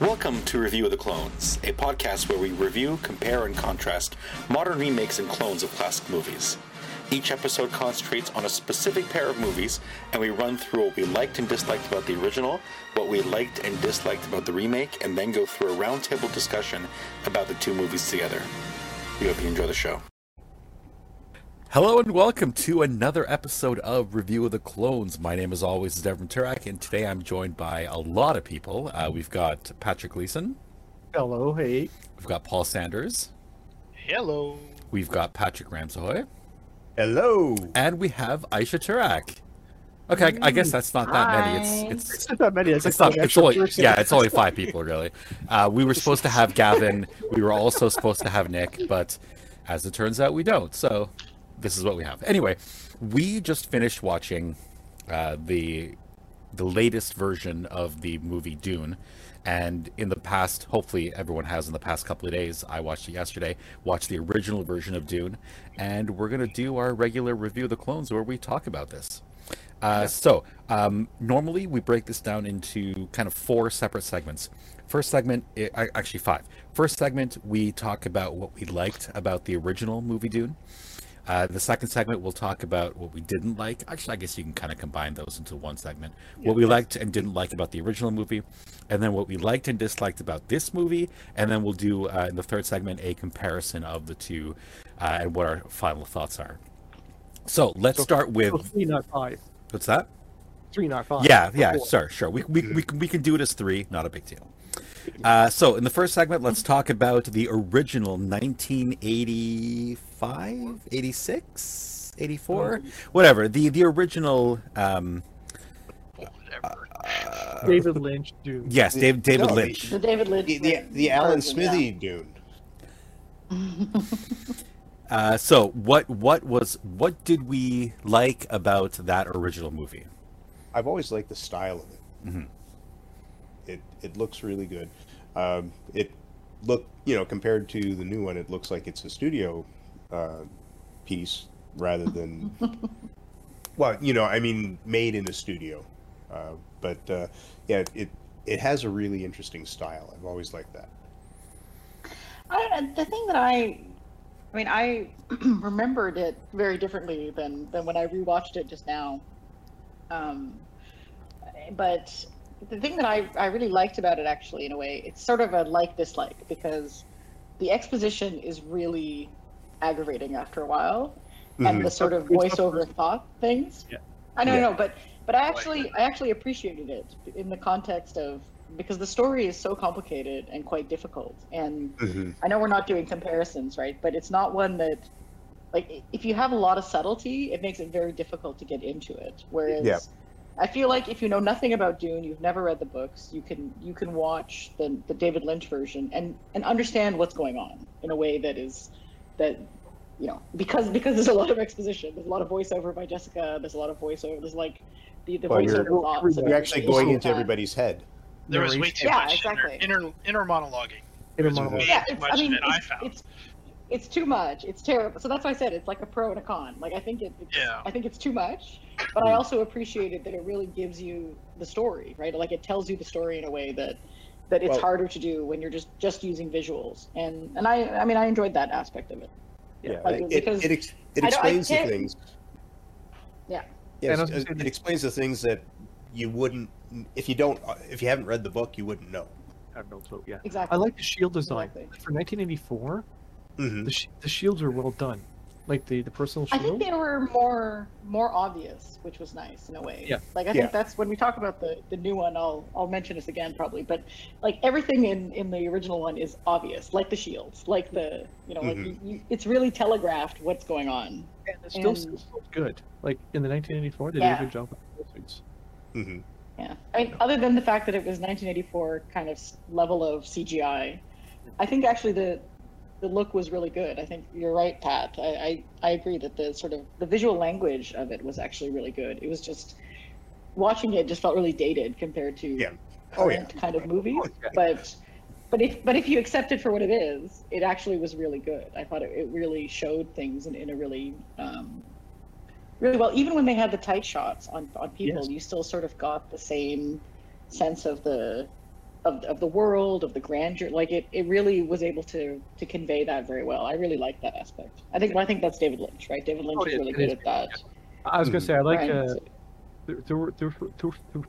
Welcome to Review of the Clones, a podcast where we review, compare, and contrast modern remakes and clones of classic movies. Each episode concentrates on a specific pair of movies, and we run through what we liked and disliked about the original, what we liked and disliked about the remake, and then go through a roundtable discussion about the two movies together. We hope you enjoy the show. Hello and welcome to another episode of Review of the Clones. My name, as always, is Devin Turak, and today I'm joined by a lot of people. Uh, we've got Patrick Leeson. Hello, hey. We've got Paul Sanders. Hello. We've got Patrick Ramsahoy. Hello. And we have Aisha Turak. Okay, I, I guess that's not that many. It's it's It's not that many. It's, it's like not. It's only person. yeah. It's only five people really. Uh, we were supposed to have Gavin. We were also supposed to have Nick, but as it turns out, we don't. So this is what we have. Anyway, we just finished watching uh, the the latest version of the movie Dune. And in the past, hopefully everyone has in the past couple of days, I watched it yesterday, watched the original version of Dune, and we're going to do our regular review of the clones where we talk about this. Uh, so, um, normally we break this down into kind of four separate segments. First segment, I- actually five. First segment, we talk about what we liked about the original movie Dune. Uh, the second segment, we'll talk about what we didn't like. Actually, I guess you can kind of combine those into one segment. What we liked and didn't like about the original movie, and then what we liked and disliked about this movie, and then we'll do uh, in the third segment a comparison of the two uh, and what our final thoughts are. So let's So- start with So three, not five. what's that? Three, not five. Yeah, yeah, Four. sure, sure. We, we, we, can, we can do it as three, not a big deal. Uh, so, in the first segment, let's talk about the original 1985, 86, 84, whatever. The the original, um, Whatever. David Lynch, dude. yes, David, David No, Lynch. The David Lynch. The, the, the Alan yeah. Smithee Dune. Uh, so, what what was what did we like about that original movie? I've always liked the style of it. Mm-hmm. It it looks really good. Um, it look you know compared to the new one, it looks like it's a studio uh, piece rather than well, you know, I mean, made in a studio. Uh, but uh, yeah, it it has a really interesting style. I've always liked that. I, the thing that I, I mean, I remembered it very differently than than when I rewatched it just now. Um, but the thing that I, I really liked about it, actually, in a way, it's sort of a like dislike because the exposition is really aggravating after a while, and Mhm. the sort of voiceover thought things. Yeah. I know, Yeah. no, but but I actually I actually appreciated it in the context of because the story is so complicated and quite difficult, and Mhm. I know we're not doing comparisons, right? But it's not one that, like, if you have a lot of subtlety, it makes it very difficult to get into it. Whereas, Yeah. I feel like if you know nothing about Dune, you've never read the books, you can you can watch the the David Lynch version and and understand what's going on in a way that is that you know because because there's a lot of exposition, there's a lot of voiceover by Jessica, there's a lot of voiceover, there's like the the Well, voiceover thoughts. you're of You're actually going into Yeah. everybody's head. There was way too Yeah, much exactly. inner, inner, inner monologuing. Inner There's monologue. way yeah, it's, much I mean, that I it's, found. it's it's too much. It's terrible. So that's why I said it's like a pro and a con. Like I think it, it's, Yeah. I think it's too much, but I mm. also appreciated that it really gives you the story, right? Like it tells you the story in a way that that it's Well- harder to do when you're just just using visuals. And and I I mean I enjoyed that aspect of it. Yeah, Like, it, because it, ex- it I don't- I explains the things. Yeah. Yes, And I was gonna it, it that- explains the things that you wouldn't if you don't if you haven't read the book you wouldn't know. I have no clue. Yeah. Exactly. I like the shield design. Exactly. For 1984, Mm-hmm. the, sh- the shields are well done. Like the, the personal I shield. think they were more more obvious, which was nice in a way. Yeah. Like I Yeah. think that's when we talk about the the new one. I'll I'll mention this again probably, but like everything in in the original one is obvious, like the shields, like the you know like Mhm. you, you, it's really telegraphed what's going on. and it still and- still looks good. Like in the 1984, they Yeah. did a good job with the. Mm-hmm. Yeah. I mean, other than the fact that it was 1984 kind of level of CGI, I think actually the the look was really good. I think you're right, Pat. I, I, I agree that the sort of the visual language of it was actually really good. It was just watching it just felt really dated compared to Yeah. Oh, yeah. kind of movies. Oh. But but if but if you accept it for what it is, it actually was really good. I thought it, it really showed things in, in a really um, really well. Even when they had the tight shots on on people, Yes. you still sort of got the same sense of the of, of the world, of the grandeur. Like it, it really was able to to convey that very well. I really like that aspect. I think well, I think that's David Lynch, right? David Lynch Oh, is really good is at that. I was gonna say I like Right. uh,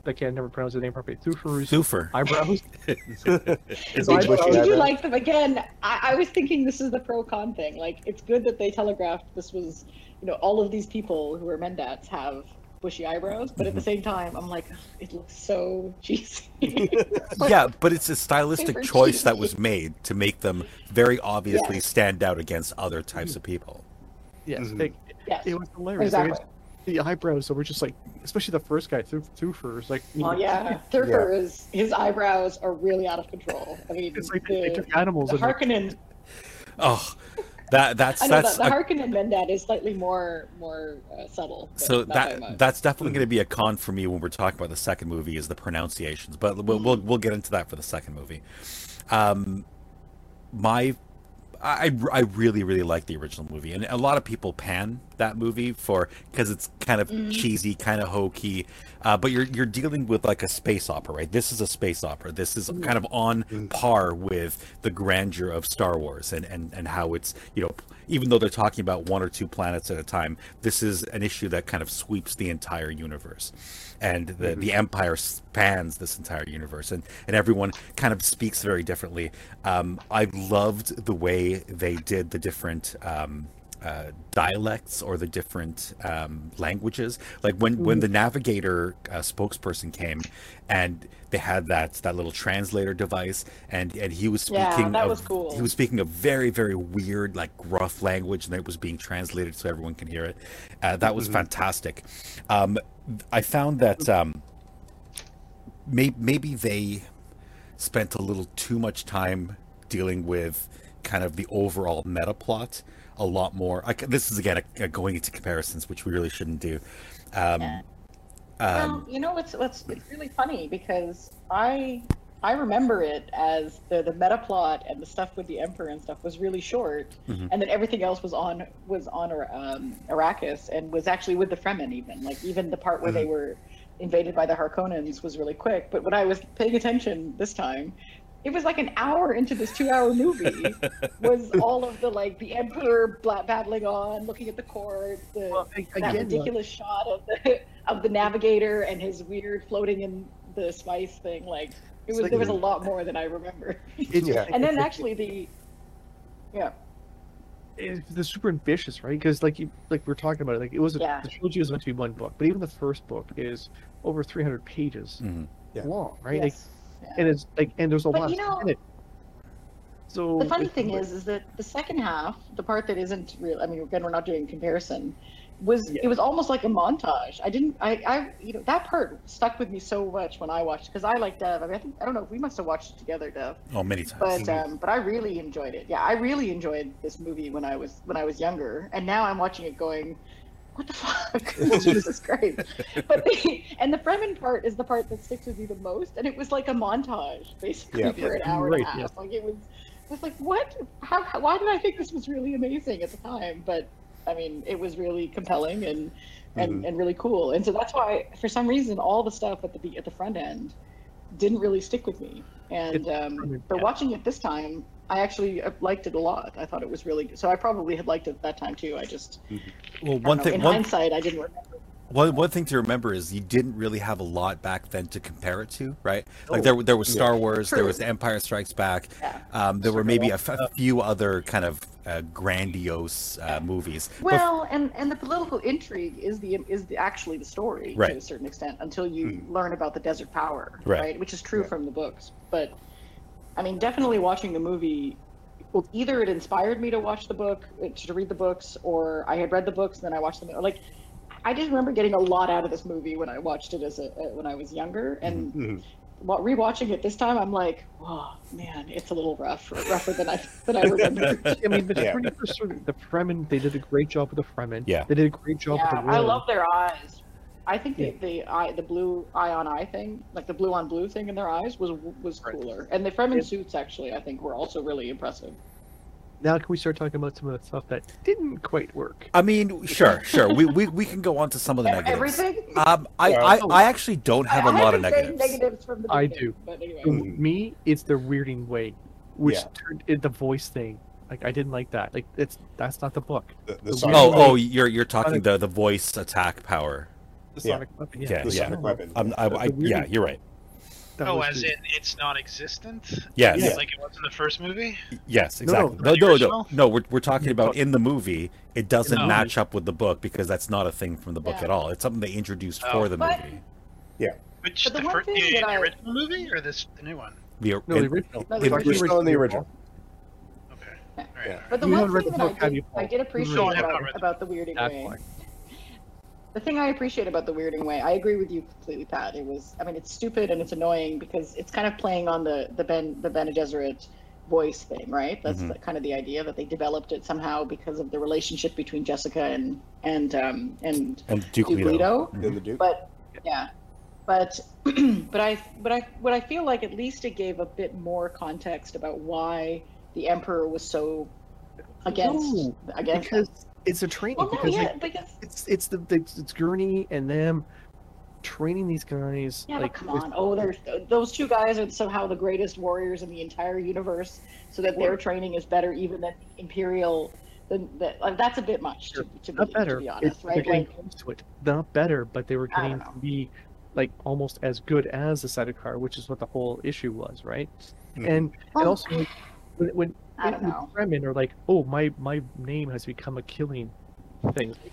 I can't never pronounce the name properly. Thufir's Thufir. eyebrows. So Did, I- you, did you like them again? I, I was thinking this is the pro con thing. Like it's good that they telegraphed this was, you know, all of these people who are Mentats have bushy eyebrows, but at Mm-hmm. the same time, I'm like, it looks so cheesy. yeah, but it's a stylistic Super choice that was made to make them very obviously Yes. stand out against other types of people. Yes, Mhm. like, yes. it was hilarious. Like, Exactly. the eyebrows that were just like, especially the first guy, Thu- Thufir's like. you Well, know, yeah, Thufir is his eyebrows are really out of control. I mean, It's like they, they took animals the and like, Harkonnen. Oh, that that's I know that's that the a- Harkonnen Mentat is slightly more more uh, subtle. so that that's definitely going to be a con for me when we're talking about the second movie is the pronunciations. But we'll we'll, we'll get into that for the second movie. Um, my I, I really really like the original movie and a lot of people pan that movie for because it's kind of mm-hmm. cheesy kind of hokey uh, but you're you're dealing with like a space opera right? This is a space opera. This is mm-hmm. kind of on mm-hmm. par with the grandeur of Star Wars and and and how it's you know even though they're talking about one or two planets at a time this is an issue that kind of sweeps the entire universe and the, the empire spans this entire universe and, and everyone kind of speaks very differently. Um, i loved the way they did the different um, uh, dialects or the different um, languages. Like when when the navigator uh, spokesperson came and they had that that little translator device and and he was speaking. Yeah, that of, was cool. he was speaking a very very weird like gruff language and it was being translated so everyone can hear it. Uh, that was fantastic. Um, i found that um, may- maybe they spent a little too much time dealing with kind of the overall meta plot a lot more I, this is again a, a going into comparisons which we really shouldn't do um, Yeah. um, well, you know, it's what's it's really funny because I I remember it as the the meta plot and the stuff with the emperor and stuff was really short, Mhm. and then everything else was on was on um, Arrakis and was actually with the Fremen even like even the part where they were invaded by the Harkonnens was really quick. But when I was paying attention this time. It was like an hour into this two-hour movie was all of the like the emperor battling on, looking at the court, the Well, a- that again, like- ridiculous shot of the of the navigator and his weird floating in the spice thing. Like it was like- there was a lot more than I remember. Yeah. and then actually the yeah it's, it's super ambitious, right? Because like you, like we're talking about it, like it was a, Yeah. the trilogy was meant to be one book, but even the first book is over 300 pages mhm. Yeah. long, right? Yes, yeah. And it's like, and there's a But lot you know- in it. So the funny it's- thing is is that the second half the part that isn't real i mean again we're not doing comparison was Yeah. it was almost like a montage. I didn't i i you know that part stuck with me so much when i watched because i like dev. I mean i think i don't know we must have watched it together dev. Oh many times. But um but i really enjoyed it. Yeah i really enjoyed this movie when i was when i was younger. And now i'm watching it going what the fuck this is great but the, and the fremen part is the part that sticks with me the most and it was like a montage basically Yeah. for an Yeah, hour and a half yes. like it was it was like what how, how why did i think this was really amazing at the time but i mean it was really compelling and and, Mhm. and really cool and so that's why for some reason all the stuff at the be- at the front end didn't really stick with me and um, but yeah. watching it this time i actually uh, liked it a lot i thought it was really good so i probably had liked it at that time too i just well I don't one know, thing in one, hindsight i didn't remember One, one thing to remember is you didn't really have a lot back then to compare it to, right? Like Oh, there, there was Star Wars, there True. was Empire Strikes Back. Yeah. Um, there were maybe a, f- a few other kind of uh, grandiose uh, movies. But- Well, and and the political intrigue is the is the, actually the story Right. to a certain extent until you learn about the desert power, Right. Which is true from the books, but I mean, definitely watching the movie. Well, either it inspired me to watch the book, uh, to read the books, or I had read the books and then I watched them. Like, I just remember getting a lot out of this movie when I watched it as a uh, when I was younger, and Mhm. rewatching it this time, I'm like, oh man, it's a little rough, rougher than I than I remember. I mean, the Yeah. 21st century- the Fremen, they did a great job with the Fremen. Yeah. They did a great job yeah, with the I love their eyes. I think Yeah. the the eye, the blue eye on eye thing, like the blue on blue thing in their eyes, was was Right. cooler. And the Fremen It- suits actually, I think, were also really impressive. Now can we start talking about some of the stuff that didn't quite work? I mean, sure, sure. We, we we can go on to some of the negatives. Everything. Um, I, I, I actually don't have a I lot of haven't said negatives. negatives from the I do. But anyway. For Mhm. me, it's the weirding way, which Yeah. turned it, the voice thing. Like I didn't like that. Like it's that's not the book. The, the The Oh, oh, you're you're talking the the voice attack power. The Yeah. sonic weapon. Yeah, the yeah. sonic weapon. Um, I, I, yeah, you're right. That oh, as weird. in it's non-existent. Yes, Yeah. Like it was in the first movie. yes, No, no, exactly. No, no, no, no. We're we're talking about in the movie. It doesn't No. match up with the book because that's not a thing from the book Yeah. at all. It's something they introduced Oh. for the But- movie. Yeah. Which But the the, one fir- thing the, that the I- original movie or this the new one? The, no, the and- No, original. the We're original. still in the original. Okay. Yeah. All right. Yeah. But the You one thing that I book, have you, did, I did appreciate No, I have not about, the about the weirding That's way. why. The thing I appreciate about the weirding way, I agree with you completely, Pat. It was, I mean, it's stupid and it's annoying because it's kind of playing on the the Ben the Bene Gesserit voice thing, right? That's Mhm. the, kind of the idea that they developed it somehow because of the relationship between Jessica and and um and and Duke, Duke Leto. Leto. In the Duke. But yeah, but but I but I what I feel like at least it gave a bit more context about why the Emperor was so against No, against. because it's a training. Well, no, because yeah, like, because it's it's the, the it's Gurney and them training these guys. Yeah, like but come on. Oh, there's those two guys are somehow the greatest warriors in the entire universe, so that their training is better even than the Imperial. Than that, like, that's a bit much to, to, be, not better. to be It's, honest, they're right? getting Like, close to it. Not better, but they were getting to be like almost as good as the Sardaukar, which is what the whole issue was, right? Mhm. And and also like, when when I don't know. Fremen are like, oh my my name has become a killing thing.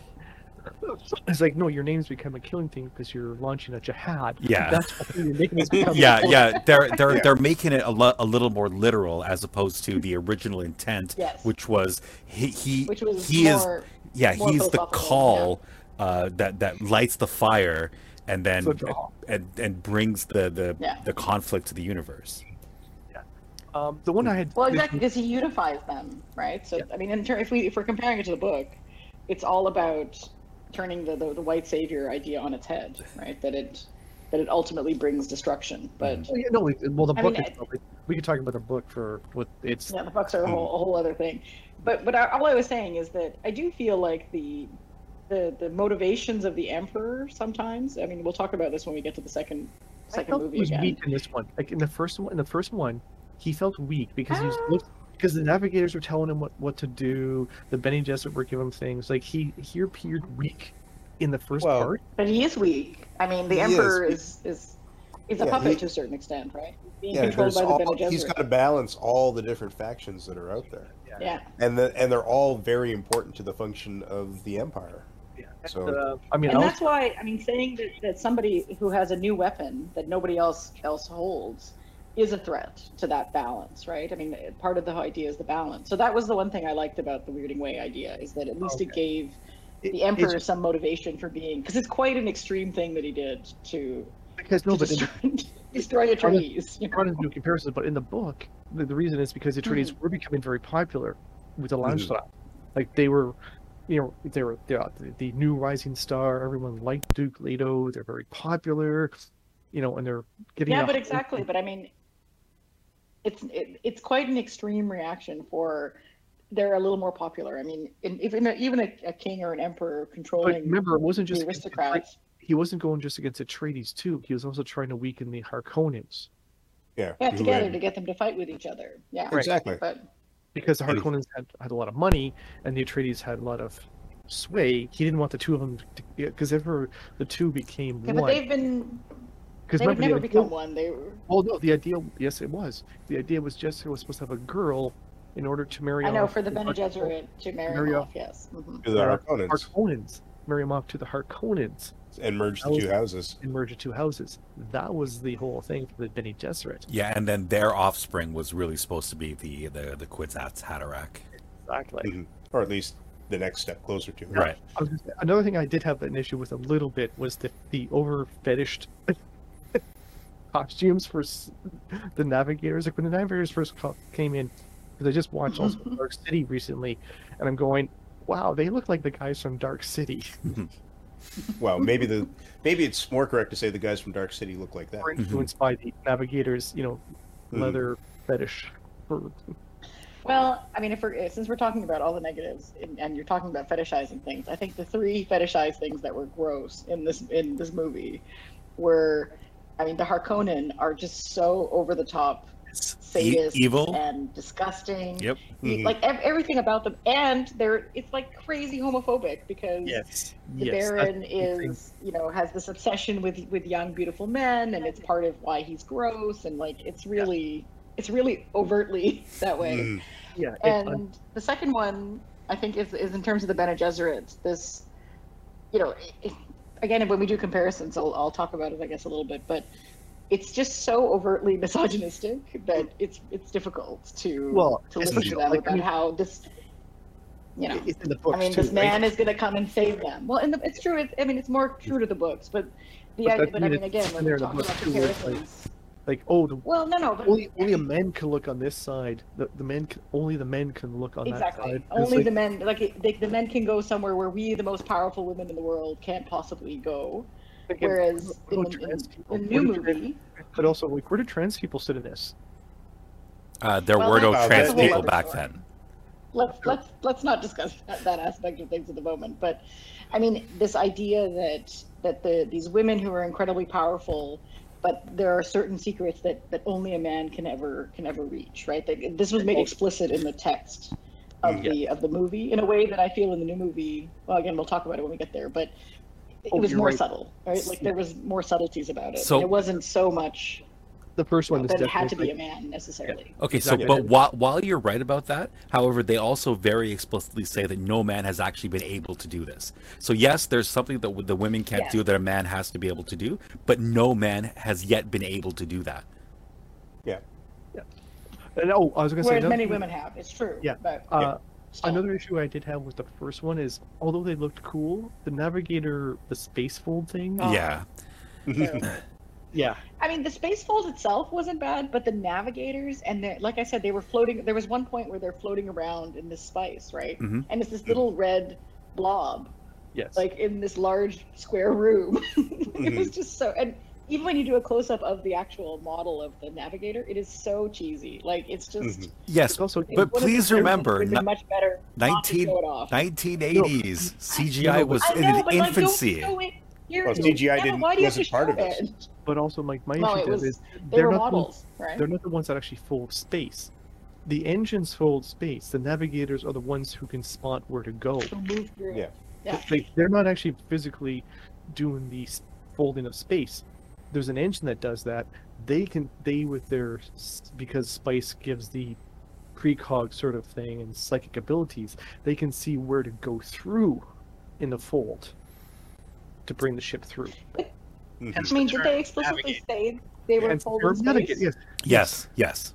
It's like no, your name's become a killing thing because you're launching a jihad. Yeah. that's what you're making this become. yeah, yeah, they're they're Yeah. they're making it a, lo- a little more literal as opposed to the original intent, Yes. which was he he which was he is yeah more he's the philosophical, call uh, that that lights the fire and then So and and brings the the, Yeah. the conflict to the universe. Um, the one I had. Well, exactly, because he unifies them, right? So, I mean, in ter- if we if we're comparing it to the book, it's all about turning the, the the white savior idea on its head, right? That it that it ultimately brings destruction. But Oh, yeah, no, it- well, the I book mean, we could talk about the book for what it's. Yeah, the books are a whole, a whole other thing. But but I, all I was saying is that I do feel like the the the motivations of the emperor sometimes. I mean, we'll talk about this when we get to the second second movie he was again. weak in this one. Like in the first one, in the first one, he felt weak because he was Ah. because the navigators were telling him what, what to do. The Bene Gesserit were giving him things. Like he he appeared weak in the first Well, part. But he is weak. I mean, the He emperor is. is is is a Yeah, puppet he- to a certain extent, right? Being Yeah, controlled there's by the all, Bene he's Gesserit. got to balance all the different factions that are out there, Yeah. yeah. and the, and they're all very important to the function of the empire. Yeah. So- uh, I mean, And I that's why I mean saying that, that somebody who has a new weapon that nobody else else holds is a threat to that balance, right? I mean, part of the idea is the balance. So that was the one thing I liked about the weirding way idea is that at least it gave it- the it's emperor some motivation for being because it's quite an extreme thing that he did to, because no, to but in, destroy, destroy Atreides. You I wanted know? to do comparisons, but in the book, the, the reason is because the Atreides Mm-hmm. were becoming very popular with the Mhm. Landsraad. Like they were, you know, they were they're the, the new rising star. Everyone liked Duke Leto. They're very popular, you know, and they're getting. Yeah, a but whole- exactly. But I mean, it's it, it's quite an extreme reaction for they're a little more popular. I mean, in, even a, even a, a king or an emperor But controlling remember, it wasn't just aristocrats. he wasn't going just against Atreides too. He was also trying to weaken the Harkonnens Yeah, Yeah, who together had- to get them to fight with each other. Yeah, Right. exactly. but because the And he- Harkonnens had, had a lot of money and the Atreides had a lot of sway. He didn't want the two of them because ever the two became yeah, but one. they've been Because they would never remember, the become one. They were. Well, no, the idea, yes, it was. The idea was Jessica was supposed to have a girl in order to marry I know off for the the Bene Gesserit to marry Marry him off. off. Yes. hmm To the Harkonnens Harkonnens. Marry him off to the Harkonnens and merge the That was- two houses. and merge the two houses. That was the whole thing for the Bene Gesserit. Yeah, and then their offspring was really supposed to be the the the Kwisatz Haderach. Exactly. Mhm. Or at least the next step closer to it. Right. I say, another thing I did have an issue with a little bit was the the over fetished costumes for s- the navigators. Like when the navigators first co- came in, because I just watched also mm-hmm. Dark City recently, and I'm going, wow, they look like the guys from Dark City. Well, maybe the maybe it's more correct to say the guys from Dark City look like that. Were mm-hmm. influenced by the navigators, you know, Mhm. leather fetish. Well, Well, I mean, if we're eh, since we're talking about all the negatives and, and you're talking about fetishizing things, I think the three fetishized things that were gross in this in this movie were, I mean, the Harkonnen are just so over the top, E- sadist evil. and disgusting. Yep. Mhm. Like ev- everything about them, and they're it's like crazy homophobic because Yes. the yes. Baron is, you know, has this obsession with with young, beautiful men, and it's part of why he's gross, and like it's really, it's really overtly that way. Mhm. Yeah. And the second one, I think, is is in terms of the Bene Gesserit. This, you know, it, again, when we do comparisons, I'll I'll talk about it, I guess, a little bit, but. It's just so overtly misogynistic that it's it's difficult to Well, to listen to especially, them like, I about mean- how this, you know, it's in the books I mean, too, this right? man is going to come and save them. Well, and the, it's true. It's, I mean, it's more true to the books, but the But idea, that- but I I mean, mean, again, when there we're talking books about too, like- comparisons, like oh the well, no, no, but only only a man can look on this side. The the men can, only the men can look on exactly. that side. Only like- the men, like they, the men, can go somewhere where we, the most powerful women in the world, can't possibly go. like, Whereas what in, in, in the new do trans- movie, But also, like, where do trans people sit in this? Uh, there Well, were no that's- trans that's a whole people other back story. then. let's let's let's not discuss that, that aspect of things at the moment but i mean this idea that that the these women who are incredibly powerful but there are certain secrets that that only a man can ever can ever reach right this was made explicit in the text of Mm. the of the movie in a way that i feel in the new movie well again we'll talk about it when we get there but it Oh, was more right. subtle right like there was more subtleties about it So- it wasn't so much The first one is that it had to be a man necessarily Okay, so but while while you're right about that, however, they also very explicitly say that no man has actually been able to do this. So yes, there's something that the women can't Yes. do that a man has to be able to do, but no man has yet been able to do that. Yeah. And, oh, I was gonna say whereas many thing- women have it's true Yeah. but Uh, still. Another issue I did have with the first one is, although they looked cool, the navigator, the space fold thing. Oh. Yeah. Yeah, I mean, the space fold itself wasn't bad, but the navigators and the like I said, they were floating. There was one point where they're floating around in this spice, right? Mhm. And it's this little red blob, yes. like in this large square room. it was just so. And even when you do a close up of the actual model of the navigator, it is so cheesy. Like it's just. Mhm. Yes, It's also but please remember, it would've been ni- much better. 19, show it off. 1980s CGI was I in know, its but like, don't infancy. show it here. Well, CGI but didn't- why do you have to wasn't part of it. it? but also, like my No, issue it was. is They they're were not the ones- right? they're not the ones that actually fold space. The engines fold space. The navigators are the ones who can spot where to go. To move through. Yeah. Yeah. They, they're not actually physically doing the folding of space. There's an engine that does that. They can they with their because spice gives the precog sort of thing and psychic abilities. They can see where to go through in the fold to bring the ship through. I mean, did they explicitly navigate. say they were And folding space? yes, Yes, yes.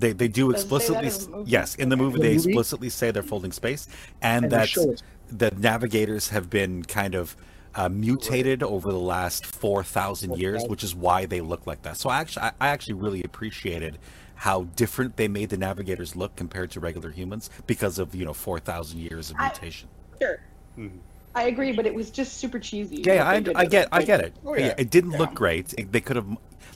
They they do Does it say that explicitly in the movie? yes in the movie the they movie? explicitly say they're folding space and, and they that show it. the navigators have been kind of uh, mutated over the last four thousand years, which is why they look like that. So I actually I, I actually really appreciated how different they made the navigators look compared to regular humans because of you know four thousand years of I- mutation. Sure. Mhm. I agree, but it was just super cheesy. Yeah, yeah, what I, I with get, I get it. Oh, yeah. yeah. it didn't Yeah. look great. It- they could have,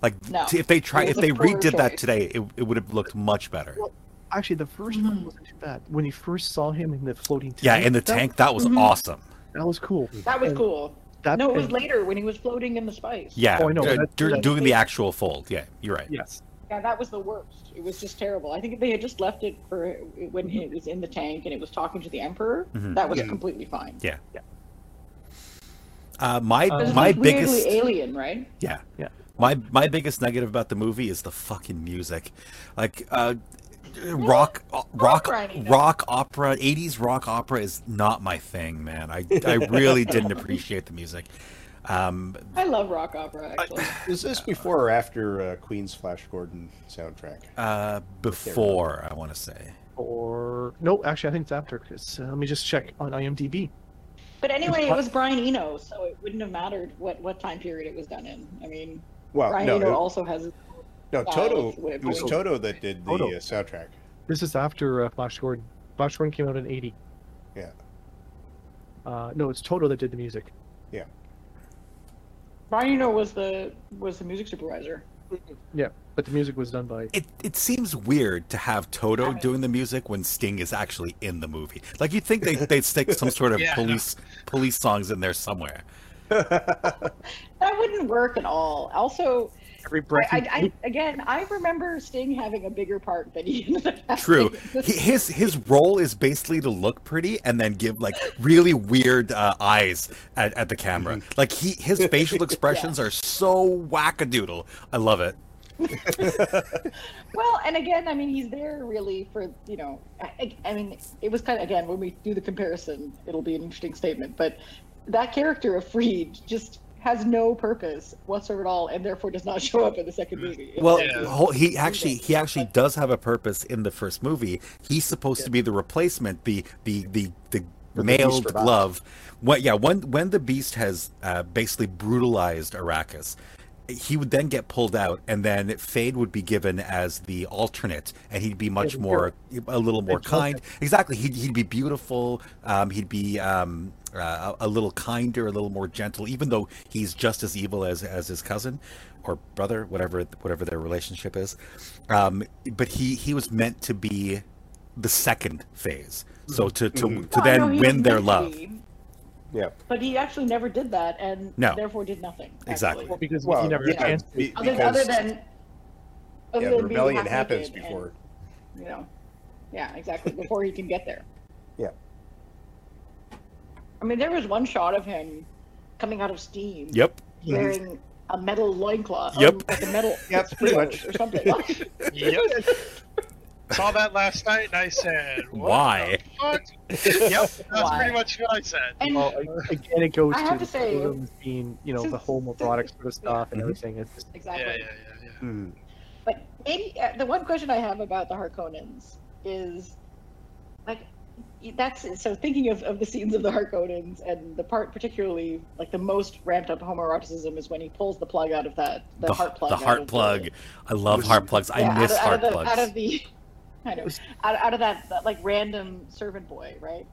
like, No. t- if they tried, if they poor redid that today, it, it would have looked much better. Well, Actually, the 1st Mhm. one wasn't too bad. When you first saw him in the floating tank, Yeah, in the that- tank, that was Mhm. awesome. that was cool. That was And cool. That, No, it was and- later when he was floating in the spice. Yeah, Oh, I know, uh, that- dur- that- doing the actual fold. Yeah, you're right. Yes. Yeah, that was the worst. It was just terrible. I think if they had just left it for when it was in the tank and it was talking to the emperor, Mhm. that was Yeah. completely fine. Yeah. Uh, my Uh, my was weirdly biggest alien, right? yeah Yeah. my my biggest negative about the movie is the fucking music, like uh, rock rock Brian Eno. rock opera. 80s rock opera is not my thing, man. I I really didn't appreciate the music. Um, I love rock opera actually. Is this before or after uh, Queen's Flash Gordon soundtrack? uh, before I want to say. Or no, actually, I think it's after. Cause uh, let me just check on IMDb. But anyway, it was Brian Eno, so it wouldn't have mattered what what time period it was done in. I mean, Well, Brian no, Eno it- also has. no, style Toto. It was it- Toto that did the Toto. uh, soundtrack. This is after uh, Flash Gordon. Flash Gordon came out in '80. Yeah. Uh, no, it's Toto that did the music. Brian Eno was the was the music supervisor. Yeah, but the music was done by. It it seems weird to have Toto doing the music when Sting is actually in the movie. Like you'd think they they'd stick some sort of Yeah. police police songs in there somewhere. That wouldn't work at all. Also, Every breath. I, I, I again, I remember Sting having a bigger part than he ended up. True. He, his his role is basically to look pretty and then give like really weird uh, eyes at, at the camera. Like he his facial expressions are so wackadoodle. I love it. Well, and again, I mean, he's there really for you know. I, I mean, it was kind of again when we do the comparison, it'll be an interesting statement. But that character of Freed just has no purpose whatsoever at all, and therefore does not show up in the second movie. Well, Yeah. whole- he actually he actually does have a purpose in the first movie. He's supposed to be the replacement, the the the the the mailed glove. What? Yeah, when when the Beast has uh, basically brutalized Arrakis, he would then get pulled out, and then Feyd would be given as the alternate, and he'd be much more, a little more kind. Exactly, he'd he'd be beautiful. Um, he'd be um, uh, a a little kinder, a little more gentle, even though he's just as evil as as his cousin or brother, whatever whatever their relationship is. Um, but he he was meant to be the second phase, so to to, Mhm. to Well, then no, win their love. Yeah. But he actually never did that, and No. therefore did nothing. Exactly. well, because Well, he never yeah, had chance be- Other, because other than other yeah, than the rebellion half happens before. and, you know, yeah, exactly. Before he can get there. Yeah. I mean, there was one shot of him coming out of steam, Yep. wearing a metal loincloth. Yep. um, like a metal. Yep, pretty much. Or something. Yep. Saw that last night and I said, what Why? the fuck? yep, that's Why? pretty much what I said. and Well, again, it goes I to have the to say- totems being, you know, the Since- whole erotic sort of stuff and Mhm. everything. It's just, exactly. Yeah, yeah, yeah, yeah. Hmm. But maybe uh, the one question I have about the Harkonnens is, like, that's so thinking of, of the scenes of the Harkonnens and the part particularly like the most ramped up homoeroticism is when he pulls the plug out of that the, The, heart plug. the out heart of plug. I love Was- heart plugs. I miss out of, heart out of the, plugs. Out of the, I know, out, out of that, that like random servant boy, right?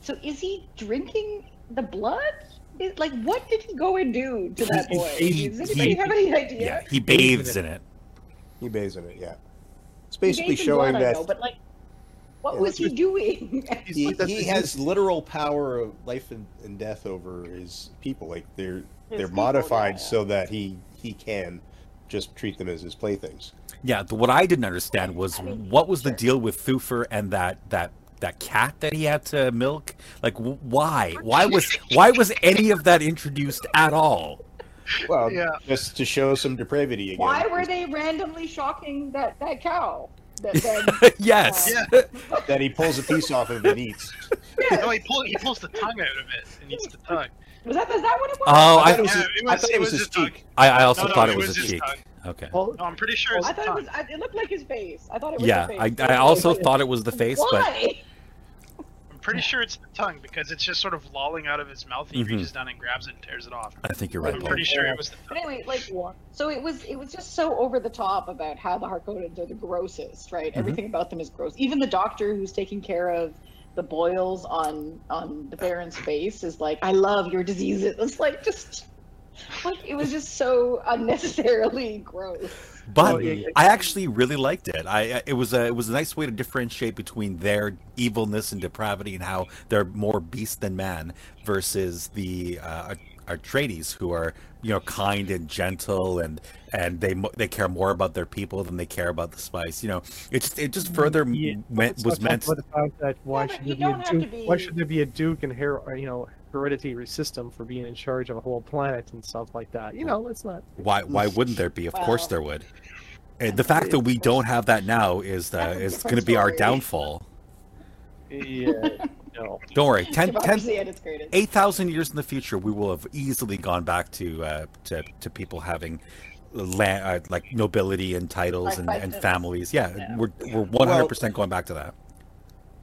So is he drinking the blood? Is, like, what did he go and do to that boy? he- Does anybody he- have any idea? yeah, he bathes in it. He bathes in it, yeah. It's basically showing blood, that know, but like, what Yeah, was he doing? he, he has literal power of life and, and death over his people. Like they're they're people, modified yeah, yeah. so that he he can just treat them as his playthings. Yeah, the, what I didn't understand was I mean, what was the deal with Thufir and that that that cat that he had to milk? Like, why? Why was why was any of that introduced at all? Well, Yeah. just to show some depravity again. Why were they randomly shocking that that cow? That then, uh, yes. Yeah. that he pulls a piece off of it and eats? No, he, pull, he pulls the tongue out of it and eats the tongue. was that is that what it was? Oh, I I, thought it was, Yeah, his, it I thought it it was was his his tongue. cheek. I, I also No, no, thought it it was, was his cheek. tongue. Okay. well, No, I'm pretty sure it's I the thought it was. I- It looked like his face. I thought it was. Yeah, the I, face. I also thought it was the face, but Why? I'm pretty sure it's the tongue because it's just sort of lolling out of his mouth. And he Mhm. reaches down and grabs it and tears it off. I think you're right. I'm pretty sure it was the tongue. anyway, like, so it was it was just so over the top about how the Harkonnens are the grossest, right? Mhm. Everything about them is gross. Even the doctor who's taking care of the boils on on the Baron's face is like, "I love your diseases." It's like just like it was just so unnecessarily gross. But Oh, yeah, yeah. I actually really liked it. I I- it was a it was a nice way to differentiate between their evilness and depravity and how they're more beast than man versus the uh, Atreides who are you know kind and gentle and and they mo- they care more about their people than they care about the spice. You know, it just it just further m- Yeah, went, was meant. talk the fact that why Yeah, should you there be don't a duke? be- Why should there be a duke and her, you know, hereditary system for being in charge of a whole planet and stuff like that? You know, let's not. Why why wouldn't there be? Of course there would. And the fact that we don't have that now is uh, is going to be our downfall. Yeah, no. Don't worry. 10, 10, Democracy at its greatest. 8,000 years in the future, we will have easily gone back to uh, to, to people having land, uh, like nobility and titles and, and families. Yeah, Yeah. we're we're 100% going back to that.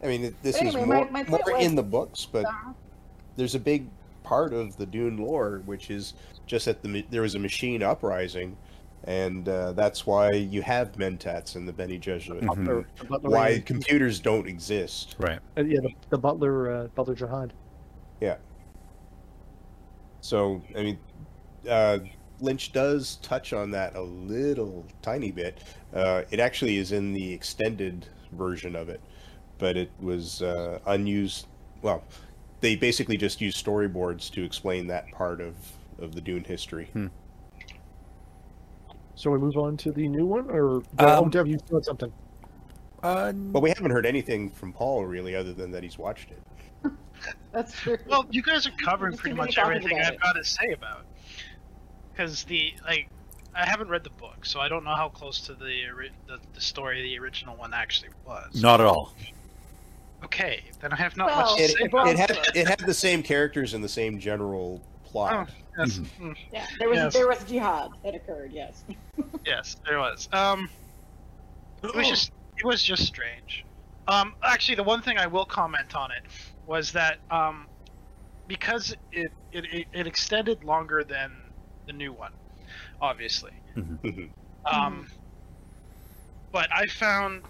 I mean, this Anyway, is more, my more was- in the books, but Uh, there's a big part of the Dune lore, which is just that the there was a machine uprising, and uh, that's why you have Mentats and the Bene Gesserit. Butler- the Why Raiders- computers don't exist. Right. uh, yeah, the, the Butler, uh, Butler Jihad. Yeah. So I mean, uh, Lynch does touch on that a little tiny bit. Uh, it actually is in the extended version of it, but it was uh, unused. Well, they basically just use storyboards to explain that part of, of the Dune history. So we move on to the new one, or Um, oh, Dev, you said something. Uh, But we haven't heard anything from Paul really, other than that he's watched it. That's true. Well, you guys are covering pretty much everything I've it. got to say about. Because the like, I haven't read the book, so I don't know how close to the the, the story the original one actually was. not at all. Okay, then I have not Well, much to It, say it, about it had it had the same characters and the same general Oh, plot. yes, Mhm. mm, yeah, there was Yes. there was jihad that occurred. Yes. yes, there was. Um, it was just it was just strange. Um, actually, the one thing I will comment on it was that um, because it it, it, it extended longer than the new one, obviously. Mhm. Um, but I found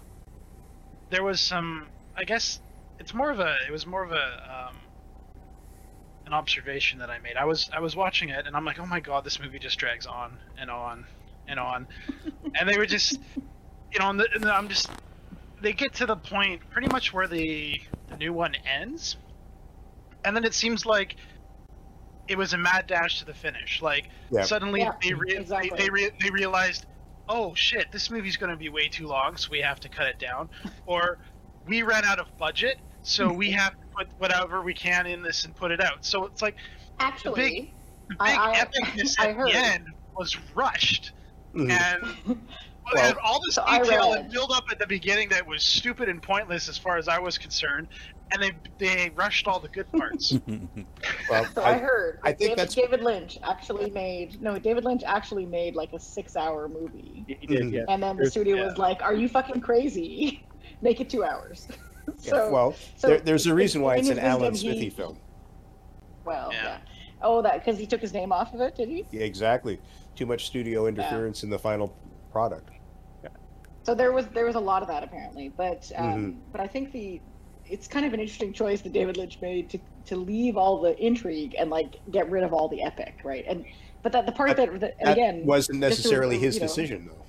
there was some. I guess it's more of a. It was more of a um, an observation that I made. I was I was watching it and I'm like, oh my god, this movie just drags on and on and on, and they were just, you know, and, the, and the- I'm just. They get to the point pretty much where the the new one ends, and then it seems like it was a mad dash to the finish. Like Yeah. suddenly Yeah, they re- exactly. they, they, re- they realized, oh shit, this movie's going to be way too long, so we have to cut it down, or we ran out of budget, so we have to put whatever we can in this and put it out. So it's like Actually, the big I- I- epicness I at heard. the end was rushed, Mhm. and Well, and all this so I detail read- and build up at the beginning that was stupid and pointless as far as I was concerned, and they they rushed all the good parts. Well, so I, I, heard. I think David, that's- David Lynch actually made no. David Lynch actually made like a six-hour movie, He did, Mhm. yeah. and then the studio yeah. was like, "Are you fucking crazy? Make it two hours." yeah, well, so there, there's a reason why it's an Alan wisdom, he- film. well, Yeah. yeah. Oh, that because he took his name off of it, did he? Yeah, exactly. Too much studio interference in the final product. So there was there was a lot of that apparently, but um, Mm-hmm. but I think the it's kind of an interesting choice that David Lynch made to to leave all the intrigue and like get rid of all the epic, right? And but that the part that, that That again wasn't this is, necessarily his you know, decision, though.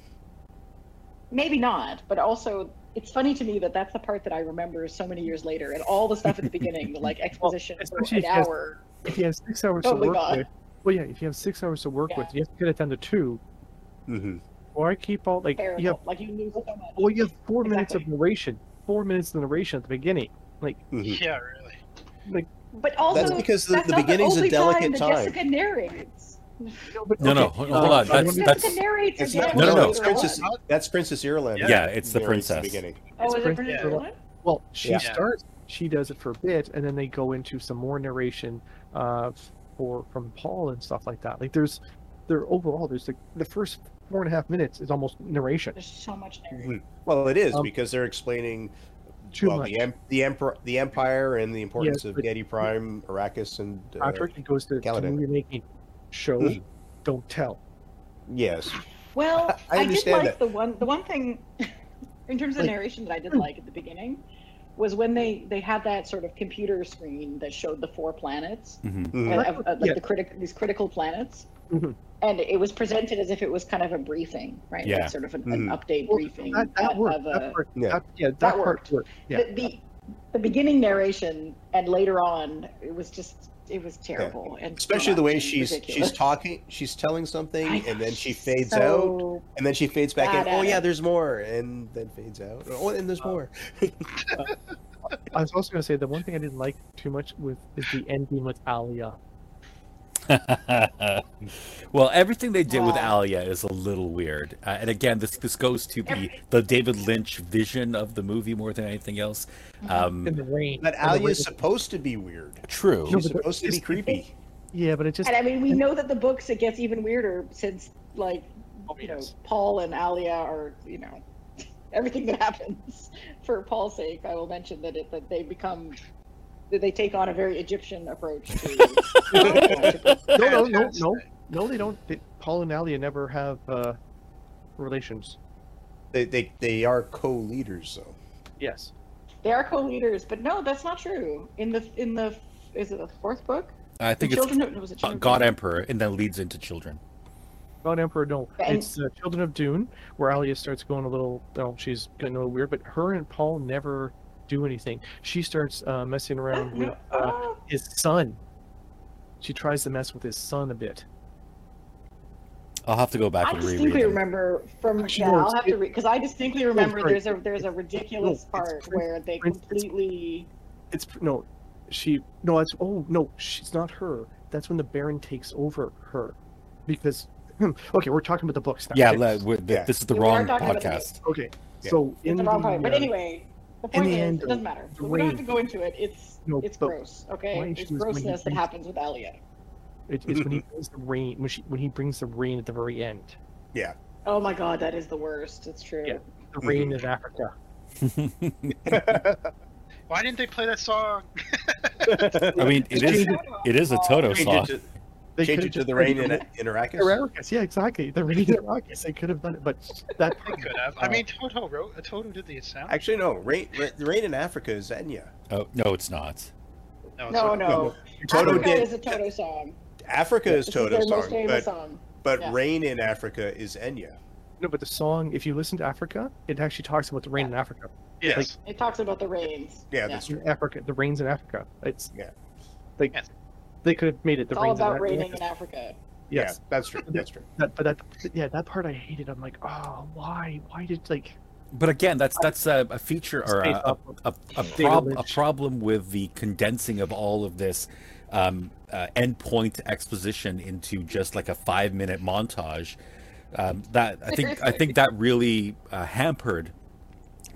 maybe not, but also it's funny to me that that's the part that I remember so many years later, and all the stuff at the beginning, the like exposition for especially an if you have- If you have six hours Oh to my work God. with, well, yeah, if you have six hours to work Yeah. with, you have to cut it down to two. hmm Or I keep all like Terrible. you have, like you lose so much. well, you have four minutes of narration, four minutes of narration at the beginning. hmm yeah, really. Like, But also That's because the- that's the not beginning's a only delicate time. time. Jessica narrates. No, no, hold on. I That's wonder- that's It's not, No, no, no. It's Princess, that's Princess Irulan. Yeah. yeah, it's the narrates princess. beginning. Oh, is it Princess Yeah. Irulan? Well, she Yeah. starts. She does it for a bit, and then they go into some more narration uh, for from Paul and stuff like that. Like there's, there overall, there's like the first four and a half minutes is almost narration. There's so much narration. Well, it is Um, because they're explaining Too well, much. the em- the emperor, the empire, and the importance of but- Giedi Prime, Arrakis, and uh, Patrick, it goes to, to Caladan. movie making. Show, don't tell. yes, Well, I I, did like that. the one the one thing in terms of Like- narration that I did like at the beginning was when they they had that sort of computer screen that showed the four planets, Mhm. Mhm. uh, uh, like Yeah. the critic these critical planets. Mhm. And it was presented as if it was kind of a briefing, right? Yeah. Like sort of an, an update Well, briefing. That, that of worked. a- That part, Yeah. that, yeah, that, That worked. worked. Yeah. the, the the beginning narration and later on it was just it was terrible and especially the way she's ridiculous. she's talking, she's telling something, I and then she she's fades out, and then she fades back in. Oh at yeah, there's more, and then fades out. Oh, and there's uh, more. Uh, I was also going to say the one thing I didn't like too much with is the ending with Alia. well, everything they did with Alia is a little weird, uh, and again, this this goes to the the David Lynch vision of the movie more than anything else. Um, in the rain. But Alia is supposed to be weird. true. No, She's but supposed to be creepy. Yeah, but it just And I mean, we know that the books it gets even weirder since like you know. Paul and Alia are you know everything that happens for Paul's sake. I will mention that it that they become that they take on a very Egyptian approach to. no, no, no, no, no. They don't. They, Paul and Alia never have uh, relations. They, they they are co-leaders though. Yes. they are co-leaders, but no, that's not true. In the in the is it the fourth book? I think the it's children. no, was it children? God Emperor, and then leads into children. God Emperor, no. And- It's uh, Children of Dune, where Alia starts going a little. Well, she's getting a little weird, but her and Paul never do anything. She starts uh, messing around with uh, his son. She tries to mess with his son a bit. I'll have to go back I and reread distinctly remember from Actually, yeah, no, I'll it's- have to read because I distinctly remember sorry. there's a there's a ridiculous it's part Prince- where they Prince- completely It's no, she no. It's oh no, she's not her. That's when the Baron takes over her, because okay, we're talking about the books now. Yeah, okay? le- we're- Yeah. this is the We wrong talking about the podcast. okay. Yeah. So in it's the wrong part. But uh, anyway, the in point the is end, it doesn't matter. We don't have to go into it. It's No, it's gross. Okay, it's was when he grossness that happens with Alia. it, it's when he brings the rain when she when he brings the rain at the very end. Yeah. Oh my god, that is the worst. It's true. Yeah. The rain in Africa. Why didn't they play that song? I mean, it is it is a Toto Change song. It to, They change it to the rain in, in in Arrakis. Arrakis, yeah, exactly. The rain in Arrakis. They could have done it, but that They could have. I mean, Toto wrote. uh, Toto did the sound. Actually, no. Rain, Ra- the rain in Africa is Enya. Oh no, it's not. No, it's No, okay. no. Toto Africa did. is a Toto song. Africa is This is their Toto's most song, famous but song. but Yeah. rain in Africa is Enya. no, but the song. If you listen to Africa, it actually talks about the rain in Africa. Yes. It talks about the rains. Yeah, that's true. Africa, the rains in Africa. It's Yeah. Like Yes. They could have made it the It's all rains about in raining in Africa. Yes, Yeah, that's true. That's true. that, but that yeah, that part I hated. I'm like, oh, why? Why did like But again, that's that's a, a feature or Stay a, a, up. a, a, prob- a problem with the condensing of all of this um, uh, endpoint exposition into just like a five minute montage. Um, that I think I think that really uh, hampered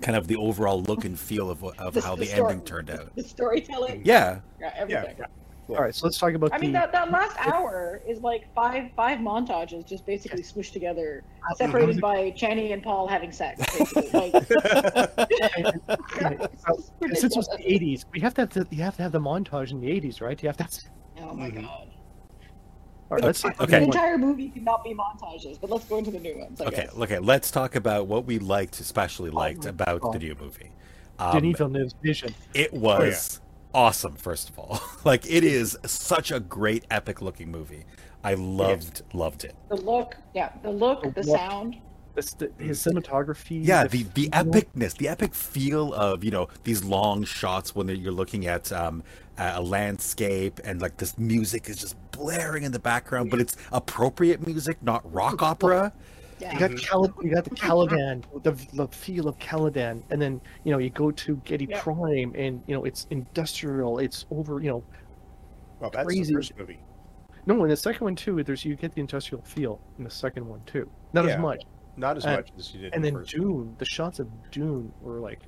kind of the overall look and feel of of The- how the the story- ending turned out. The storytelling. Yeah, Yeah, everything. Yeah. All right? So let's talk about I mean, the. that, that last hour is like five five montages just basically smooshed together, separated by Chani and Paul having sex. Basically. Like, Okay, so, it's since it was the 80s, we have to have the, you have to have the montage in the 80s, right? You have to. Have, Oh my Mhm. god. all right, let's talk Okay. The the entire movie could not be montages, but let's go into the new ones. I okay, guess. okay. Let's talk about what we liked, especially liked my about the new movie. Denis Um, Villeneuve's vision. It was awesome, first of all. like it is such a great epic looking movie. I loved loved it. The look, yeah, the look, The the look. sound. The, his cinematography. Yeah, the the epicness, the epic feel of you know these long shots when you're looking at um, a landscape and like this music is just blaring in the background, but it's appropriate music, not rock opera. You got Cal- you got the Caladan, the, the feel of Caladan, and then you know you go to Giedi Yeah. Prime, and you know it's industrial. It's over. You know, Well, that's Crazy. the first movie. no, in the second one too, there's you get the industrial feel in the second one too. Not Yeah. as much. Not as And- much as you did. And in then the first. Dune, the shots of Dune were like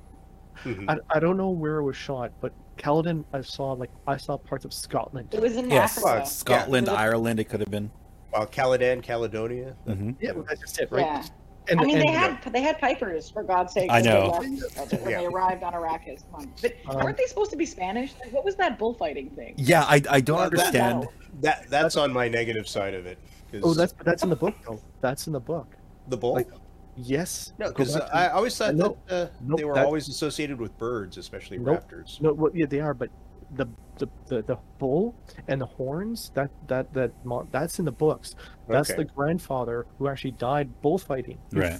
Mhm. I, I don't know where it was shot, but Caladan I saw like I saw parts of Scotland. It was in Yes, Africa. Scotland, Yeah. Ireland, it could have been. Well, Caladan, Caledonia. Mhm. Yeah, well, that's just it, right? Yeah. And, I mean, and, they had they had pipers for God's sake. I when they know. left- when Yeah. they arrived on Arrakis. Come on. But Um, aren't they supposed to be Spanish? Like, what was that bullfighting thing? Yeah, I, I don't Well, that- understand. That that's on my negative side of it. 'cause oh, that's that's in the book though. That's in the book. the bull. like, Yes. no, because back I always thought No, that uh, nope, they were that- always associated with birds, especially Nope. raptors. No, well, yeah, they are, but the the, the, the bull and the horns that that that mo- that's in the books. That's Okay. the grandfather who actually died bullfighting. Right.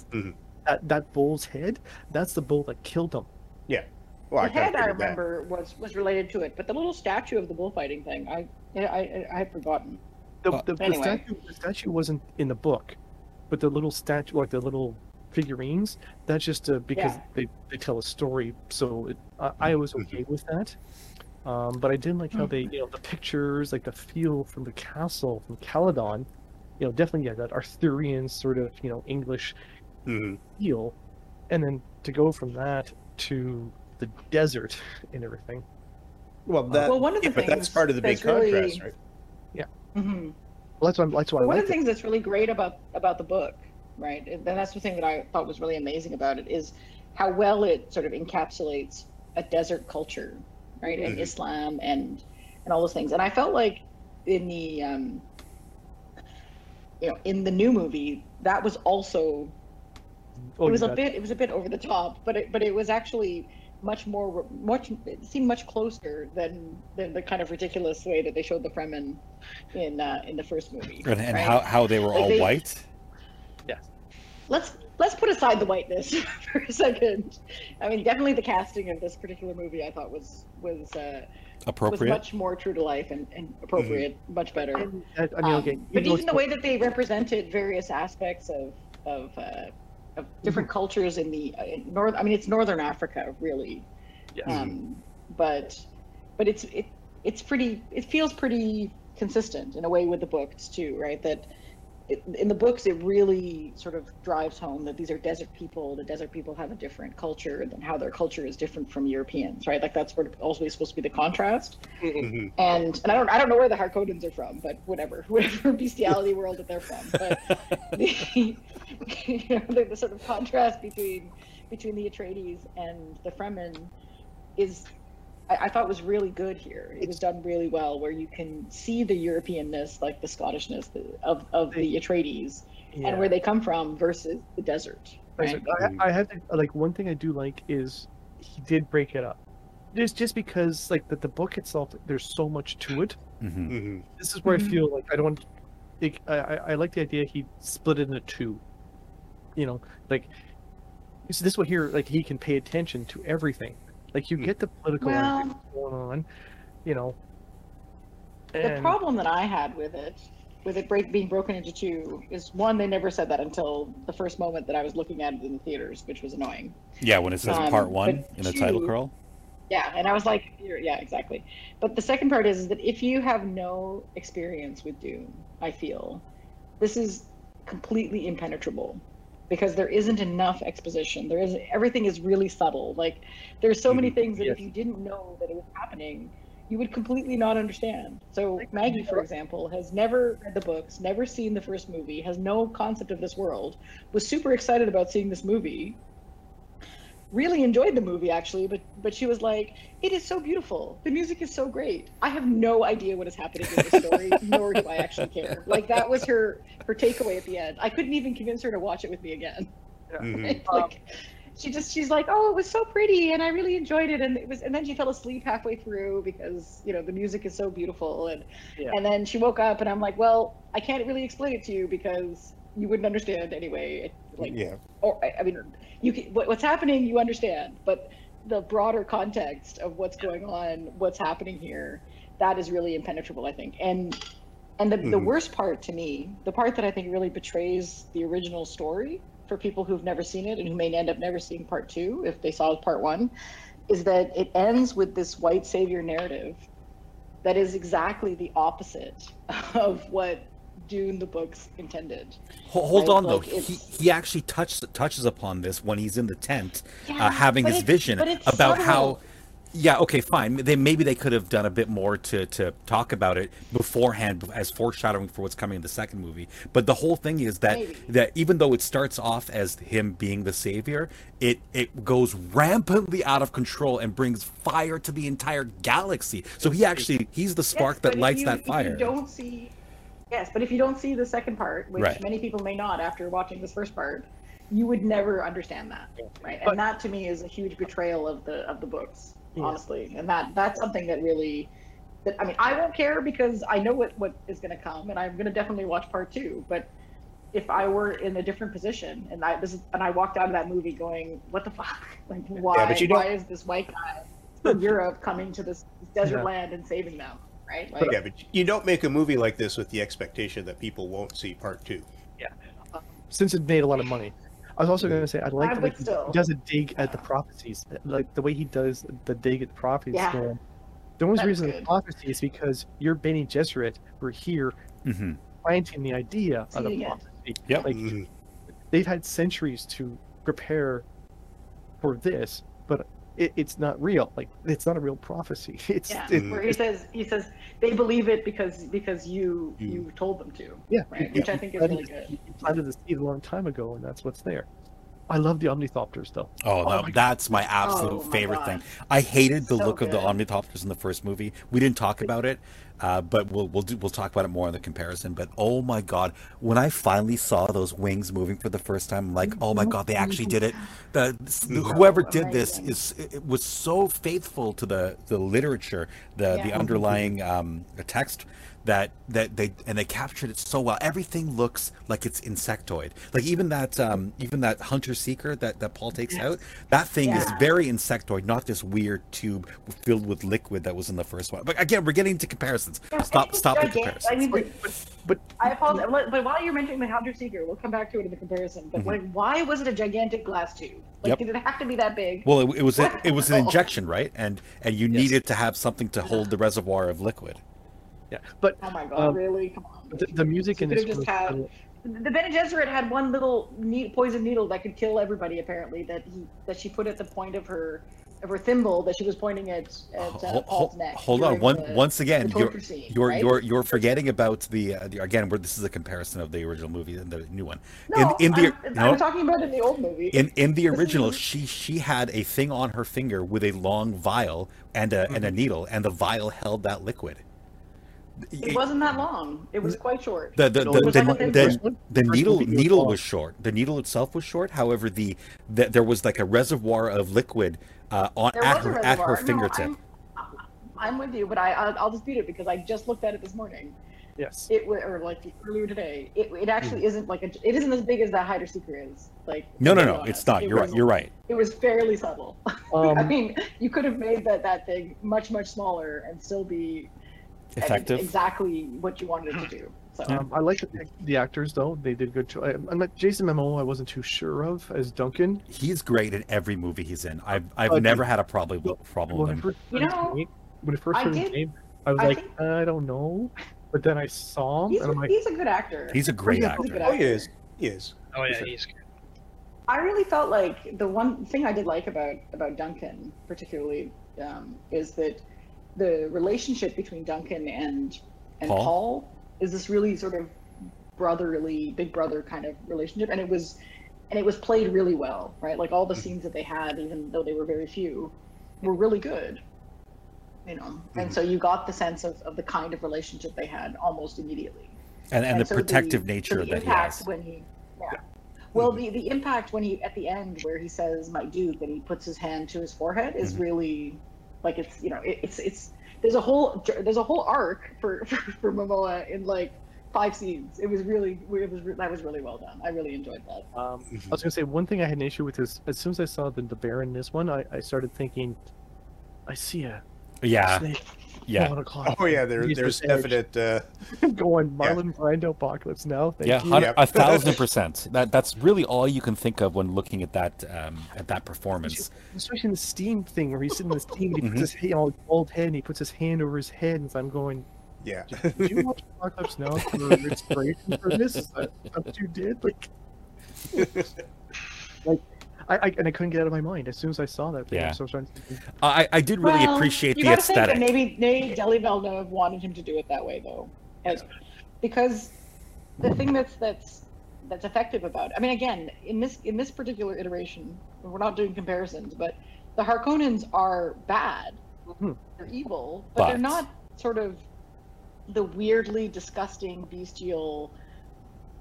That that bull's head. That's the bull that killed him. Yeah well, I the kinda head I figured that. remember was was related to it, but the little statue of the bullfighting thing, I I, I, I had forgotten. The, the, the Anyway. statue the statue wasn't in the book, but the little statue, like the little figurines, that's just uh, because Yeah. they, they tell a story. So it, I, I was Mm-hmm. okay with that. Um, but I didn't like how Hmm. they, you know, the pictures, like the feel from the castle from Caladan, you know, definitely yeah, that Arthurian sort of, you know, English Mhm. feel, and then to go from that to the desert and everything. Well, that, well, one of the yeah, but that's part of the big that's really- contrast, right? hmm Well, that's why that's why I One liked of the it. things that's really great about about the book, right? And that's the thing that I thought was really amazing about it is how well it sort of encapsulates a desert culture, right? And Mhm. Islam and and all those things. And I felt like in the um, you know in the new movie that was also Oh, it was a bit it was a bit over the top, but it but it was actually much more much it seemed much closer than than the kind of ridiculous way that they showed the Fremen in uh, in the first movie. And, and right? how, how they were Like all they- white. Yes. Let's let's put aside the whiteness for a second. I mean, definitely the casting of this particular movie I thought was was uh, was Appropriate. much more true to life and, and appropriate, much better. And, uh, I mean, Um, okay. but even the way that they represented various aspects of of, uh, of different Mm-hmm. cultures in the uh, in north, I mean, it's northern Africa, really. Yes. Um, but but it's it it's pretty. It feels pretty consistent in a way with the books too, right? That it, in the books it really sort of drives home that these are desert people. The desert people have a different culture than how their culture is different from Europeans, right? Like that's what also supposed to be the contrast Mhm. and and I don't I don't know where the Harkonnens are from, but whatever, whatever bestiality world that they're from. But the, you know, the, the sort of contrast between between the Atreides and the Fremen is I, I thought it was really good here. It was done really well, where you can see the Europeanness, like the Scottishness of of the Atreides, yeah. and where they come from versus the desert. Right? I, I have to like one thing I do like is he did break it up. Just just because like that the book itself, there's so much to it. Mhm. Mhm. This is where. I feel like I don't. want- Like, I, I I like the idea he split it into two. You know, like so this way here, like he can pay attention to everything. Like you get the political Well- going on, you know. The problem that I had with it, with it break, being broken into two, is one, they never said that until the first moment that I was looking at it in the theaters, which was annoying. Yeah, when it says Um, part one in the title two- crawl. Yeah, and I was like, yeah, exactly. But the second part is, is that if you have no experience with Dune, I feel this is completely impenetrable because there isn't enough exposition. There is everything is really subtle. Like there's so many Mhm. things that if you didn't know that it was happening, you would completely not understand. So Maggie, for example, has never read the books, never seen the first movie, has no concept of this world, was super excited about seeing this movie, really enjoyed the movie actually, but but she was like, "It is so beautiful. The music is so great. I have no idea what is happening in the story, nor do I actually care." Like that was her her takeaway at the end. I couldn't even convince her to watch it with me again. Mhm. like she just she's like, "Oh, it was so pretty, and I really enjoyed it." And it was, and then she fell asleep halfway through because you know the music is so beautiful, and Yeah. and then she woke up, and I'm like, "Well, I can't really explain it to you because you wouldn't understand anyway." Like, Yeah. or I I mean, you can, what, what's happening, you understand, but the broader context of what's going on, what's happening here, that is really impenetrable, I think. And and the, the Mhm. worst part to me, the part that I think really betrays the original story for people who've never seen it and who may end up never seeing part two if they saw part one, is that it ends with this white savior narrative that is exactly the opposite of what Dune the books intended. Ho- Hold Right, on though, like, he, it's- he actually touches touches upon this when he's in the tent, Yeah, uh, having his vision about subtle. how. Yeah, okay, fine. They maybe they could have done a bit more to to talk about it beforehand as foreshadowing for what's coming in the second movie. But the whole thing is that Maybe. that even though it starts off as him being the savior, it it goes rampantly out of control and brings fire to the entire galaxy. So he actually he's the spark Yes, that lights you- that fire. You don't see, yes, but if you don't see the second part, which Right. many people may not after watching this first part, you would never understand that, right? But- and that to me is a huge betrayal of the of the books, Yeah. honestly. And that that's something that really, that I mean, I won't care because I know what what is going to come, and I'm going to definitely watch part two. But if I were in a different position, and I this is, and I walked out of that movie going, "What the fuck? Like, why? but you don't- why is this white guy from Europe coming to this desert Yeah. land and saving them?" Right? Like, Yeah, but you don't make a movie like this with the expectation that people won't see part two. Yeah, since it made a lot of money. I was also going to say I like the but way he still. does a dig at the prophecies, like the way he does the dig at the prophecies. Yeah. going, The only That's reason the good. prophecy is because you're Bene Gesserit. We're here hmm planting the idea of the Seeing it. prophecy. Yep. Like Mhm. they've had centuries to prepare for this, but it, it's not real. Like it's not a real prophecy. It's Yeah, it- where he says he says they believe it because because you You- you told them to, yeah, right? you- Which I think is really planted- good. You planted the seed a long time ago, and that's what's there. I love the Ornithopters though. Oh, Oh no, my that's my absolute Oh favorite God. thing. I hated the So look of the good. Ornithopters in the first movie. We didn't talk about it, Uh, but we'll we'll do, we'll talk about it more in the comparison. But oh my god, when I finally saw those wings moving for the first time, I'm like, oh my god, they actually did it. The, whoever did this is it was so faithful to the the literature, the the underlying um, text that that they and they captured it so well. Everything looks like it's insectoid. Like even that um, even that hunter seeker that that Paul takes out, that thing is very insectoid, not this weird tube filled with liquid that was in the first one. But again, we're getting into comparisons. Yeah, Stop stop the comparisons. I mean, But, but I apologize, but- but while you're mentioning the Hunter Seeker, we'll come back to it in the comparison. But Mhm. like, why was it a gigantic glass tube? Like, Yep. did it have to be that big? Well, it, it was a, it was an injection, right? And and you Yes. needed to have something to hold the reservoir of liquid. Yeah, but oh my god, um, really? Come on. the, the music You in could this have just was- had the Bene Gesserit had one little neat poison needle that could kill everybody. Apparently, that he that she put at the point of her of her thimble that she was pointing at at uh, Paul's hol- neck. hold on, one the- once again, you're scene, you're right? you're you're forgetting about the, uh, the again. Where this is a comparison of the original movie and the new one. No, in in the I'm, no, I'm talking about in the old movie. in in the original, she she had a thing on her finger with a long vial and a Mm-hmm. and a needle, and the vial held that liquid. It wasn't that long. It was quite short. The the No, the, it was the, like the, the needle was needle was short. The needle itself was short. However, the, the there was like a reservoir of liquid uh, on at her at her reservoir. No, fingertip. I'm, I'm with you, but I I'll, I'll dispute it because I just looked at it this morning. yes. It wa- or like earlier today. It, it actually isn't like a, it isn't as big as that Hunter Seeker is. Like. No, no, no, it's not. It You're right. You're right. It was fairly subtle. I Um, mean, you could have made that that thing much much smaller and still be I think, Effective. exactly what you wanted it to do. So um, I like the, the actors though; they did good. Cho- I, I'm not Jason Momoa. I wasn't too sure of as Duncan. He's great in every movie he's in. I've I've Okay. never had a problem Well, problem When with him. first You know, his when I first I heard his did- name, I was I like, think- I don't know. But then I saw him, he's, and I'm like, he's a good actor. He's a great yeah, actor. good Oh, he is. He is. Oh yeah, he's good. I really felt like the one thing I did like about about Duncan, particularly, um, is that the relationship between Duncan and and Paul? Paul? is this really sort of brotherly, big brother kind of relationship, and it was and it was played really well, right? Like all the mm-hmm. scenes that they had, even though they were very few, were really good. You know, and mm-hmm. so you got the sense of, of the kind of relationship they had almost immediately. And and the so protective so nature the that he has. when he yeah. Well, mm-hmm. the the impact when he at the end where he says "my dude" and he puts his hand to his forehead is Mhm. really like it's you know it, it's it's there's a whole there's a whole arc for for, for Momoa in like five scenes. It was really it was that was really well done. I really enjoyed that. um, Mhm. I was gonna say one thing I had an issue with is as soon as I saw the the bear in this one, I, I started thinking, I see a Yeah, snake yeah, crawling across Oh yeah, there, there's definite. Uh, going Marlon Brando apocalypse now. Thank yeah, you. Yep. a thousand percent. That that's really all you can think of when looking at that um, at that performance. Especially in the steam thing where he's sitting in the steam and he puts his hand on his bald head and he puts his hand over his head and I'm going, yeah. Did you watch Apocalypse Now for inspiration for this? Is that what you did? Like, like I, I and I couldn't get out of my mind as soon as I saw that. Thing, Yeah. So I was trying to think, I I did really Well, appreciate you the gotta think that aesthetic. maybe maybe Denis Villeneuve wanted him to do it that way though, like, because the thing that's that's that's effective about. I mean, again, in this in this particular iteration, we're not doing comparisons, but the Harkonnens are bad. Mhm. They're evil, but, they're not sort of the weirdly disgusting, bestial,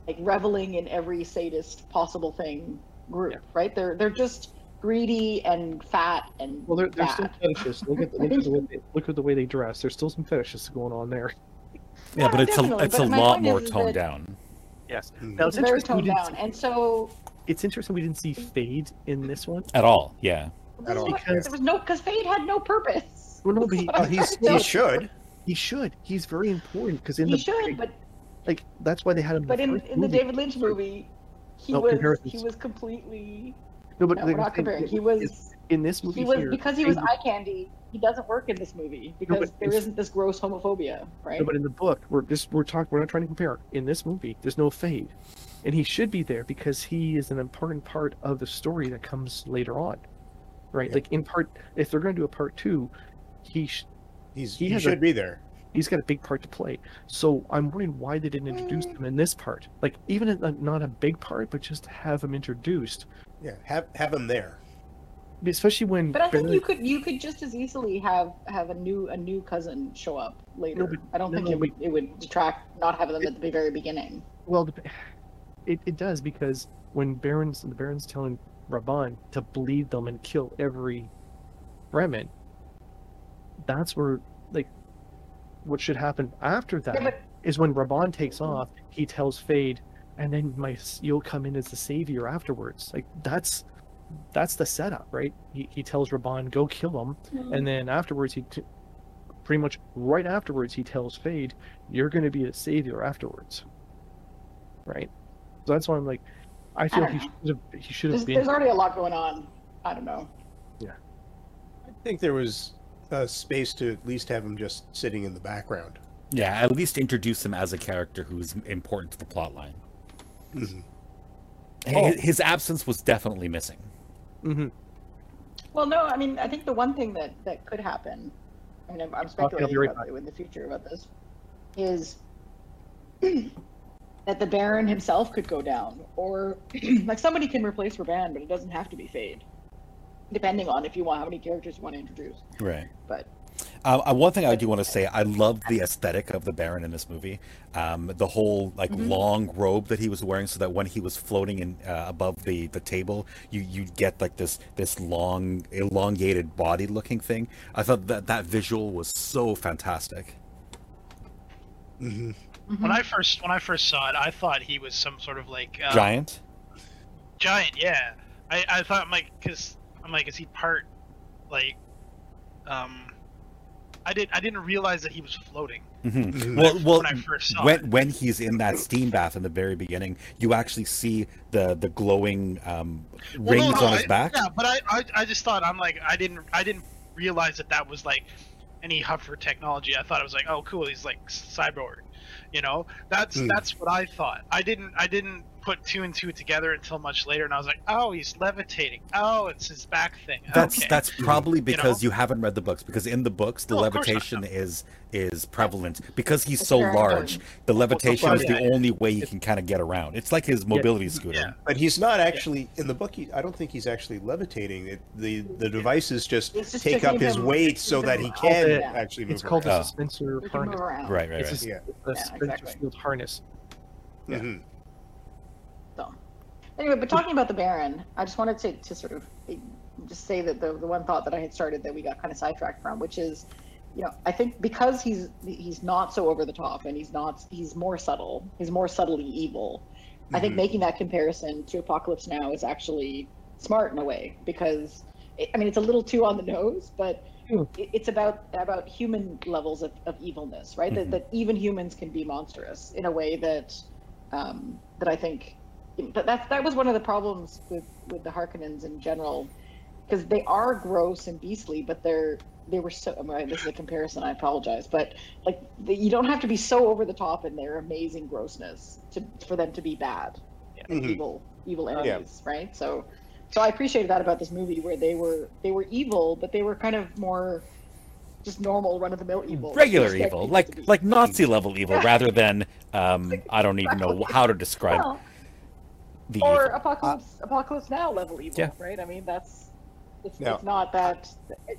like reveling in every sadist possible thing group, Yeah. right? They're they're just greedy and fat and well, they're, they're still bad. fetishists. Look at, look, at the way they, look at the way they dress. There's still some fetishists going on there. yeah, but it's a it's a lot more is- is toned that- down. Yes. Mhm. Now It's it's very toned didn't, down, and so it's interesting we didn't see Feyd in this one. At all, yeah. At all. Because- there was no because Feyd had no purpose. Well, no, but he, he's, he should. he should. He's very important because in he the should, but like that's why they had him. but in, in the, in the. David Lynch movie, he No, was comparisons. he was completely no, but no, the we're not comparing. is- He was in this movie he was here. because he was eye candy. He doesn't work in this movie because but there it's- isn't this gross homophobia, right? No, but in the book, we're just we're talking. We're not trying to compare. In this movie, there's no Feyd, and he should be there because he is an important part of the story that comes later on, right? Yeah. Like in part, if they're going to do a part two, he sh- He's, He he, has a- should be there. He's got a big part to play. So I'm wondering why they didn't introduce mm. him in this part. Like even in, a, uh, not a big part, but just have him introduced. Yeah, have have him there. especially when. But I think Baron- you could you could just as easily have have a new a new cousin show up later. but- I don't think no, it would it would detract not having them at the very beginning. Well, it, it does because when Baron's the Baron's telling Rabban to bleed them and kill every Fremen, that's where like what should happen after that Yeah, is when Rabban takes off, he tells Feyd, and then my you'll come in as the savior afterwards. Like that's that's the setup, right? He he tells Rabban go kill him, mm-hmm. and then afterwards he t- pretty much right afterwards he tells Feyd, you're going to be a savior afterwards, right? So that's why I'm like, I feel don't he should have he should there's, have been. there's already a lot going on. I don't know. Yeah. I think there was uh, space to at least have him just sitting in the background. Yeah, at least introduce him as a character who's important to the plot line. Mhm. Oh. His, his absence was definitely missing. Mhm. Well, no, I mean, I think the one thing that that could happen, I mean, I'm, I'm I'll be speculating right about in the future about this, is that the Baron himself could go down, or like somebody can replace Rabban, but it doesn't have to be Feyd, depending on if you want how many characters you want to introduce. Right. But Uh, uh, one thing I do want to say, I love the aesthetic of the Baron in this movie. Um, the whole like long robe that he was wearing, so that when he was floating in uh, above the, the table, you you'd get like this this long elongated body looking thing. I thought that that visual was so fantastic. hmm When I first when I first saw it, I thought he was some sort of like uh, Giant. giant. Yeah, I I thought like because I'm like is he part like um I didn't, I didn't realize that he was floating Mhm. Mhm. Well, well, when I first saw when when he's in that steam bath in the very beginning, you actually see the the glowing um, Well, rings no, on his I- back. Yeah, but I, I I just thought I'm like I didn't I didn't realize that that was like any hover technology. I thought it was like oh cool he's like cyborg, you know. That's Hmm. that's what I thought. I didn't I didn't put two and two together until much later, and I was like oh he's levitating. Oh it's his back thing. That's okay. that's probably because know? you, haven't read the books. Because in the books, the No, of not, levitation no. is is prevalent. Because he's It's so large, the levitation is yeah, the yeah. only way he can kind of get around. It's like his mobility scooter. Yeah. But he's not actually in the book. He, I don't think he's actually levitating. It, the the devices just just take up his him- weight so that he can there. actually move. It's called around. a suspensor we harness. around. Right, right, It's right. a, Yeah. a Yeah, Spencer exactly. Field harness. around. So, anyway, but talking about the Baron, I just wanted to, to sort of just say that the, the one thought that I had started that we got kind of sidetracked from, which is, you know, I think because he's he's not so over the top and he's not he's more subtle, he's more subtly evil. I think Mhm. making that comparison to Apocalypse Now is actually smart in a way because it, I mean it's a little too on the nose, but Hmm. it, it's about about human levels of, of evilness, right? Mhm. That, that even humans can be monstrous in a way that um, that I think that that that was one of the problems with with the Harkonnens in general, because they are gross and beastly, but they're they were so. I mean, this is a comparison. I apologize, but like the, you don't have to be so over the top in their amazing grossness to for them to be bad, like Mhm. evil evil Yeah. enemies, right? So. So I appreciated that about this movie, where they were they were evil, but they were kind of more just normal, run of the mill evil, Regular evil, like like Nazi level evil, rather than um, I don't even know how to describe Well, the or evil. apocalypse apocalypse now level evil Yeah. right i mean that's it's, Yeah. it's not that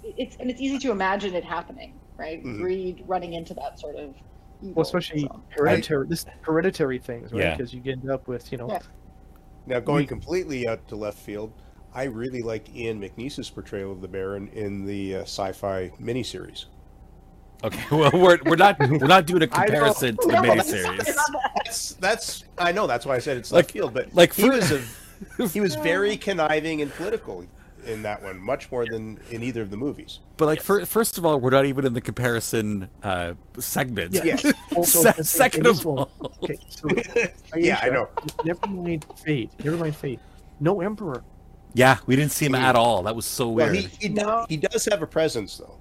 it's and it's easy to imagine it happening right Mhm. greed running into that sort of evil, Well, especially so. hereditary, this hereditary things, right? Yeah. Because you end up with, you know, Yeah. Now, going We- completely out to left field, I really liked Ian McNeice's portrayal of the Baron in the uh, sci-fi miniseries. Okay, well we're we're not we're not doing a comparison to the No, that's- miniseries. That's that's I know that's why I said it's Like- left field, but like he was a, he was very conniving and political in that one, much more than in either of the movies. But like, fir- first of all, we're not even in the comparison uh, segment. Yeah. Yes. Also, Se- in- in second of all, okay, so yeah, I know. Never mind Feyd. Never mind Feyd. No emperor. yeah, we didn't see him at all. That was so Well, weird. he he, No. he does have a presence though.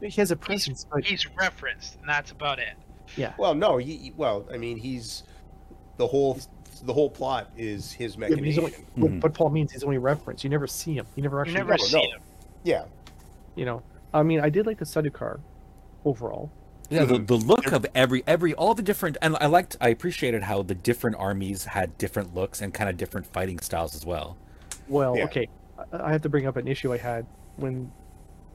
He has a presence, but He's referenced, and that's about it. yeah. Well, no, he he- well, I mean, he's the whole the whole plot is his Yeah, but, he's only, machination. what- Mhm. what Paul means, he's only reference. You never see him. You never You actually. never see no. him. Yeah, You know. I mean, I did like the Sardaukar overall. Yeah, the, the look of every every all the different and I liked I appreciated how the different armies had different looks and kind of different fighting styles as well. Well, Yeah. okay. I- I have to bring up an issue I had when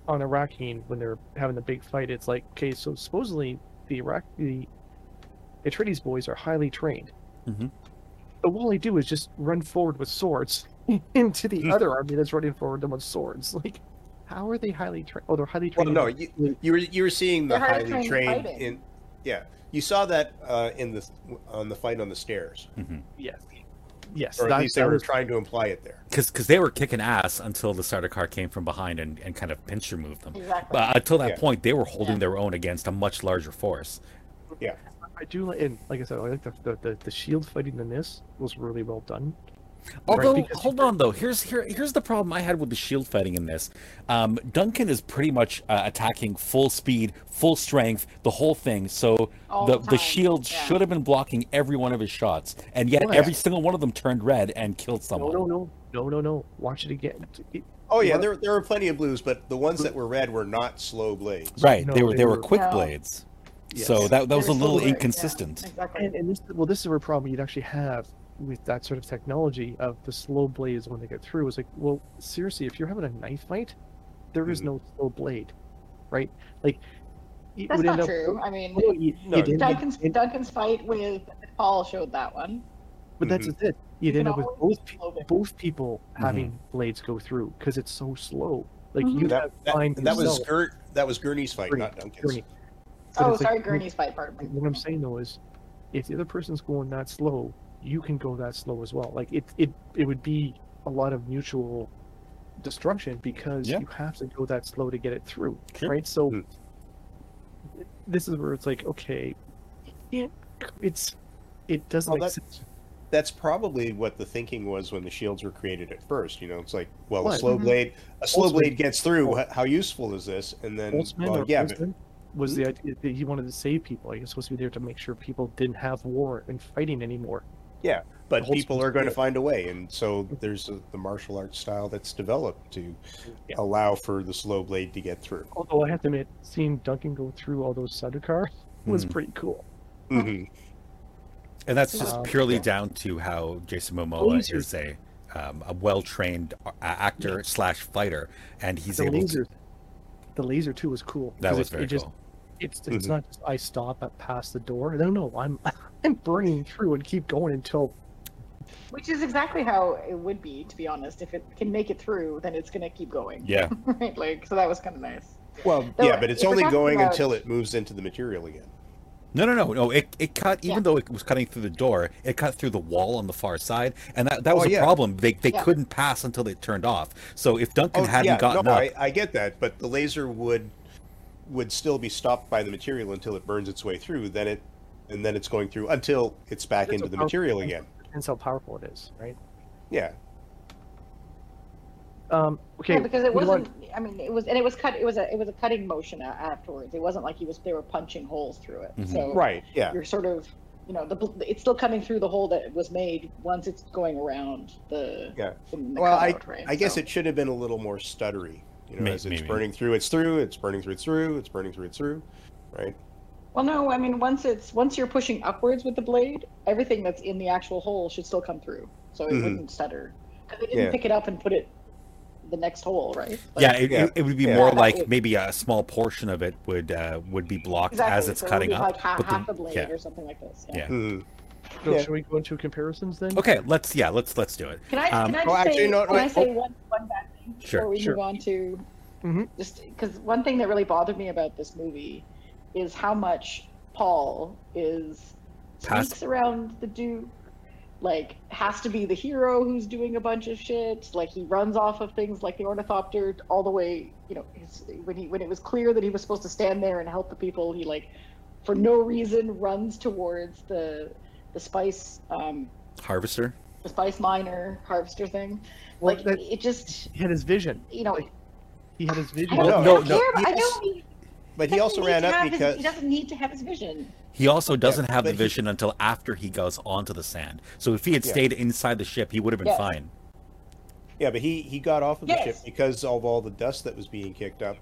on Arrakeen when they're having the big fight. It's like, okay, so supposedly the Iraq the Atreides boys are highly trained, Mhm. but all they do is just run forward with swords into the other army that's running forward them with swords. Like, how are they highly trained? Oh, they're highly Well, trained. no, you, you were you were seeing the highly highly trained trained in. Yeah, you saw that uh, in the on the fight on the stairs, yes, yes, or at that- least they that were was- trying to imply it there. because they were kicking ass until the Sardaukar came from behind and, and kind of pinch removed them. Exactly. But until that Yeah. point, they were holding Yeah. their own against a much larger force. Yeah, I do like, and like I said, I like the, the, the, the shield fighting in this was really well done. Although, because- hold on though. Here's here here's the problem I had with the shield fighting in this. Um, Duncan is pretty much uh, attacking full speed, full strength, the whole thing. So All the the the shield yeah. should have been blocking every one of his shots, and yet Oh, yeah. every single one of them turned red and killed someone. no, no, no, no, no. Watch it again. It- Oh yeah, What? there there were plenty of blues, but the ones that were red were not slow blades. Right? No, they were they they were were- quick No. blades. Yes. So that that was a little slower, yeah, inconsistent. exactly. And, and this, well, this is a problem you'd actually have with that sort of technology of the slow blades when they get through. It's like, well, seriously, if you're having a knife fight, there is Mhm. no slow blade, right? Like, it That's would not end up. true. I mean, No, you- No, you'd end up- Duncan's, it- Duncan's fight with Paul showed that one. but that's Mhm. it. You'd You end up with both pe- slow it. both people having blades go through because it's so slow. Like Mhm. you That, have that, time. that was yourself. Gert, that was Gurney's fight, Gurney, not Duncan's. Gurney. But Oh, it's like- sorry, Gurney's fight part. Like, what I'm saying though is, if the other person's going that slow, you can go that slow as well. Like it, it, it would be a lot of mutual destruction because Yeah. you have to go that slow to get it through, Sure. right? So Hmm. this is where it's like, okay, yeah, it's it doesn't Well, make that- sense. That's probably what the thinking was when the shields were created at first. You know, it's like, well, a What? slow Mhm. blade, a slow Ultimate- blade gets through. H- How useful is this? And then, well, yeah, but, was Hmm? the idea that he wanted to save people. He was supposed to be there to make sure people didn't have war and fighting anymore. But people are going to find a way, and so there's a, the martial arts style that's developed to Yeah. allow for the slow blade to get through. Although I have to admit, seeing Duncan go through all those Sardaukar was Hmm. pretty cool. hmm And that's just Um, purely yeah. down to how Jason Momoa Lasers. is a um, a well trained actor slash fighter, and he's the able laser, to. the laser too was cool. That was it, very it just, cool. It's it's Mhm. not just I stop at past the door. No, no, I'm I'm burning through and keep going until Which is exactly how it would be, to be honest. If it can make it through, then it's gonna keep going. Yeah. right? Like, so that was kind of nice. Well, Though, yeah, but it's only going about- until it moves into the material again. No, no, no, no. It, it cut even Yeah. though it was cutting through the door. It cut through the wall on the far side, and that, that was Oh, a yeah. problem. They they Yeah. couldn't pass until they turned off. So if Duncan Oh, hadn't yeah, gotten no, up, I, I get that, but the laser would would still be stopped by the material until it burns its way through. Then it, and then it's going through until it's back That's into the material again. depends how powerful it is, right? Yeah, Um, okay, Yeah, because it wasn't. I mean, it was, and it was cut. It was a, it was a cutting motion afterwards. It wasn't like he was. They were punching holes through it. Mhm. So right. Yeah, you're sort of, you know, the it's still coming through the hole that was made once it's going around the. Yeah. The, the well, I, right? I guess So- it should have been a little more stuttery. You know, May- as it's maybe. burning through, it's through, it's burning through, it's through, it's burning through, it's through, right? Well, no, I mean, once it's once you're pushing upwards with the blade, everything that's in the actual hole should still come through, so it Mhm. wouldn't stutter. Because they didn't Yeah. pick it up and put it the next hole, right? Like, yeah, it, Yeah. It, it would be Yeah. more Yeah, like it- maybe a small portion of it would uh, would be blocked exactly. as it's so it would cutting be up. like half, half the- a blade yeah. or something like this. Yeah. Mhm. so yeah. should we go into comparisons then? Okay, let's yeah, let's let's do it. Can I Um, can I oh, actually, say, no, can I say oh. one one bad thing Sure, before we sure. move on to Mhm. just because one thing that really bothered me about this movie is how much Paul is Pass- sneaks around the Duke, like has to be the hero who's doing a bunch of shit. Like he runs off of things like the ornithopter all the way. You know, his, when he when it was clear that he was supposed to stand there and help the people, he like for no reason runs towards the the spice um, Harvester. the spice miner harvester thing. Well, like that- it just He had his vision. you know. He had his vision. I don't, no, I don't no, care. About, I he don't also- need. But he also ran up have his- because he doesn't need to have his vision. He also doesn't have the but he- vision until after he goes onto the sand. So if he had Yeah. stayed inside the ship, he would have been Yes. fine. yeah, but he he got off of the ship because of all the dust that was being kicked up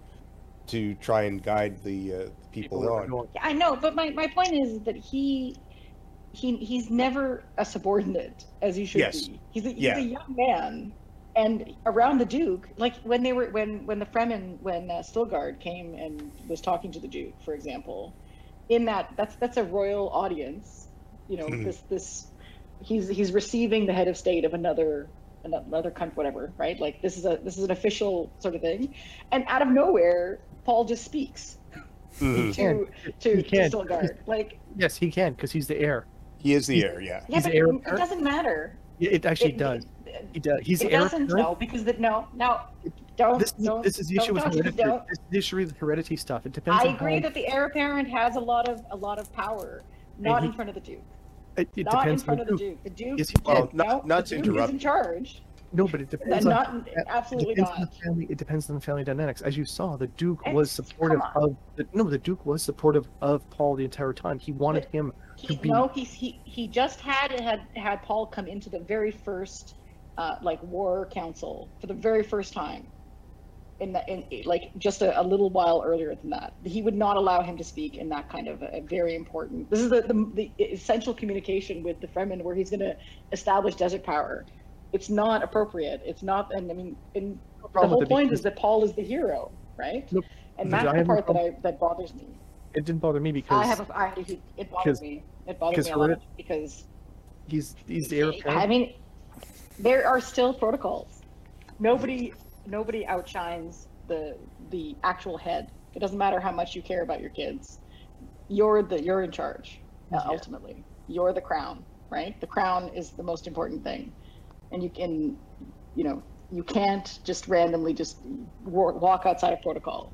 to try and guide the uh, people, were on. going- I know, but my, my point is that he he he's never a subordinate as he should Yes. be. He's a, he's Yeah. a young man, and around the Duke, like when they were when when the Fremen when uh, Stilgar came and was talking to the Duke, for example, in that that's that's a royal audience. You know, Mhm. this this he's he's receiving the head of state of another another country, whatever, right? Like this is a this is an official sort of thing, and out of nowhere, Paul just speaks Mhm. to to, He to. Stilgar. Like, Yes, he can because he's the heir. He is the heir, yeah. yeah, He's but the heir it, apparent? doesn't matter. It, it actually It- does. It, He does. He's it doesn't apparent. no because the no no don't This is, don't, this is the don't issue with touch it, heredity. don't. This is the issue with heredity stuff. It depends. I on agree how, that the heir apparent has a lot of a lot of power, not he- in front of the Duke. it, it not in depends front on of the. Duke. The Duke. Yes, he Well, can. not- no, not the to Duke interrupt. is in charge. No, but it depends And on. not it absolutely depends on not. the family. It depends on the family dynamics. As you saw, the Duke It's- was supportive of. The, no, the Duke was supportive of Paul the entire time. He wanted him. He, to be- no, he's he he just had had had Paul come into the very first uh, like war council for the very first time. In the in like just a, a little while earlier than that, he would not allow him to speak in that kind of a, a very important. This is the, the the essential communication with the Fremen, where he's going to establish desert power. It's not appropriate. It's not, and I mean, and the whole point is that Paul is the hero, right? And that's the no part that I that bothers me. It didn't bother me because I have a, I, it bothers me. It bothers me a lot because he's he's the heir apparent. I mean, there are still protocols. Nobody nobody outshines the the actual head. It doesn't matter how much you care about your kids. You're the you're in charge. uh, Yeah. Ultimately, you're the crown, right? The crown is the most important thing, and you can, you know, you can't just randomly just walk outside of protocol.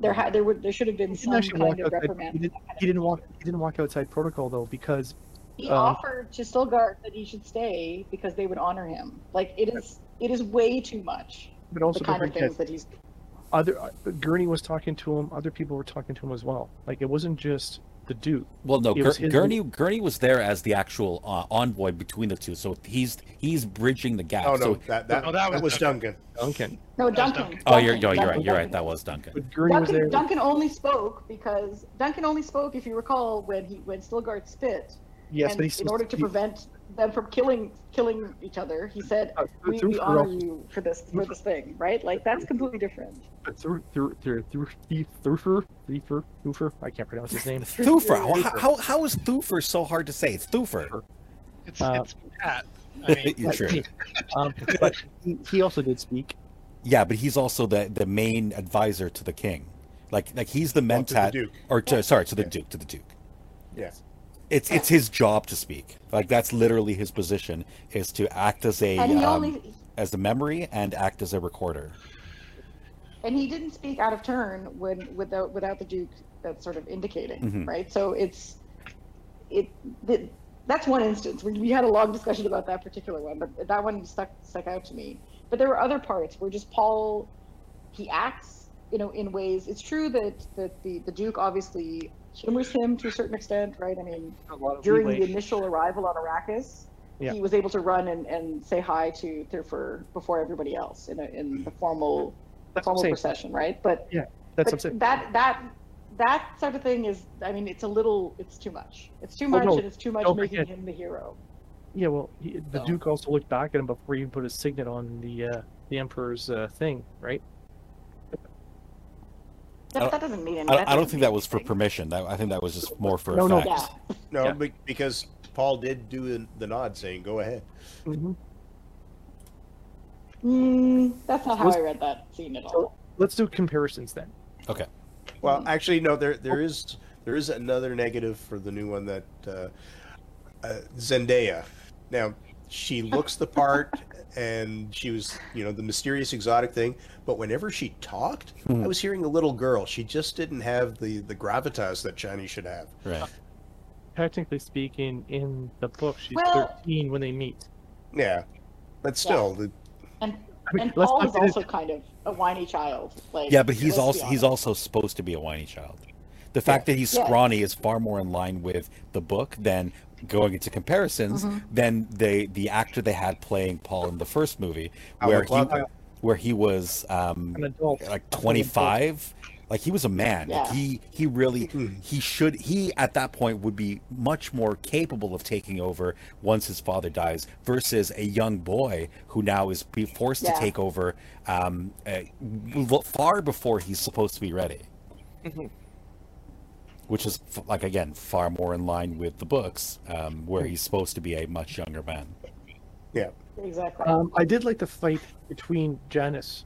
There, ha- there would, there should have been some kind of reprimand. He didn't, he didn't walk. He didn't walk outside protocol though because He Um, offered to Stilgar that he should stay because they would honor him. Like it is, it is way too much. but also the kind of things that he's. other uh, Gurney was talking to him. Other people were talking to him as well. Like it wasn't just the Duke. Well, no, Gur- his- Gurney Gurney was there as the actual uh, envoy between the two, so he's he's bridging the gap. Oh no, So, that that, Oh, that that was was Duncan. Duncan. No, Duncan. Duncan. oh, you're, Duncan, you're, you're right. You're right. That was Duncan. But Gurney was there. Duncan, Duncan only spoke because Duncan only spoke, if you recall, when he when Stilgar spit. Yes, and but he's in order to he- prevent them from killing killing each other, he said, uh, "We, through- we through honor you for this for this thing, right? Like that's completely different." But through through through through through Thurfer, Thurfer, Thurfer. I can't pronounce his name. Thufir. How, how, how is Thufir so hard to say? It's Thufir. It's Uh, it's Pat. I mean, You're true. Um, but he, he also did speak. Yeah, but he's also the the main advisor to the king. Like like he's the Well, to the Duke. or to, sorry, to the Yeah. duke, to the duke. Yeah. It's it's his job to speak. Like that's literally his position is to act as a um, only as the memory and act as a recorder. and he didn't speak out of turn when without without the duke that's sort of indicating Mhm. right so it's it, the that's one instance we, we had a long discussion about that particular one but that one stuck stuck out to me but there were other parts where just paul he acts you know in ways it's true that that the the duke obviously humors him to a certain extent right i mean A lot of during leeway. the initial arrival on Arrakis, Yeah. he was able to run and, and say hi to Thurfer before everybody else in a, in the formal That's formal procession, right? But, yeah, That's but what I'm saying. that that that sort of thing is, I mean, it's a little, it's too much. It's too Well, much, no, and it's too much don't making forget- him the hero. Yeah, well, he, the So- Duke also looked back at him before he even put his signet on the uh, the Emperor's uh, thing, right? That, I- that doesn't mean anything. I don't think that was for permission. That, I think that was just more for No, no. effect. Yeah. No, Yeah. be- because Paul did do the- the nod, saying, "Go ahead." Mm-hmm. Mm, that's not how Was- I read that scene at all. So let's do comparisons then. Okay. Well, Mhm. actually, no. There there is there is another negative for the new one that uh, uh, Zendaya. Now she looks the part, and she was you know the mysterious exotic thing. But whenever she talked, Hmm. I was hearing a little girl. She just didn't have the the gravitas that Chinese should have. Right. Technically speaking, in the book, she's Well- 13 when they meet. Yeah, but still, the, And and let's Paul is also into- kind of a whiny child. Like Yeah, but he's also he's also supposed to be a whiny child. The fact that he's Yeah. scrawny is far more in line with the book than going into comparisons Mhm. than the the actor they had playing Paul in the first movie, where he where he was um, like a full adult. 25 Like he was a man. Like he he really Mhm. he should he at that point would be much more capable of taking over once his father dies versus a young boy who now is be forced Yeah. to take over um, uh, far before he's supposed to be ready. Mhm. Which is f- like again far more in line with the books, um, where he's supposed to be a much younger man. Yeah. Exactly. Um, I did like the fight between Jamis.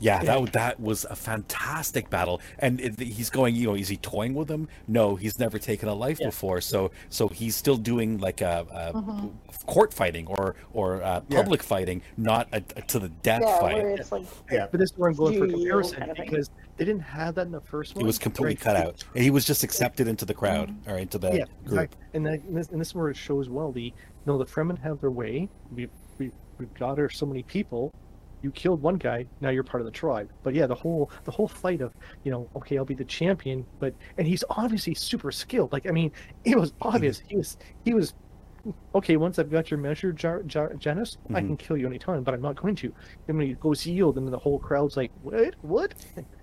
Yeah, Yeah. that that was a fantastic battle, and it, he's going. You know, is he toying with him? No, he's never taken a life Yeah. before, so so he's still doing like a, a Mhm. court fighting or or uh, Yeah. public fighting, not a, a to the death yeah, fight. like Yeah. But this is where I'm going for comparison kind of because they didn't have that in the first one. It was completely right? cut out, and he was just accepted into the crowd or into the Yeah, group. exactly. And, that, and, this, and this is where it shows well the no, the Fremen have their way. We we we got her so many people. You killed one guy, now you're part of the tribe. But yeah, the whole the whole fight of you know, okay, I'll be the champion, but and he's obviously super skilled. Like I mean, it was obvious he was he was okay. Once I've got your measure, Jar, Jar, Jamis, I Mhm. can kill you anytime, but I'm not going to. And when he goes yield, and the whole crowd's like, what, what?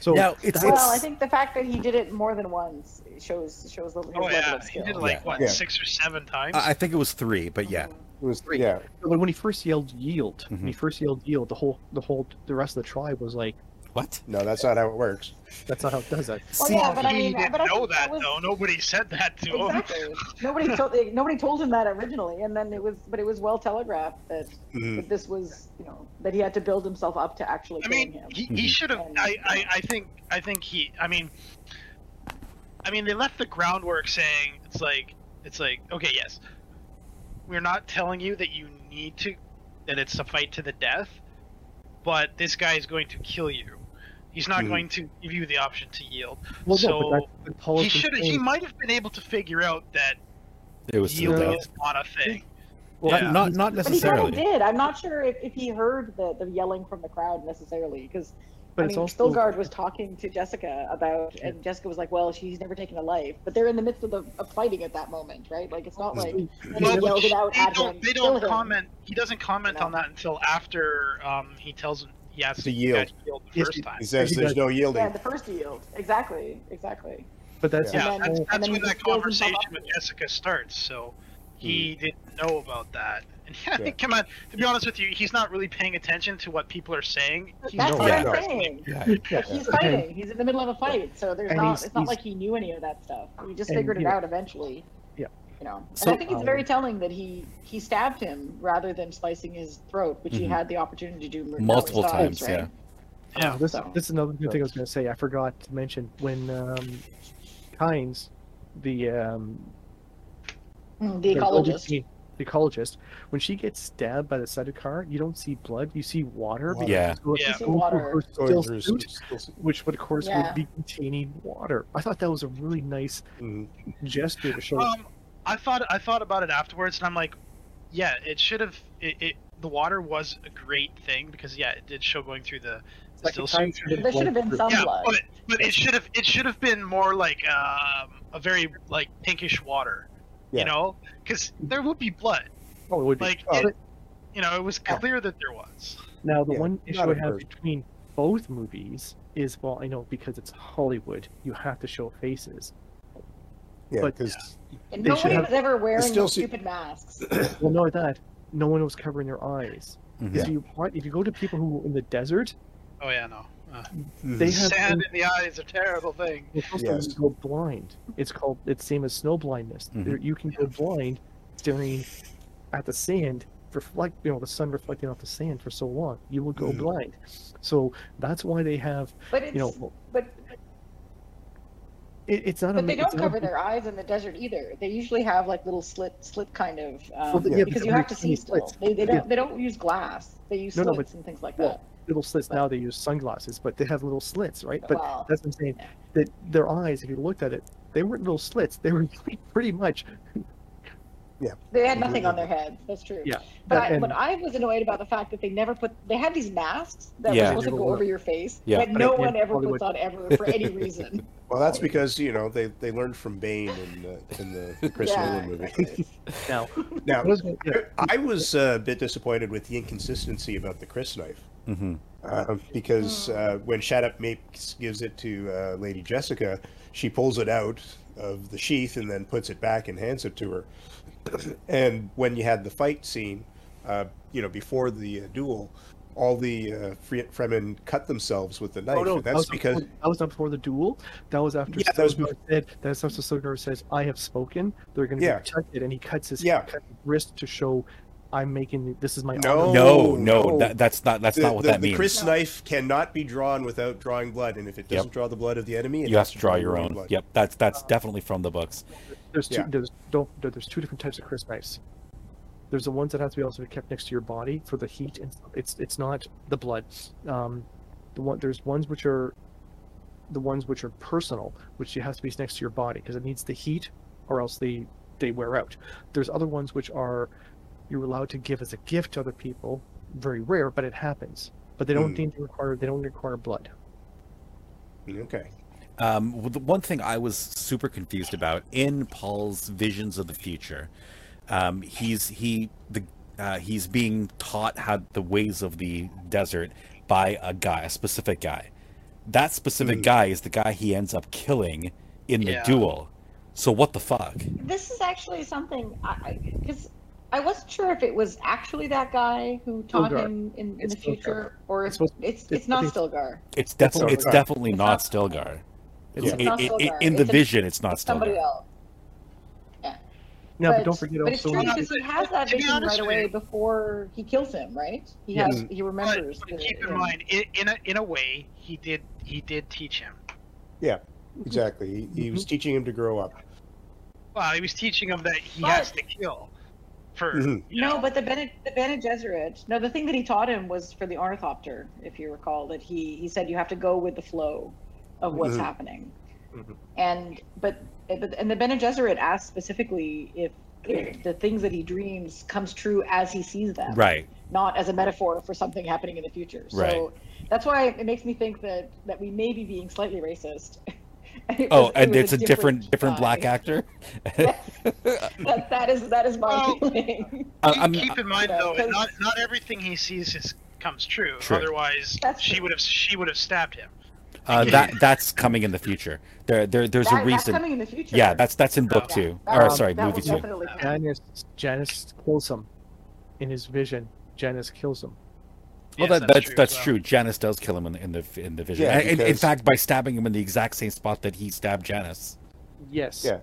So Now, it's- that- well, I think the fact that he did it more than once shows shows the Oh level yeah, of he skill. did like Yeah. what Yeah. six or seven times. I I think it was three, but yeah, It was Three. yeah. But when he first yelled yield, when he Mhm. first yelled yield, the whole the whole the rest of the tribe was like, what? No, that's not how it works. that's not how it does it. Well, See, yeah, but I he mean, didn't but I know think that, was, though. Nobody said that to him. Nobody told nobody told him that originally, and then it was, but it was well telegraphed that, Mhm. that this was, you know, that he had to build himself up to actually I killing mean, him. he, he should have. I, I, I think. I think he. I mean. I mean, they left the groundwork saying it's like it's like okay, yes, we're not telling you that you need to, that it's a fight to the death, but this guy is going to kill you. He's not Mhm. going to give you the option to yield. Well, so no, but that's what Paul he has been should. He might have been able to figure out that It was to the yielding death. is not a thing. Well, Yeah. Not not But he kind did. I'm not sure if, if he heard the, the yelling from the crowd necessarily, because but I mean, also Stilgar was talking to Jessica about, and Jessica was like, "Well, she's never taken a life," but they're in the midst of, the, of fighting at that moment, right? Like it's not like Well, they yelled it out they at don't, him. they don't him." comment. He doesn't comment You know? on that until after um, he tells him he has To to yield. yield the Yes, first time. He says there's no yielding. Yeah, the first yield. Exactly. Exactly. but that's Yeah, And then- that's, that's when that just builds himself conversation with. Jessica starts. So he hmm. didn't know about that. And yeah, Yeah. come on. To be honest with you, he's not really paying attention to what people are saying. He's That's No, what yeah. I'm saying. Yeah. yeah. He's fighting. He's in the middle of a fight, so there's And not. It's not like he knew any of that stuff. He just And, figured it you out eventually. Yeah. You know, So- and I think it's um, very telling that he he stabbed him rather than slicing his throat, which he Mhm. had the opportunity to do Multiple times, right? yeah. Yeah. This, So- this is another good thing I was going to say. I forgot to mention when um, Kynes, the um, Mm, The the- ecologist. the ecologist, when she gets stabbed by the side of the car, you don't see blood, you see water. Water. Yeah. because Yeah. it's See going through water. her still suit, still- which would of course Yeah. would be containing water. I thought that was a really nice Mhm. gesture to show. Um, I thought I thought about it afterwards, and I'm like, yeah, it should have. It, it the water was a great thing because yeah, it did show going through the Second still time suit. should have There should have been blood some Yeah, blood. but but it should have it should have been more like um, a very like pinkish water, Yeah. you know, because there would be blood. Oh, it would be. Like Oh, it, you know, it was Yeah. clear that there was. Now, the Yeah, one issue I have first. between both movies is, well, I know because it's Hollywood, you have to show faces. Yeah, because and they should nobody have- was ever wearing still those see- stupid masks. Well, not that. No one was covering their eyes. Mhm. If you what, if you go to people who in the desert, Oh yeah, no. Uh, they have sand in the eye is a terrible thing. Well, first Yes. you go blind. It's called. It's same as snow blindness. Mhm. There, you can go blind staring at the sand, reflect. You know, the sun reflecting off the sand for so long. You will go Mhm. blind. So that's why they have. But it's You know, but it, it's not. but a, they don't cover a- their eyes in the desert either. They usually have like little slit slit kind of um, Well, yeah, because but you have to see still. slits. They, they don't they don't use glass. They use No, no, slits but- and things like well, that. little slits. Now they use sunglasses, but they have little slits, right? But Wow. that's what I'm saying. Yeah. That their eyes, if you looked at it, they weren't little slits. They were pretty much. They had nothing on their heads. That's true. Yeah, But that- I, and- but I was annoyed about the fact that they never put. They had these masks that Yeah. were supposed to go over your face Yeah. that But no at one end, ever Hollywood- puts on ever for any reason. well, that's because you know they, they learned from Bane in the in the Chris yeah. Nolan movie. exactly. now, Now, what. I was uh, a bit disappointed with the inconsistency about the crysknife. hmm uh, because uh, when Shadout Mapes gives it to uh, Lady Jessica, she pulls it out of the sheath and then puts it back and hands it to her. And when you had the fight scene, uh, you know, before the uh, duel, all the uh, Fremen cut themselves with the knife. Oh no, and that that's was because before, that was not before the duel. That was after Yeah, that was Stilgar said that's after Stilgar says, "I have spoken." They're going to Yeah. be protected, and he cuts his Yeah. cut his wrist to show, "I'm making this is my No. honor." No, no, no. That, that's not that's the, not what the, that the means. Chris knife cannot be drawn without drawing blood, and if it doesn't draw the blood of the enemy, it you have to draw your own own. blood. Yep, that's that's definitely from the books. There's two. Yeah. There's don't. There's two different types of crysknives. There's the ones that have to be also kept next to your body for the heat, and it's it's not the blood. Um, the one there's ones which are, the ones which are personal, which you have to be next to your body because it needs the heat, or else they they wear out. There's other ones which are, you're allowed to give as a gift to other people. Very rare, but it happens. But they don't Mm. need to require. They don't require blood. Okay. Um, the one thing I was super confused about in Paul's visions of the future, um, he's he the uh, he's being taught how the ways of the desert by a guy, a specific guy. That specific Mhm. guy is the guy he ends up killing in the duel. So what the fuck? This is actually something I because I, wasn't sure if it was actually that guy who taught Stilgar. him in, in It's the Stilgar. future, or if It's it's it's, it's- not I Stilgar. It's definitely it's definitely not not- Stilgar. It's, I- It's not I- I- in the It's a- vision, it's not It's somebody Stilgar. else. no, but, don't forget but it's also. true because he has that vision right away you- before he kills him, right? He Yes. has he remembers. but the- keep in him. mind, in, in a in a way, he did he did teach him. Yeah, exactly. He, he Mm-hmm. was teaching him to grow up. Well, he was teaching him that he But- has to kill. For Mhm. you No, know, but the Bene, the Bene Gesserit. No, the thing that he taught him was for the ornithopter, if you recall. That he he said you have to go with the flow of what's Mhm. happening. Mhm. And but but and the Bene Gesserit asked specifically if, if the things that he dreams comes true as he sees them, Right. not as a metaphor for something happening in the future. So Right. that's why it makes me think that that we may be being slightly racist. It Oh, was- and was it's a different different guy. black actor. that, that is that is my Well, feeling. I- keep, keep in mind you know, though, that 'cause- not not everything he sees is, comes true. True. Otherwise, That's she would have she would have stabbed him. Uh, that that's coming in the future. There, there there's That- a That's reason. coming in the future. Yeah, that's that's in book Yeah, two. that Or will- sorry, movie two. definitely come. Jamis Jamis kills him in his vision. Jamis kills him. Well, Yes, that, that's true that's well. true. Jamis does kill him in the in the, in the vision. Yeah, And- and in fact, by stabbing him in the exact same spot that he stabbed Jamis. Yes. Yeah.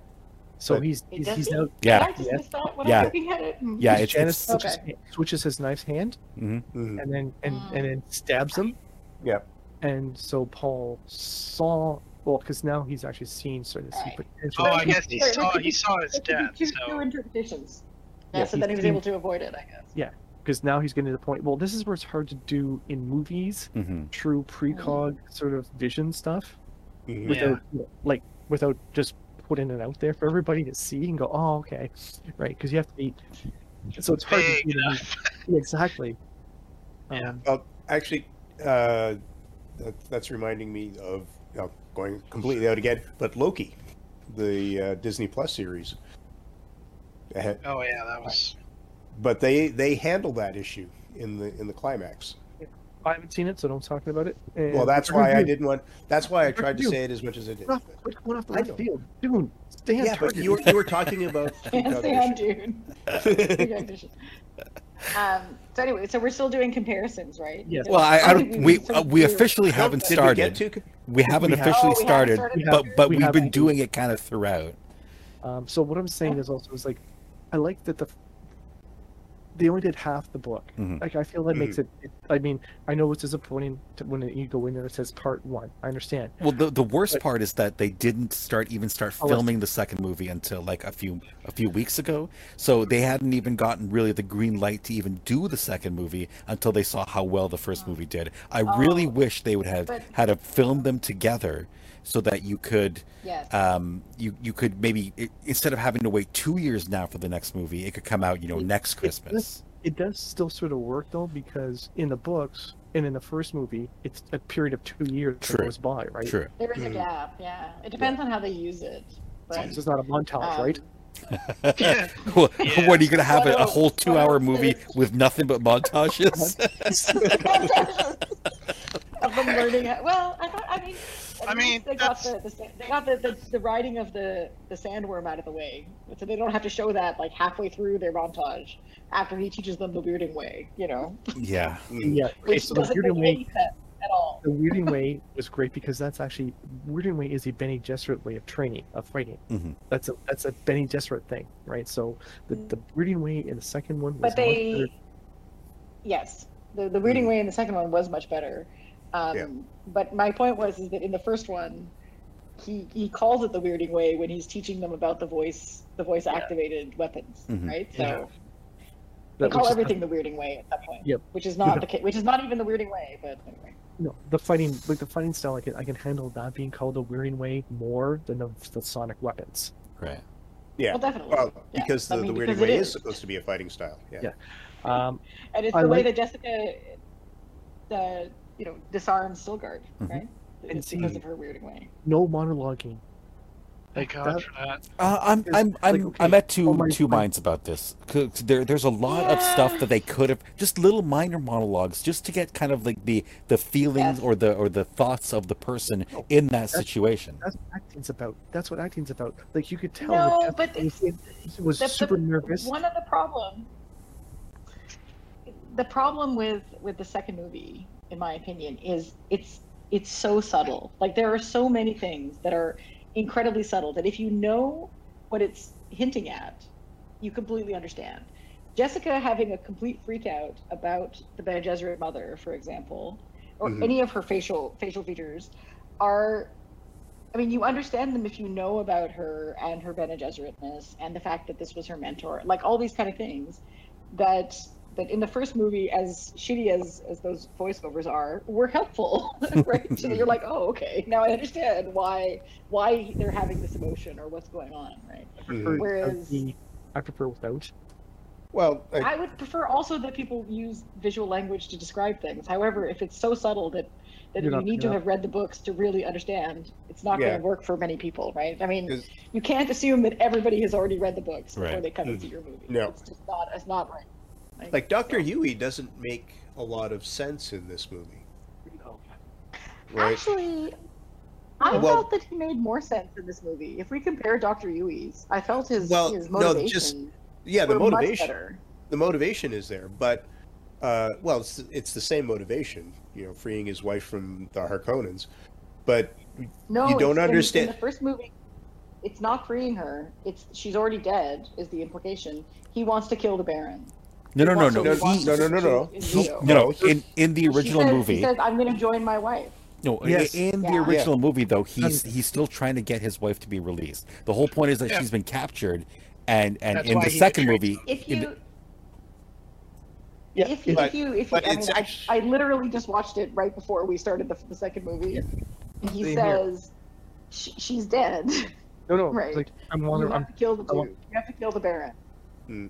So But- he's He he's, does he's he? now Yeah. just Yeah. miss that when Yeah. I'm looking at it? Yeah, Jamis it's, it's switches, Okay. switches his knife's hand Mhm. and then and, Mm. and then stabs him. Yep. And so Paul saw well because now he's actually seen sort of see Right. potential. Oh, I guess he There- there saw could he saw his death. be two, two So interpretations. Yeah, Yeah, so then he was seen- able to avoid it, I guess. Yeah, because now he's getting to the point. Well, this is where it's hard to do in movies, hmm true precog sort of vision stuff, Mhm. without like without just putting it out there for everybody to see and go, oh, okay, right? Because you have to be. So it's hard to do. Yeah, exactly. Yeah. Um, Well, actually, uh, that, that's reminding me of you know, going completely out again, but Loki, the uh, Disney Plus series. Oh yeah, that was. But they they handle that issue in the in the climax. I haven't seen it, so don't talk about it. And Well, that's why I didn't want. That's why I tried to say it as much as I did. do- Off, quit going off the I left field, dude. Stay on Yeah, but you were, you were talking about. Can't stay on, dude. Recognition. um, so anyway, so we're still doing comparisons, right? Yes. Well, I, I don't. We sort uh, we officially haven't we started. get to? We haven't We have- officially Oh, we haven't started, started but but We we've been doing it kind of throughout. Um, so what I'm saying is also is like, I like that the they only did half the book. Mhm. Like I feel that makes it, it. I mean, I know it's disappointing to, when you go in there and it says part one. I understand. Well, the the worst But- part is that they didn't start even start Oh, filming the second movie until like a few a few weeks ago. So they hadn't even gotten really the green light to even do the second movie until they saw how well the first movie did. I really Oh. wish they would have But- had to film them together so that you could Yes. um you you could maybe i instead of having to wait two years now for the next movie, it could come out you know It- next it Christmas. It does still sort of work though because in the books and in the first movie, it's a period of two years True. that goes by, right? True. there is a Mhm. gap. Yeah, it depends on how they use it. But This is not a montage, um, right? Yeah. what are you gonna have a, What a else? whole two-hour movie with nothing but montages? of them learning. How, well, I, thought, I mean, at I mean, they got the, the sa- they got the, the the riding of the the sandworm out of the way, so they don't have to show that like halfway through their montage after he teaches them the weirding way. You know, yeah. Mm. Yeah. Okay, which so the doesn't Weirding make Way, sense at all. the Weirding Way was great because that's actually Weirding Way is a Bene Gesserit way of training of fighting. Mhm. That's a that's a Bene Gesserit thing, right? So the the Weirding Way in the second one was But much better. they, yes, the the weirding Mm. way in the second one was much better. Um, Yeah. But my point was is that in the first one, he he calls it the weirding way when he's teaching them about the voice the voice activated weapons, Mhm. right? So that they call was just- everything the weirding way at that point. Yep. Which is not the ca- which is not even the weirding way, but anyway. No, the fighting like the fighting style, I can I can handle that being called a Weirding Way more than the, the sonic weapons. Right. Yeah. Well, definitely. Well, Yeah. because the, I mean, the because weirding way is. is. supposed to be a fighting style. Yeah. Yeah. Um, And it's I the way like- that Jessica, the you know, disarms Stilgar, Mhm. right? And It's because of her weirding way. no monologuing. Thank Like God that- for that. Uh, I'm I'm I'm like, okay, I'm at two oh my- two my- minds about this. 'Cause There there's a lot of stuff that they could have just little minor monologues just to get kind of like the the feelings Yes. or the or the thoughts of the person in that situation. That's what acting's about. That's what acting's about. Like you could tell. No, that but Jessica was, it's- was the- the- super nervous. One of the problem, the problem with with the second movie, in my opinion, is it's it's so subtle. Like there are so many things that are incredibly subtle that if you know what it's hinting at, you completely understand. Jessica having a complete freak out about the Bene Gesserit mother, for example, or Mhm. any of her facial facial features, are I mean, you understand them if you know about her and her Bene Gesseritness and the fact that this was her mentor, like all these kind of things that that in the first movie, as shitty as as those voiceovers are, were helpful, right? so you're like, oh, okay, now I understand why why they're having this emotion or what's going on, right? I prefer. Whereas- the- I prefer without. Well, I, I would prefer also that people use visual language to describe things. However, if it's so subtle that that You're you not need to gonna- have read the books to really understand, it's not Yeah. going to work for many people, right? I mean, 'Cause- you can't assume that everybody has already read the books before Right. they come and Mm. see your movie. No. it's just not. It's not right. Like, like Doctor so- Yueh doesn't make a lot of sense in this movie, right? Actually, I Well- felt that he made more sense in this movie. If we compare Doctor Yueh's, I felt his Well, his no, motivation. just- yeah, the motivation. the motivation is there, but uh, well, it's it's the same motivation, you know, freeing his wife from the Harkonnens, but No, You don't it's- in- understand- In, the first movie, it's not freeing her. It's she's already dead. Is the implication? He wants to kill the Baron. No, no, no, no. no, he no, no, no, no. in He, no, no. In in the She original says- movie, He says, "I'm going to join my wife." no, Yes. in the Yeah. original movie though, he's um, he's still trying to get his wife to be released. The whole point is that Yeah. she's been captured, and and That's in the second movie, If you, the- Yeah, if you, but- if you, if you, I mean, I, I literally just watched it right before we started the, the second movie, and he Same says, she, "She's dead. No, no. Right. Like I'm you have I'm, to kill the I want- dude. You have to kill the Baron." Mm.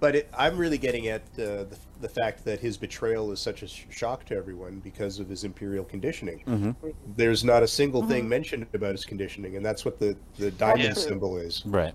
But it, I'm really getting at uh, the the fact that his betrayal is such a sh- shock to everyone because of his imperial conditioning. Mhm. There's not a single thing Mhm. mentioned about his conditioning, and that's what the the diamond Yeah. symbol is. right.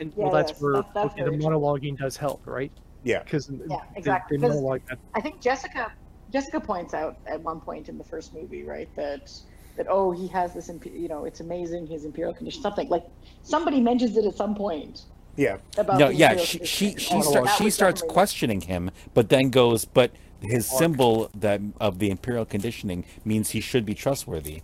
and, Yeah, well, that's yes, where that's- that's okay, the monologuing does help, right? Yeah. Because Yeah, exactly, They, 'cause- monologue I think Jessica Jessica points out at one point in the first movie, right, that that oh he has this imp- you know it's amazing his imperial condition something like somebody mentions it at some point Yeah, about No, yeah, she she she, And start, she starts definitely- questioning him, but then goes, but his symbol that of the imperial conditioning means he should be trustworthy.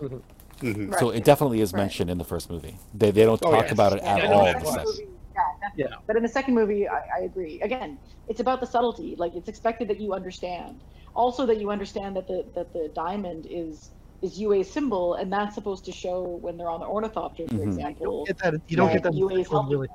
hmm Right. So it definitely is Right. mentioned in the first movie. They they don't Oh, talk yes. about it Yeah, at all. the in the second second. movie- yeah. Yeah. But in the second movie, I, I agree. Again, it's about the subtlety. Like it's expected that you understand. Also, that you understand that the that the diamond is is Yueh's symbol, and that's supposed to show when they're on the ornithopter, for Mhm. example. get that. You don't get that. in the Yueh's first one, helping really.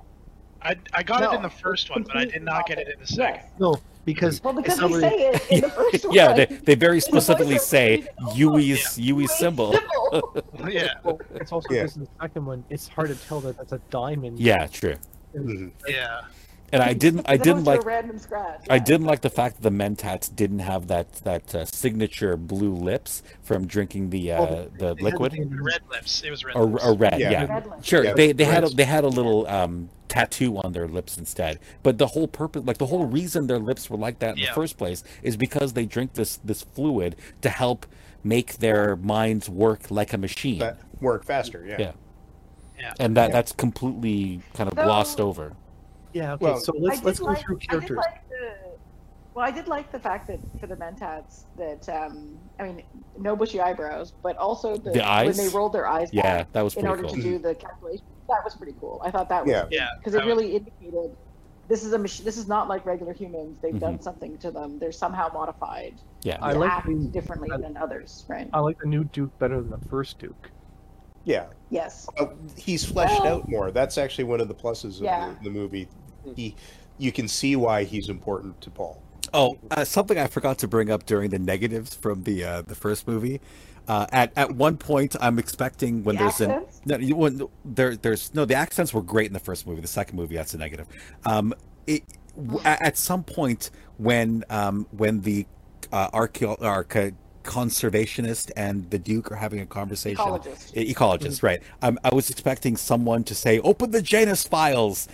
I, I got No, it in the first one, but I did not get it in the second. Yes. No, because Well, because it's they say it in the first one. Yeah, they, they very It's a voice specifically over say reason. Yueh's Yueh's symbol. symbol. Yeah, Well, it's also Yeah. in the second one, it's hard to tell that that's a diamond. Yeah, true. hmm yeah. And I didn't I didn't like random scratch. I didn't like the fact that the mentats didn't have that that uh, signature blue lips from drinking the uh, Well, the They liquid the Red lips. It was red or, lips. or red. Yeah. Yeah, Red lips. sure. Yeah, they they had a, they had a little um, tattoo on their lips instead. But the whole purpose, like the whole reason their lips were like that in Yeah. the first place, is because they drink this this fluid to help make their minds work like a machine. That work faster. Yeah. Yeah. Yeah. and that Yeah. that's completely kind of So- glossed over. Yeah. Okay. Well, so let's let's go like- through characters. like the, well, I did like the fact that for the mentats that um, I mean, no bushy eyebrows, but also the, The eyes? when they rolled their eyes Yeah, back that was in pretty order cool. to do the calculation. That was pretty cool. I thought that was Yeah. Yeah. because that it was- really indicated this is a machine. This is not like regular humans. They've Mm-hmm. done something to them. They're somehow modified Yeah, I like act the- differently I- than others, right? I like the new Duke better than the first Duke. Yeah. yes. Uh, he's fleshed Well- out more. That's actually one of the pluses of Yeah. the, the movie. He, you can see why he's important to Paul. Oh, uh, something I forgot to bring up during the negatives from the uh, the first movie. Uh, at at one point, I'm expecting when The there's an no, you- when there there's no the accents were great in the first movie. The second movie, that's a negative. Um, it, w- at, at some point when um when the uh, archeo- archa- conservationist and the Duke are having a conversation. Ecologist. E- ecologist, right? Um, I was expecting someone to say, "Open the Janus files,"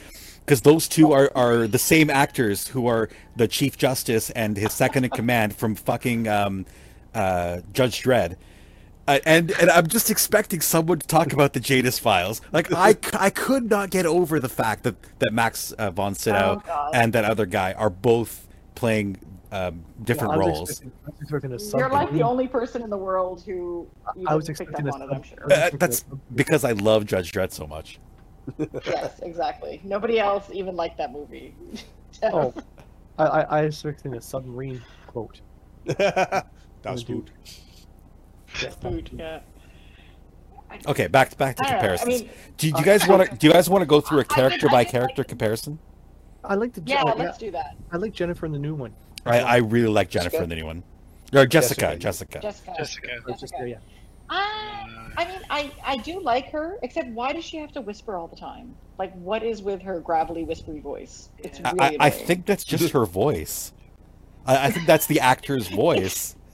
because those two are are the same actors who are the Chief Justice and his second in command from fucking um, uh, Judge Dredd. Uh, and and I'm just expecting someone to talk about the Janus files. Like I, I could not get over the fact that that Max uh, von Sydow Oh, and that other guy are both playing um, different Yeah, I roles. expecting- I was expecting You're like the only person in the world who I was expecting up a on it. Sure. Uh, that's because I love Judge Dredd so much. Yes, exactly. Nobody else even liked that movie. Oh, I, I, I was expecting a submarine quote. Das Boot. Food, yeah. Okay, back to, back to I don't know, I comparisons. mean- do, you- do you guys want to do you guys want to go through a character by character like- comparison? I like the Yeah, uh, let's do that. I like Jennifer in the new one. I, I really like Jennifer in the new one. Or Jessica, Jessica. Jessica. Jessica. Jessica. Or just, uh, yeah. Uh, I mean, I, I do like her, except why does she have to whisper all the time? Like, what is with her gravelly, whispery voice? It's really I, I think that's just her voice. I, I think that's the actor's voice.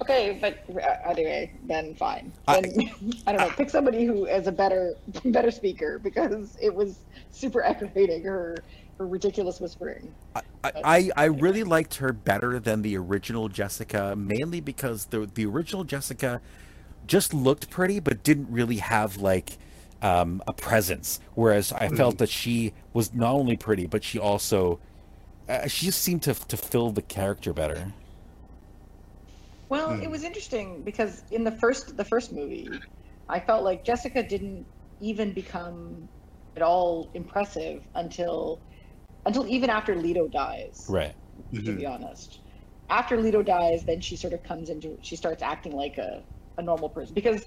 Okay, but uh, anyway, then fine. I- Then, I, don't know. Pick somebody who is a better better speaker because it was super aggravating her her ridiculous whispering. I, I, I really liked her better than the original Jessica, mainly because the the original Jessica just looked pretty, but didn't really have like um, a presence. Whereas I felt that she was not only pretty, but she also uh, she just seemed to to fill the character better. Well, Hmm. it was interesting because in the first the first movie, I felt like Jessica didn't even become at all impressive until until even after Leto dies. Right. To Mhm. be honest, after Leto dies, then she sort of comes into she starts acting like a, a normal person because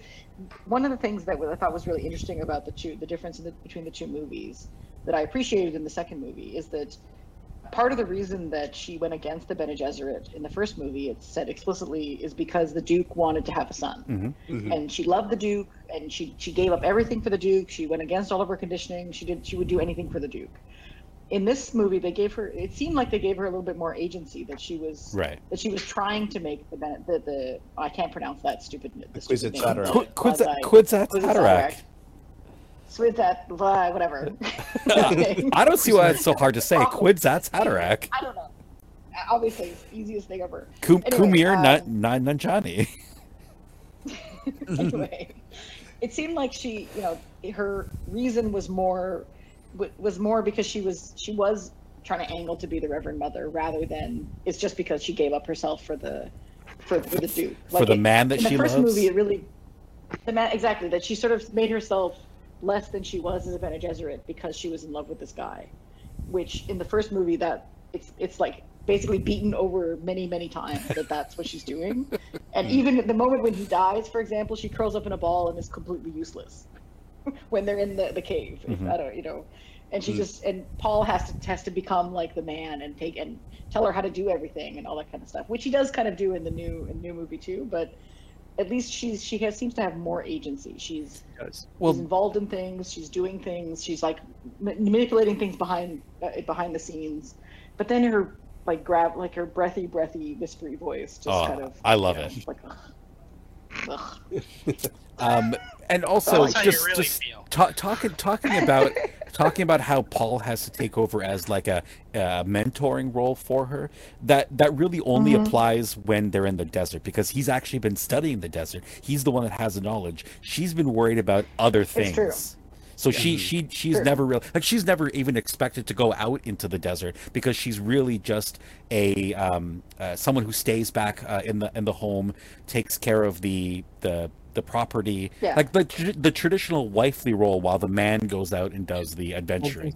one of the things that I thought was really interesting about the two the difference in the, between the two movies that I appreciated in the second movie is that part of the reason that she went against the Bene Gesserit in the first movie, it's said explicitly, is because the Duke wanted to have a son, hmm Mhm. and she loved the Duke, and she she gave up everything for the Duke. She went against all of her conditioning. She did she would do anything for the Duke. In this movie, they gave her. It seemed like they gave her a little bit more agency. That she was Right. that she was trying to make the Ben- the, the I can't pronounce that stupid. The stupid Kwisatz name. Haderach. Qu- Quidza- Quasi- Kwisatz Kwisatz Haderach. Swithat, blah, whatever. I don't see why it's so hard to say. Kwidzats Haderach. I don't know. Obviously, it's the easiest thing ever. Kum- Anyway, Kumir um, Na- Na- Nanjiani. anyway, it seemed like she, you know, her reason was more wa- was more because she was she was trying to angle to be the Reverend Mother rather than it's just because she gave up herself for the for, for the Duke. For the it- man that in the first loves? movie, it really the man exactly that she sort of made herself less than she was as a Bene Gesserit because she was in love with this guy, which in the first movie that it's it's like basically beaten over many many times that that's what she's doing, and even at the moment when he dies, for example, she curls up in a ball and is completely useless when they're in the the cave. Mhm. I don't you know, and she Mm. just and Paul has to has to become like the man and take and tell her how to do everything and all that kind of stuff, which he does kind of do in the new in new movie too, but at least she's she has seems to have more agency. She's Does. Well- she's involved in things. She's doing things. She's like ma- manipulating things behind uh, behind the scenes. But then her like grab like her breathy, breathy, whispery voice just Oh, kind of. I love yeah, it. Like, ugh. Ugh. Um, and also That's how you just really just ta- talking talking about talking about how Paul has to take over as like a, a mentoring role for her. That that really only Mhm. applies when they're in the desert because he's actually been studying the desert. He's the one that has the knowledge. She's been worried about other true. things. So she she she's True. never really like she's never even expected to go out into the desert because she's really just a um, uh, someone who stays back uh, in the in the home, takes care of the the the property, Yeah. like the tr- the traditional wifely role, while the man goes out and does the adventuring.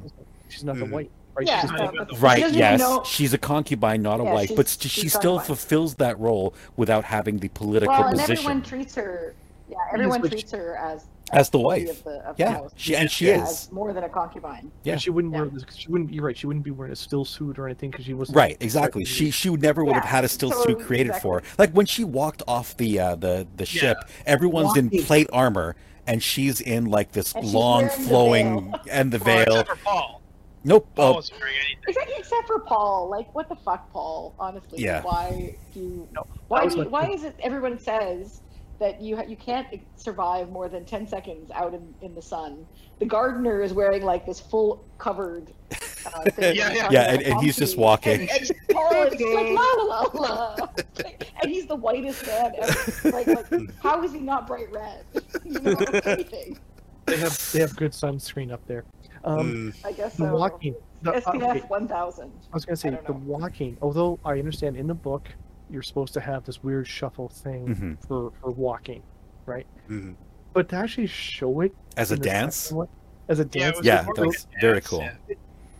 She's not the Mhm. white, right? Yeah, She's not but- even the- she Right? doesn't Yes, know- she's a concubine, not a Yeah, wife, she's- but she, she's she still fulfills that role without having the political well, and position everyone treats her. Yeah, everyone but she- treats her as as the wife. Of the, of Yeah, the she and she Yeah, is more than a concubine. Yeah. And she wouldn't Yeah. wear this. She wouldn't. You're right. She wouldn't be wearing a still suit or anything because she was Right, exactly. She she would never would have had a still so suit created for her. Like when she walked off the uh, the the ship, Yeah. everyone's in plate armor, and she's in like this long wearing the flowing and the Well, veil. except Paul. Nope. Paul Oh, wearing anything. Except, except for Paul, like what the fuck, Paul? Honestly, Yeah. why do you? No, why do you, my- why is it everyone says that you ha- you can't survive more than ten seconds out in, in the sun? The gardener is wearing like this full covered. Uh, thing Yeah, yeah. Yeah, and- and he's just walking. And, and Paul is like la la la la, and he's the whitest man ever. Like, like how is he not bright red? You know, anything. They have they have good sunscreen up there. Um, Mm, I guess the so. walking. The, uh, SPF okay, one thousand. I was gonna say the walking. Although I understand in the book you're supposed to have this weird shuffle thing Mhm. for for walking, right? mhm. But to actually show it as a dance. one- as a dance, it was Yeah, more that like very cool. yeah.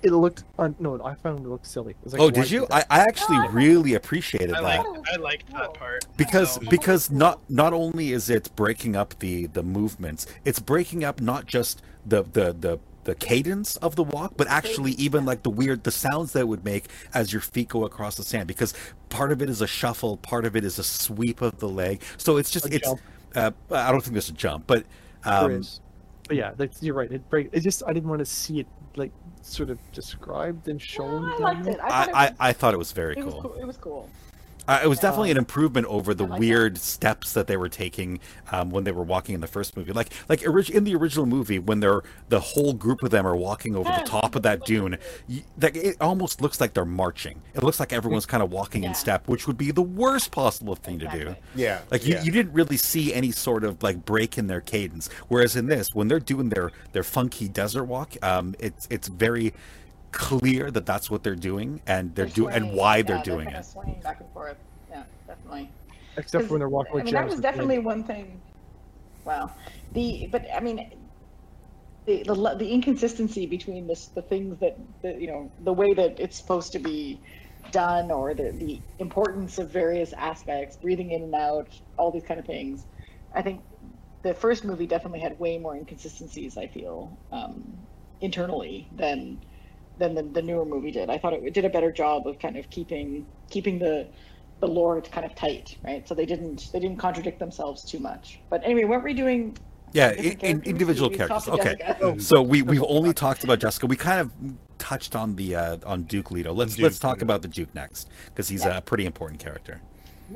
it looked. Un- no, I found it looked silly. It was like Oh, did you? I, I actually No, really appreciated I that. liked, I liked that part. because So- because not not only is it breaking up the the movements it's breaking up not just the the the the cadence of the walk but actually even like the weird the sounds that it would make as your feet go across the sand because part of it is a shuffle part of it is a sweep of the leg so it's just A it's uh, i don't think there's a jump but There um is. But yeah, that's, you're right. It break. It just I didn't want to see it like sort of described and shown. I liked it. I thought it was, I, I thought it was very it was cool. cool. It was cool. Uh, it was definitely an improvement over the I like that. weird steps that they were taking um, when they were walking in the first movie. Like like orig- in the original movie, when they're the whole group of them are walking over the top of that dune, you, that it almost looks like they're marching. It looks like everyone's kind of walking in step, which would be the worst possible thing to do. Yeah. Like you, yeah. you didn't really see any sort of like break in their cadence. Whereas in this, when they're doing their their funky desert walk, um, it's it's very clear that that's what they're doing and they're, doing and why Yeah, they're doing kinda it. Back and forth. Yeah, definitely. Except for when they're walking I with mean, that was at the end. definitely one thing. Wow. The but I mean, the the, the inconsistency between this the things that the you know the way that it's supposed to be done or the the importance of various aspects, breathing in and out, all these kind of things. I think the first movie definitely had way more inconsistencies. I feel um, internally than than the, the newer movie did. I thought it did a better job of kind of keeping keeping the the lore kind of tight, right? So they didn't they didn't contradict themselves too much. But anyway, weren't we doing Yeah, in, in characters? individual We characters. Okay, Jessica. so we we've only talked about Jessica. We kind of touched on the uh, on Duke Leto. Let's Duke, let's talk yeah. about the Duke next because he's a pretty important character.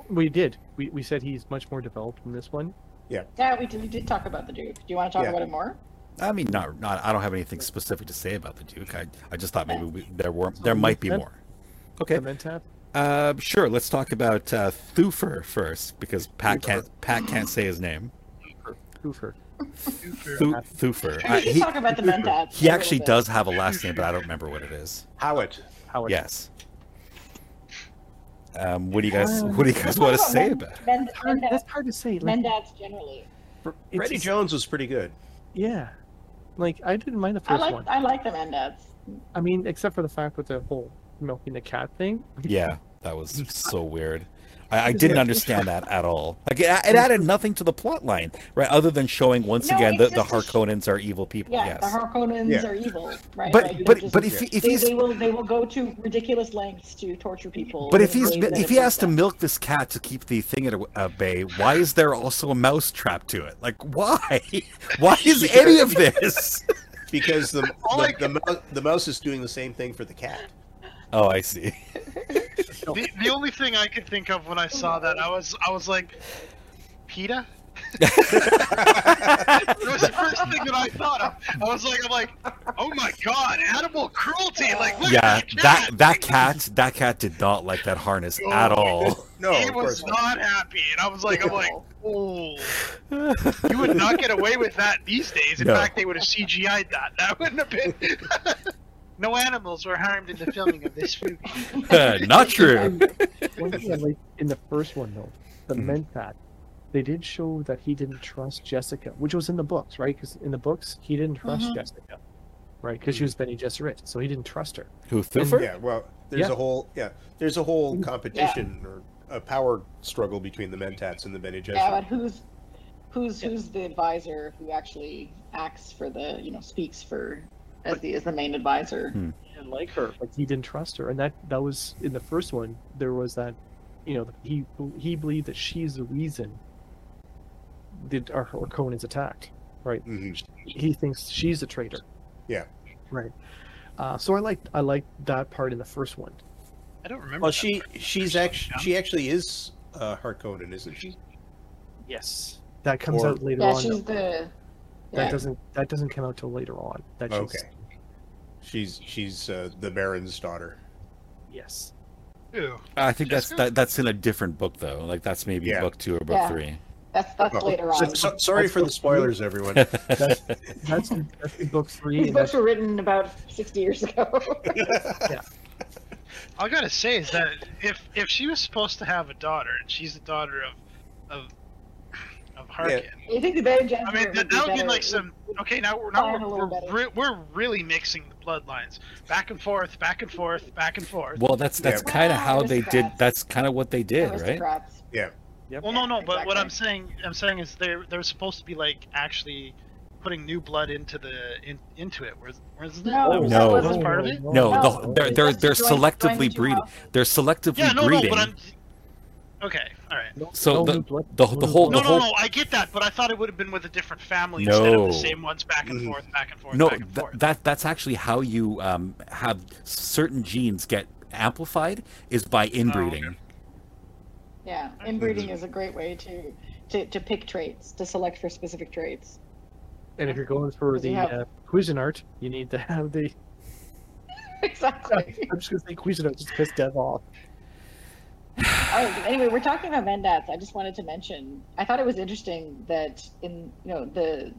We did. We, we said he's much more developed in this one. Yeah. Yeah, we did, we did talk about the Duke. Do you want to talk Yeah. about it more? I mean, not not. I don't have anything specific to say about the Duke. I I just thought maybe we, there were there might be more. Okay, The uh, sure. Let's talk about uh, Thufir first because Pat can't Pat can't say his name. Hoofer. Thu- Thufir. We Uh, he talk about the Mentats. he actually does have a last name, but I don't remember what it is. Howard. How it- Yes. Um, what do you guys Um, What do you guys want to say Men- about? it? Men- Hard- That's hard to say. Like, Mentats generally. it's Freddie Jones was pretty good. Yeah. Like I didn't mind the I first like one. I like the Mentats. I mean, except for the fact with the whole milking the cat thing. Yeah, that was so weird. I, I didn't understand that at all. Like it, it added nothing to the plot line, right? Other than showing once No, again that the just a sh- are evil people. Yeah, yes. the Harkonnens Yeah. are evil, right? But- Like, but- just- but if he- if they, he's- they will they will go to ridiculous lengths to torture people. But if he's if he has to makes milk this cat to keep the thing at, at bay, why is there also a mouse trapped to it? Like why? Why is any of this? because the All the, the, the mouse is doing the same thing for the cat. Oh, I see. The, the only thing I could think of when I saw that, I was I was like, PETA. That was the first thing that I thought of. I was like, I'm like, oh my god, animal cruelty! Like, look Yeah, at that cat. that cat that cat did not like that harness oh, at all. No, he was not. not happy, and I was like, I'm like, oh, you would not get away with that these days. In No. fact, they would have CGI'd that. That wouldn't have been. No animals were harmed in the filming of this movie. not true. One thing I like in the first one though, the Mhm. Mentat, they did show that he didn't trust Jessica, which was in the books, right? Because in the books he didn't trust Mhm. Jessica, right? Because she was Bene Gesserit, so he didn't trust her. Who Thufir? Yeah, well, there's Yeah. a whole yeah, there's a whole competition or a power struggle between the Mentats and the Bene Gesserit. Yeah, but who's who's who's the advisor who actually acts for the you know speaks for as the as the main advisor? Hmm. He didn't like her, like he didn't trust her, and that that was in the first one. There was that, you know, he he believed that she's the reason that our, our is attacked, right? Mhm. he thinks she's a traitor. Yeah. Right. Uh, so I like I like that part in the first one. I don't remember. Well, she part. she's actually she actually is uh, Harkonnen, isn't she? Yes. That comes Or- out later Yeah, on. she's though. the. That Yeah, doesn't that doesn't come out till later on. That she's, Okay. She's she's uh, the Baron's daughter. Yes. Ew. I think that's that, that's in a different book though. Like that's maybe Yeah. book two or book Yeah. three. that's that's Oh, later on. so- sorry for the spoilers, everyone. That's that's that's book three. These books were written about sixty years ago. All I gotta say is that if if she was supposed to have a daughter and she's the daughter of of of Harkin, you think the Bene Gesserit I mean would that, be that would be better- like some. Okay, now we're now we're we're, re- we're really mixing the bloodlines back and forth, back and forth, back and forth. Well, that's that's Yeah. kind of how they did. That's kind of what they did, right? aristocrats. yeah. Yep. Well, no, no, but what. I'm saying, I'm saying is they're they're supposed to be like actually putting new blood into the in, into it. Whereas, whereas No, No. that was wasn't- part of it? No, No. the, they're they're they're That's join- join the selectively breeding. They're selectively yeah, no, breeding. no, but I'm okay. All right. No- So no the- new blood- the- the whole- blood. No, the no, no. I get that, but I thought it would have been with a different family No. instead of the same ones back and Mhm. forth, back and forth, no, back and th- forth. that that's actually how you um, have certain genes get amplified is by inbreeding. Yeah, inbreeding is a great way to, to to pick traits, to select for specific traits. And if you're going for the have- uh, Cuisinart, you need to have the. exactly. I'm just gonna say Cuisinart just to piss Dev off. Oh, anyway, we're talking about Mentats. I just wanted to mention. I thought it was interesting that in you know the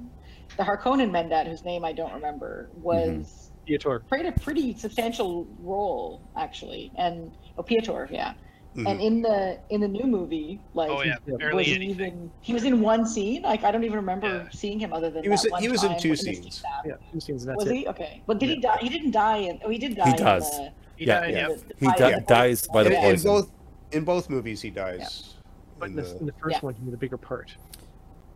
the Harkonnen Mentat, whose name I don't remember, was Piotr. played a pretty substantial role actually, and oh Piotr, yeah. Mhm. And in the in the new movie, like oh yeah, yeah, was he anything. even he was in one scene? Like I don't even remember Yeah. seeing him other than He was that in- one he was in two scenes. steam. Yeah, two scenes. and That's Was it. he okay? But did he die? He didn't die in. Oh, he did die. He in does. the- He Yeah, yeah. yeah. the- He fire- di- the- dies by the in, in poison. both in both movies, he dies. But in in the, the- in the first Yeah. one, he had a bigger part.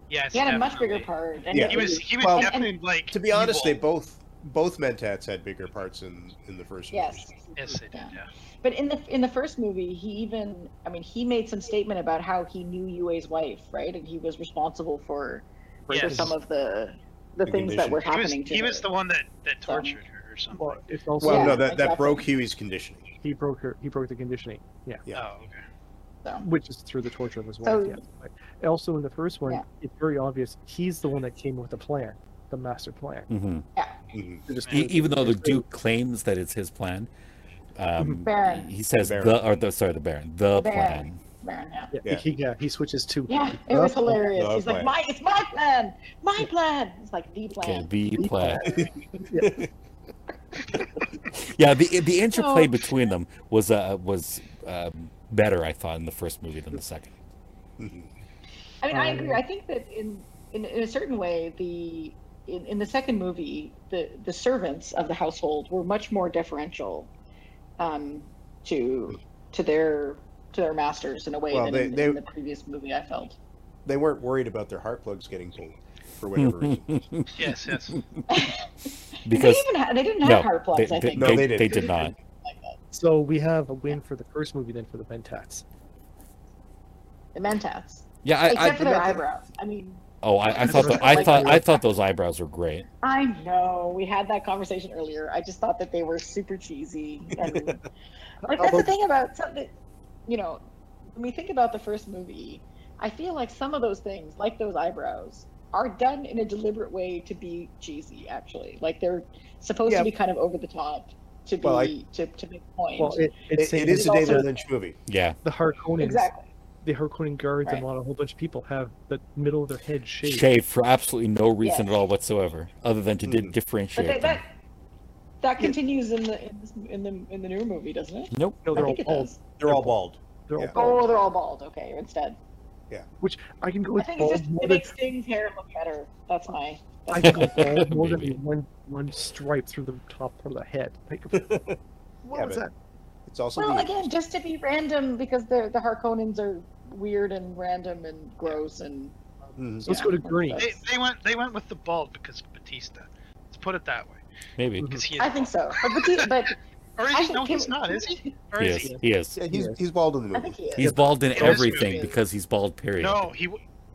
Yes, He had a much bigger part. And Yeah. He was he was Well, definitely like. to be honest, they both both Mentats had bigger parts in in the first Yes. movie. Yes, they did. Yeah. But in the in the first movie, he even I mean he made some statement about how he knew Yueh's wife, right? And he was responsible for for Yes. some of the the, The things that were He was happening to he her. was the one that that So- tortured her or something. Well, it's also Well, Yeah, no, that that broke Yueh's conditioning. He broke her. He broke the conditioning. Yeah, Yeah. Oh, okay. so. which is through the torture of his wife. So- yeah. But also in the first one, Yeah. it's very obvious he's the one that came with the plan, the master plan. hmm Mhm. To just- E- even though the Duke claims that it's his plan, um, Baron. he says The the, or the sorry the Baron the Baron. plan. Baron, yeah. yeah, Yeah. He, yeah, he switches to Yeah, it was hilarious. the He's like, my, it's my plan, my plan. It's like the Okay, plan. the The plan. yeah, the the interplay Oh. between them was uh, was um, better, I thought, in the first movie than the second. I mean, I Um, agree. I think that in, in in a certain way, the in, in the second movie, the the servants of the household were much more deferential um, to to their to their masters in a way Well, than they- in, they- in the previous movie. I felt. They weren't worried about their heart plugs getting pulled for whatever reason. Yes, yes. because they even ha- they didn't have no, heart plugs. they, I they, think No, they, they they didn't. did not. So we have a win for the first movie, then for the Mentats. The Mentats, Yeah, I, except I for their Mentats- eyebrows. I mean, oh, I, I thought the, I I like thought I thought those eyebrows were great. I know we had that conversation earlier. I just thought that they were super cheesy. And like that's the thing about something, you know, when we think about the first movie, I feel like some of those things, like those eyebrows, are done in a deliberate way to be cheesy. Actually, like they're supposed Yeah. to be kind of over the top to be Well, I- to, to make point. Well, it, It, it's it saying a it's David also- Lynch movie. Yeah, the Harkonnens, exactly. the Harkonnen guards, Right. and a lot of a whole bunch of people have the middle of their head shaved. shaved for absolutely no reason Yes. at all whatsoever, other than to mm-hmm. di-. But differentiate they, them. that that continues in the in, this, in the in the new movie, doesn't it? Nope. No, they're all think it bald. does. They're all bald. They're all oh, bald. Oh, they're all bald. Okay, instead. Which I can go I with think it's bald just more it than makes Sting's hair look better. That's my. I That's can go bald more than one one stripe through the top part of the head. Like, what Yeah, was that? It's also well, the, again, just to be random because the the Harkonnens are weird and random and gross and. Mhm. Let's yeah, go to green. They, they went they went with the bald because of Batista. Let's put it that way. Maybe. Because he is I think so, but but, but Or is I he? No, he's not. Is he? Or he is is. he? He is. Yeah, he's he's bald in the movie. I think he is. He's bald in In everything movie. because he's bald. Period. No, he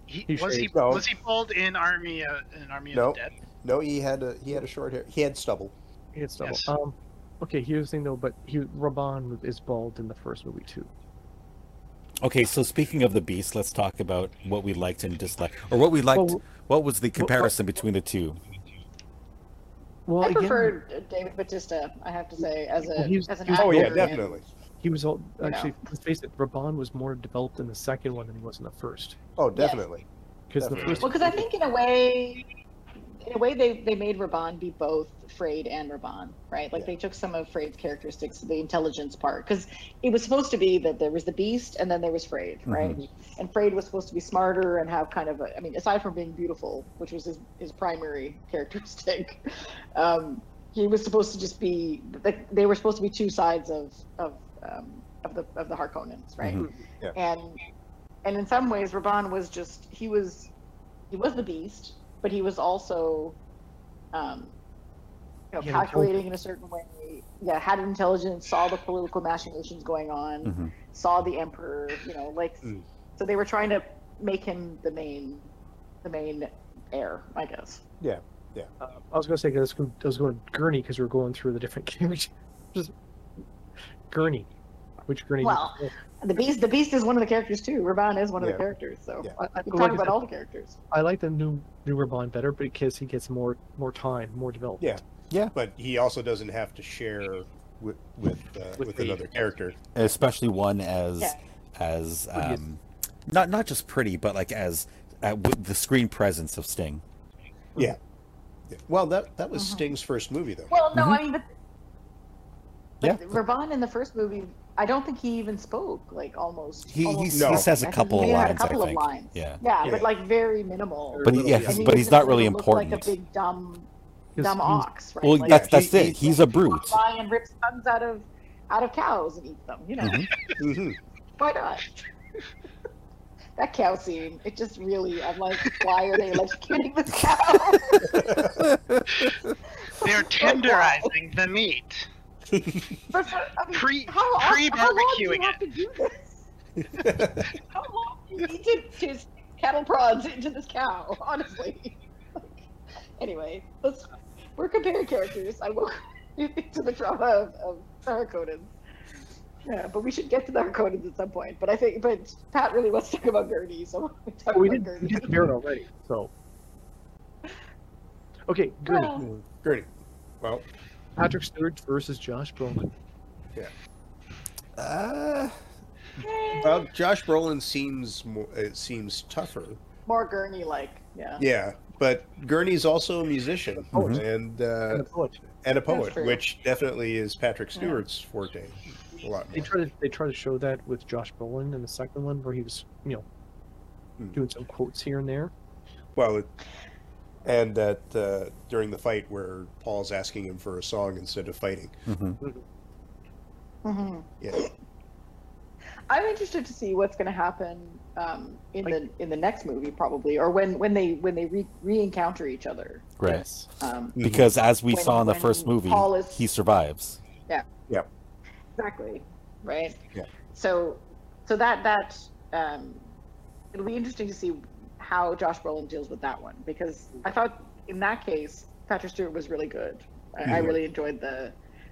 he, He was he shaved. No. was he bald in Army uh, in Army No. of the Dead? No, he had a he had a short hair. He had stubble. It's double. Yes. Um, okay, here's the thing though, but he Rabban is bald in the first movie too. Okay, so speaking of the beast, let's talk about what we liked and disliked, or what we liked. Well- what was the comparison between the two? Well, I again, preferred uh, David Bautista. I have to say, as a Well, he was- as an actor. Oh yeah, and- definitely. he was all actually. know. Let's face it, Rabban was more developed in the second one than he was in the first. Oh, definitely. Because the first, Well, because I think in a way, in a way, they they made Rabban be both Feyd and Rabban, right? Like Yeah. they took some of Feyd's characteristics, the intelligence part, because it was supposed to be that there was the Beast and then there was Feyd, right? And Feyd was supposed to be smarter and have kind of a, I mean, aside from being beautiful, which was his his primary characteristic, um, he was supposed to just be. They, they were supposed to be two sides of of um, of the of the Harkonnens, right? Mhm. Yeah. And and in some ways, Rabban was just he was he was the beast, but he was also, um, you know, Yeah, calculating in a certain way. Yeah, had intelligence, saw the political machinations going on, Mhm. saw the emperor. You know, like Mm. so they were trying to make him the main, the main heir, I guess. Yeah, yeah. Uh, I was going to say 'cause I was going, I was going Gurney because we are going through the different characters. Just Gurney, which Gurney? Well, The beast, the beast is one of the characters too. Rabban is one of the characters. So Yeah. I, I, we like talk about all the characters. I like the new new Rabban better because he gets more more time, more developed. Yeah. Yeah. But he also doesn't have to share with with uh, With with, the- another character. especially one as Yeah. as um, not not just pretty, but like as uh, with the screen presence of Sting. Yeah. Yeah. Well, that that was Mhm. Sting's first movie, though. Well, no, Mhm. I mean, but, Yeah. but Rabban in the first movie, I don't think he even spoke. Like almost. He almost he's, No. he says a I think couple of lines, a couple I of lines. Yeah, Yeah, Yeah. but like very minimal. But yeah, yeah. he's, but he's not really gonna Like a big dumb, dumb ox, right? Well, like, that's that's he- it. He's a brute. Fly and rips tongues out of out of cows and eats them. You know, Mhm. hmm why not? that cow scene, it just really, I'm like, why are they electrocuting this cow? They're tenderizing the meat. But for, I mean, Pre- how, how, how long do you pre-barbecuing have to do this? How long do you need to, to stick cattle prods into this cow? Honestly. Like, anyway, let's we're comparing characters. I will to the drama of, of the Harkonnens. Yeah, but we should get to the Harkonnens at some point. But I think, but Pat really wants to talk about Gurney, so we talk Oh, we about did we Gurney. did Baron already. So okay, Gurney. Well, Gurney. Well, Patrick Stewart versus Josh Brolin. Yeah. Uh, well, Josh Brolin seems more, it seems tougher. more Gurney like, yeah. Yeah, but Gurney's also a musician Mhm. and And uh, a poet. and a poet, which definitely is Patrick Yeah. Stewart's forte. A lot They try to they try to show that with Josh Brolin in the second one, where he was you know Hmm. doing some quotes here and there. Well, it, and that uh, during the fight where Paul's asking him for a song instead of fighting. Mhm. hmm Yeah. I'm interested to see what's going to happen um, in the in the next movie, probably, or when when they when they re re encounter each other. Right. Yes. Um, Because as we When- saw in the first movie, Paul is- he survives. Yeah. Yeah. Exactly. Right. Yeah. So, so that that um, it'll be interesting to see how Josh Brolin deals with that one because I thought in that case Patrick Stewart was really good. I, I Mhm. really enjoyed the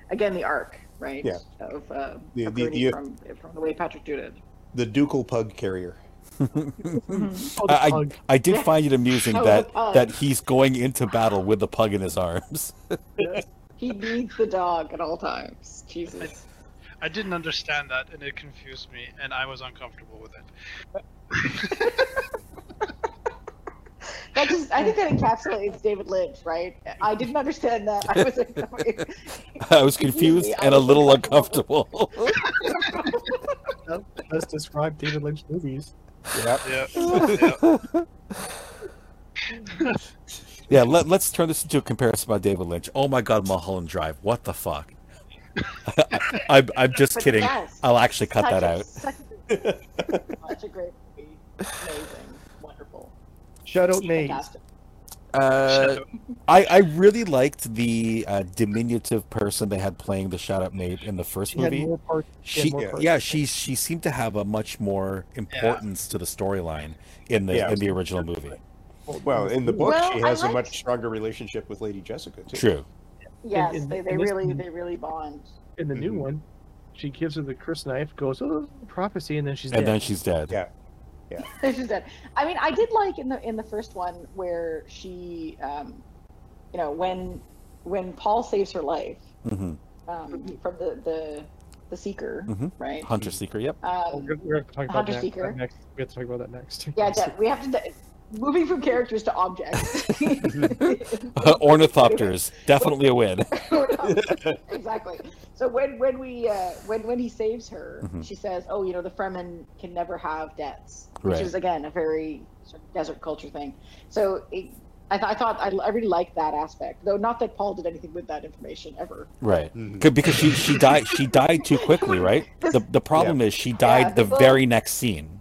again the arc right Yeah. of, uh, The- of the- the- from from the way Patrick Stewart did. The ducal pug carrier. Oh, the I, I, pug. I did find it amusing Oh, that that he's going into battle with the pug in his arms. He needs the dog at all times. Jesus. I didn't understand that, and it confused me, and I was uncomfortable with it. That just, I think that encapsulates David Lynch, right? I didn't understand that. I was like, I was confused and a little oh. uncomfortable. That does describe David Lynch movies. Yep. Yeah. yeah. yeah, let, let's turn this into a comparison about David Lynch. Oh my God, Mulholland Drive. What the fuck? I, I'm just But kidding. yes, I'll actually cut such that a- out. Such a, such a great movie. Amazing. Wonderful. Shout out Maze. Fantastic. Uh, I, I really liked the uh, diminutive person they had playing the Shadout Mapes in the first She movie. more parts. She, She, yeah. she she seemed to have a much more importance to the storyline in the Yeah. in the original movie. Well, in the book, Well, she I has a much stronger relationship with Lady Jessica too. True. Yes, in- they, they in really movie- they really bond. in the new Mhm. one, she gives her the crysknife, goes, "Oh, prophecy," and then she's And dead. then she's dead. Yeah. She's dead. I mean, I did like in the in the first one where she, um, you know, when when Paul saves her life hmm um, from the the the seeker, Mhm. right? Hunter Seeker. Yep. Um, we're, we're going to talk about Hunter that, Seeker. that next. We have to talk about that next. yeah, we have to. Moving from characters to objects. Ornithopters, definitely a win. exactly. So when when we uh, when when he saves her, Mhm. she says, "Oh, you know, the Fremen can never have debts," which Right. is again a very sort of desert culture thing. So it, I, th- I thought I, I really liked that aspect, though not that Paul did anything with that information ever. Right. Mhm. Because she she died she died too quickly, right? The the problem is she died the people- very next scene.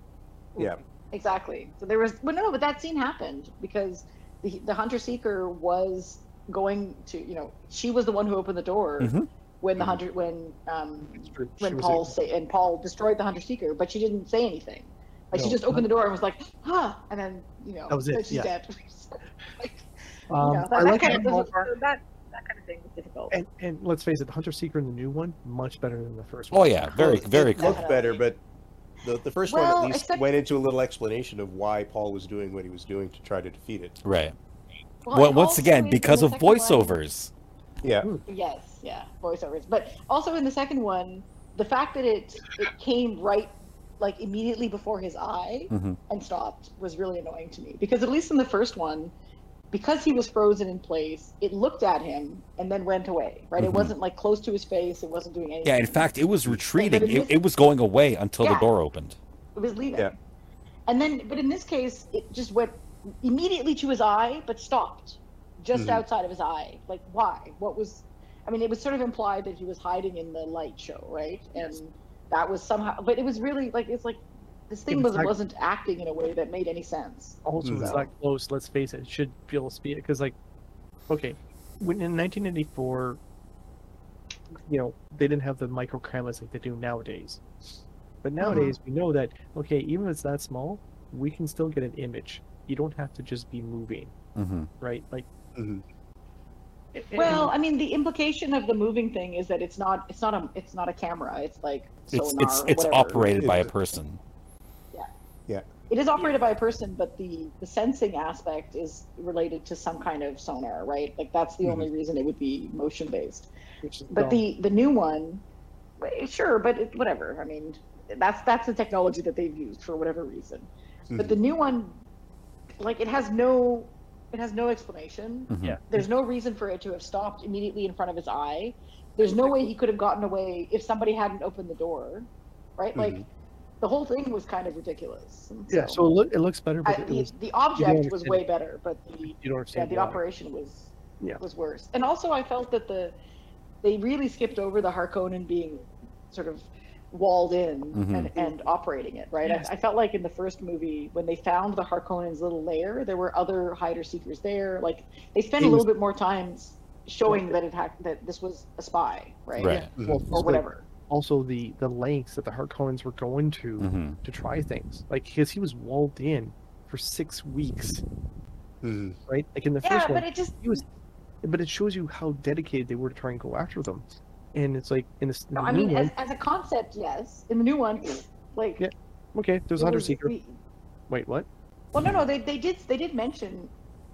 Yeah. Exactly. So there was, well, no, but that scene happened because the the hunter seeker was going to, you know, she was the one who opened the door Mhm. when the Mhm. hunter when um It's true. She when Paul a- say, and Paul destroyed the hunter seeker, but she didn't say anything. Like she just opened the door and was like, "Huh," and then you know, That was it, then she's yeah. dead. like, you Um, know, I that, that like kind that of Paul- so that that kind of thing was difficult. and and let's face it, the Hunter Seeker in the new one much better than the first one. Oh yeah, very very It cool. looked better, but the, the first one at least except- went into a little explanation of why Paul was doing what he was doing to try to defeat it. Right. Well, Well, once again, because of the second one- voiceovers. Yeah. Yes, yeah, voiceovers. But also in the second one, the fact that it it came right like immediately before his eye Mhm. and stopped was really annoying to me because at least in the first one, because he was frozen in place, it looked at him and then went away. Right? Mhm. It wasn't like close to his face. It wasn't doing anything. Yeah, in fact, it was retreating. It, it was going away until the door opened. it was leaving. Yeah. And then, but in this case, it just went immediately to his eye, but stopped just Mhm. outside of his eye. Like, why? What was? I mean, it was sort of implied that he was hiding in the light show, right? And that was somehow, but it was really like it's like this thing was fact- wasn't acting in a way that made any sense. Also, it's No. that close. Let's face it, it should be able to speak because, like, okay, when in 1984, you know, they didn't have the micro cameras like they do nowadays. But nowadays, we know that okay, even if it's that small, we can still get an image. You don't have to just be moving, hmm right? Like, Mhm. and- Well, I mean, the implication of the moving thing is that it's not it's not a it's not a camera. It's like It's sonar it's or it's whatever. operated by a It's- person. It is operated by a person, but the the sensing aspect is related to some kind of sonar, right? Like that's the Mhm. only reason it would be motion based. But dumb. the the new one, sure, but it, whatever. I mean, that's that's the technology that they've used for whatever reason. But Mhm. the new one, like it has no it has no explanation. Mhm. yeah, There's no reason for it to have stopped immediately in front of his eye. There's no way he could have gotten away if somebody hadn't opened the door, right? Like Mhm. The whole thing was kind of ridiculous. And yeah. So it, look, it looks better, I, it the, was the object was way better, but the you don't yeah, the why. operation was Yeah. was worse. And also, I felt that the they really skipped over the Harkonnen being sort of walled in Mhm. and, and operating it, right? Yes. I, I felt like in the first movie, when they found the Harkonnens' little lair, there were other hider seekers there. Like they spent It a little was- bit more time s- showing that it had that this was a spy, right? Right. Well, Or so whatever. Also, the the lengths that the Harkonnens were going to hmm to try things, like because he was walled in for six weeks, Mhm. right? Like in the Yeah, first one, Yeah, but it just he was, but it shows you how dedicated they were to try and go after them. And it's like in this in no, the I new mean one, as, as a concept, yes. In the new one, like Yeah, okay, there's it a hunter was- seeker. we- Wait, what? Well, no, no, they, they did they did mention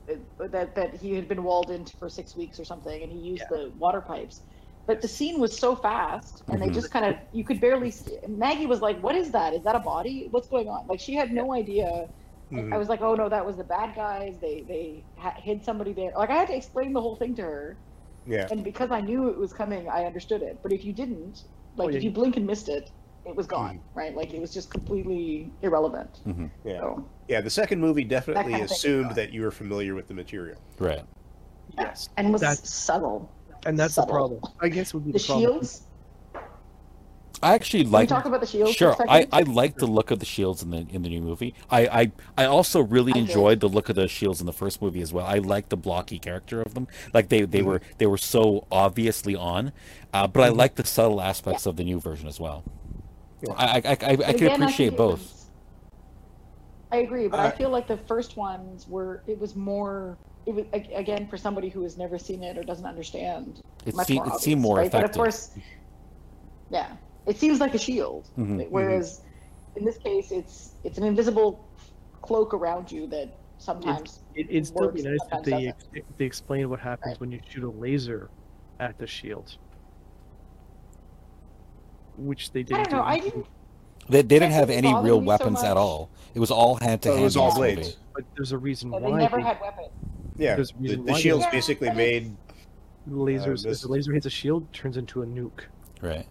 uh, that that he had been walled in for six weeks or something, and he used the water pipes. But the scene was so fast, and they Mhm. just kind of you could barely. See, Maggie was like, "What is that? Is that a body? What's going on?" Like she had no idea. Mhm. I was like, "Oh no, that was the bad guys. They they ha- hid somebody there." Like I had to explain the whole thing to her, Yeah. and because I knew it was coming, I understood it. But if you didn't, like Oh, yeah, if you you- blink and missed it, it was gone, right? Like it was just completely irrelevant. Yeah. So Yeah. The second movie definitely kind of thing. assumed that you were familiar with the material. Right. Yes, and was That's- subtle. And that's the problem. I guess would be The the, problem. shields. I actually Can we like. talk about the shields? Sure, for a I, second? I like the look of the shields in the in the new movie. I I, I also really I did. enjoyed the look of the shields in the first movie as well. I like the blocky character of them. Like they, they Mm-hmm. were they were so obviously on, uh, but I like the subtle aspects of the new version as well. Yeah. I I, I, I, I can again, I appreciate both. was- I agree, but I I- feel like the first ones were. It was more. It was again for somebody who has never seen it or doesn't understand. It much seem- more it seemed obvious, more right? But of course, yeah, it seems like a shield. Mhm, Whereas in this case, it's it's an invisible cloak around you that sometimes It, it'd still be nice if they doesn't. ex- they explain what happens Right. when you shoot a laser at the shield, which they didn't. don't know. do. I didn't. They, they didn't have any real me so weapons at all. It was all hand to So it hand. was all blades. But there's a reason They why They never they- had weapons. Yeah. There's a The, reason the why they- shields basically made. lasers. this- uh, If the laser hits a shield, turns into a nuke. Right.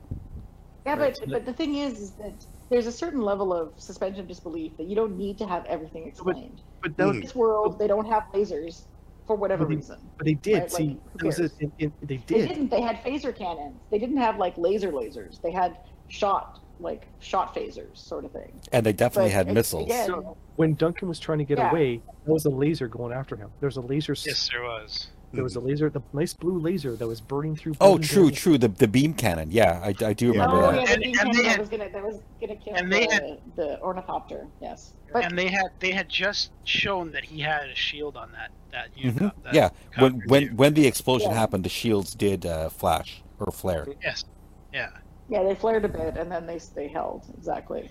Yeah, Right, but but the thing is, is that there's a certain level of suspension of disbelief that you don't need to have everything explained. But that was, In this world, they don't have lasers for whatever But they- reason. but they did Right, see. like, was a, cares? in, in, they They did. didn't. They had phaser cannons. They didn't have like laser lasers. They had shot like shot phasers, sort of thing. And they definitely But had a- missiles. again- So when Duncan was trying to get Yeah. away, there was a laser going after him. There was a laser. Yes, there was. There was a laser, the nice blue laser that was burning through. Oh, true, and- true. The the beam cannon. Yeah, I, I do Yeah. remember oh that. yeah, the And- beam and cannon they that had- was gonna that was gonna kill and the, they had- the ornithopter. Yes, but and they had they had just shown that he had a shield on that that unit. that Yeah, when when too. when the explosion Yeah. happened, the shields did uh, flash or flare. yes, yeah. yeah, they flared a bit and then they they held exactly.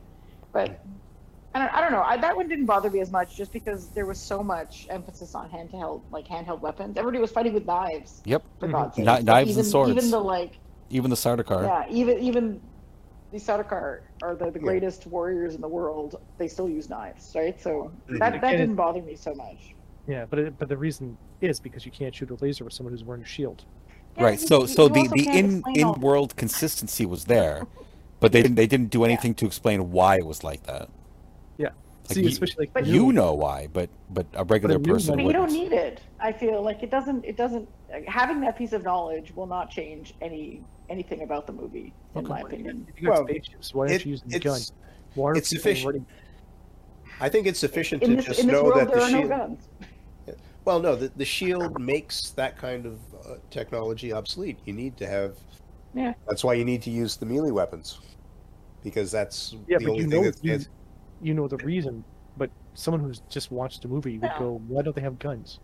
But I don't, I don't know. I, that one didn't bother me as much, just because there was so much emphasis on handheld like handheld weapons. Everybody was fighting with knives. Yep, For Mhm. God's sake. Kni- Like, knives and even, swords. Even the like even the Sardaukar. Yeah, even even the Sardaukar are the, the Yeah. greatest warriors in the world. They still use knives, right? So Mhm. that, that didn't bother me so much. Yeah, but it, but the reason is because you can't shoot a laser with someone who's wearing a shield. Yeah, right. you- So you- so you the the in in world consistency was there, but they didn't they didn't do anything to explain why it was like that. Like See, you- especially like But the You new- know why, but but a regular new person one- But you don't need it. I feel like it doesn't. It doesn't. like, Having that piece of knowledge will not change any anything about the movie, in my opinion. If you got Well, spaceships, why aren't you using the it's- gun? Why aren't it's sufficient. already- I think it's sufficient In to this just in this know world, that there the are no shield. guns. Well, no, the, the shield makes that kind of uh, technology obsolete. You need to have. Yeah. That's why you need to use the melee weapons, because that's Yeah, the only thing know that's. you, it's- you know the reason. But someone who's just watched the movie would Yeah. go, "Why don't they have guns?"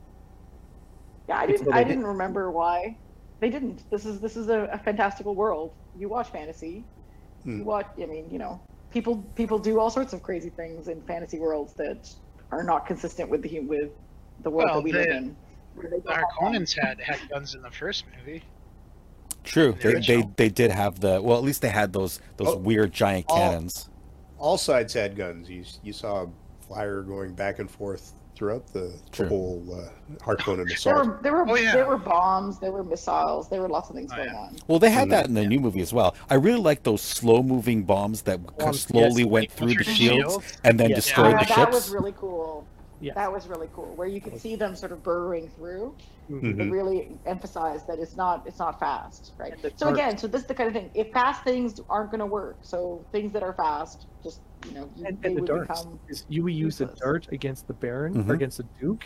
Yeah, I didn't. I they did. didn't remember why they didn't. This is this is a, a fantastical world. You watch fantasy. Hmm. You watch. I mean, you know, people people do all sorts of crazy things in fantasy worlds that are not consistent with the with the world Well, that we live in. where they The don't have guns. Harkonnens had had guns in the first movie. True, the they, they they did have the well. At least they had those those Oh, weird giant cannons. all sides had guns. You you saw a flyer going back and forth throughout the, True. the whole uh, Harkonnen There assault. were there were Oh, yeah. there were bombs, there were missiles, there were lots of things Oh, going yeah. on. Well, they had Mhm. that in the new movie as well. I really like those slow moving bombs that kind of Bombs, slowly yes. went through the through the shields shields? and then Yeah. destroyed Yeah, the that ships. That was really cool. Yes. That was really cool, where you could see them sort of burrowing through. Mhm. It Mhm. really emphasize that it's not it's not fast, right? So dark- again, so this is the kind of thing. If fast things aren't going to work, so things that are fast, just you know, you, And, and the would darts. become. Is you would use the useless. dart against the Baron Mhm. or against the Duke,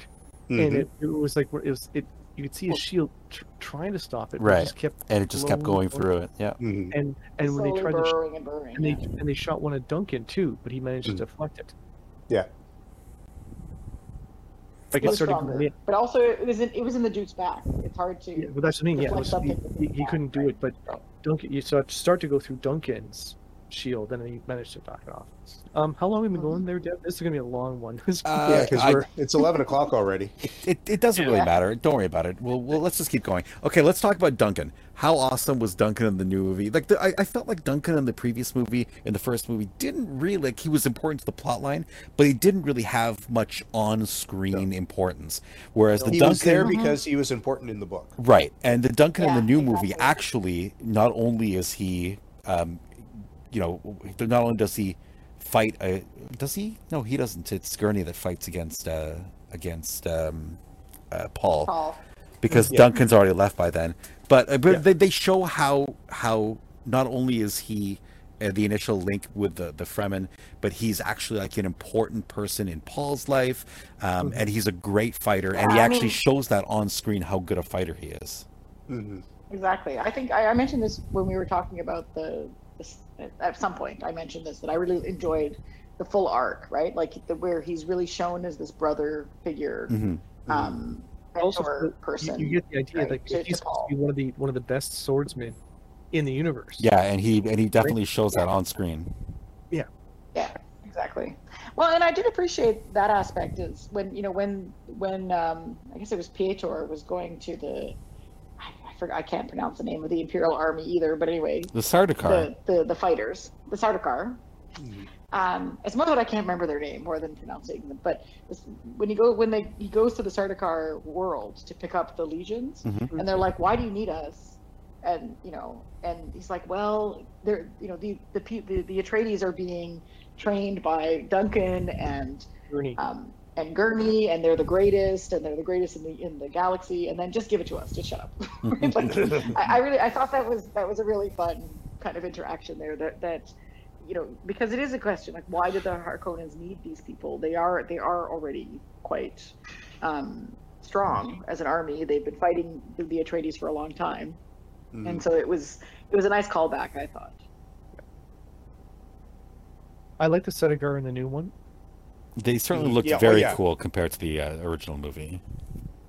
Mhm. and it, it was like it was it. You could see his shield tr- trying to stop it, but it Right. just kept And it just kept going through it. Yeah. Mhm. And and when they tried to, sh- and burrowing. and they and they shot one at Duncan too, but he managed to Mm. deflect it. Yeah. Like It it was started stronger, in. but also it was in it was in the Duke's back. It's hard to. Yeah, but that's what I mean. Yeah, was, he, he, his he back, couldn't do right? it, but Duncan. You start to go through Duncan's shield, and he managed to knock it off. Um, how long have we been going there, Deb? This is gonna be a long one. Uh, yeah, because we're it's eleven o'clock already. It, it doesn't really matter. Don't worry about it. Well, well, let's just keep going. Okay, let's talk about Duncan. How awesome was Duncan in the new movie? Like, the, I, I felt like Duncan in the previous movie, in the first movie, didn't really like he was important to the plot line, but he didn't really have much on-screen importance. Whereas the He Duncan, was there because he was important in the book. right, and the Duncan in the Yeah, new movie actually, not only is he, um, you know, not only does he fight a, does he? No, he doesn't. It's Gurney that fights against uh against um, uh, Paul Paul. because Yeah. Duncan's already left by then. But uh, but Yeah. they, they show how how not only is he uh, the initial link with the the Fremen, but he's actually like an important person in Paul's life, um, and he's a great fighter, and he I actually mean- shows that on screen how good a fighter he is. hmm Exactly. I think I, I mentioned this when we were talking about the, this at some point. I mentioned this that I really enjoyed the full arc, right? Like the, where he's really shown as this brother figure, hmm um, Also, mentor you- person. You, get the idea right, that to- to he's supposed to be one of the one of the best swordsmen in the universe. Yeah, and he and he definitely shows that on screen. Yeah. Yeah, exactly. Well, and I did appreciate that aspect is when you know when when um, I guess it was Piter was going to the I, I forgot I can't pronounce the name of the Imperial Army either, but anyway, The Sardaukar. the, the the fighters, the Sardaukar. Mhm. Um, it's more that I can't remember their name more than pronouncing them. But this, when you go when they he goes to the Sardaukar world to pick up the legions, Mhm. and they're like, "Why do you need us?" And you know, and he's like, "Well, they're you know the the the, the Atreides are being trained by Duncan and Gurney. um, and Gurney, and they're the greatest, and they're the greatest in the in the galaxy. And then just give it to us. Just shut up. Like, I, I really I thought that was that was a really fun kind of interaction there. That that you know because it is a question like why did the Harkonnens need these people? They are they are already quite um, strong as an army. They've been fighting the, the Atreides for a long time, Mhm. and so it was it was a nice callback. I thought. I like the Sardaukar in the new one. They certainly looked Yeah, oh, very yeah. cool compared to the uh, original movie.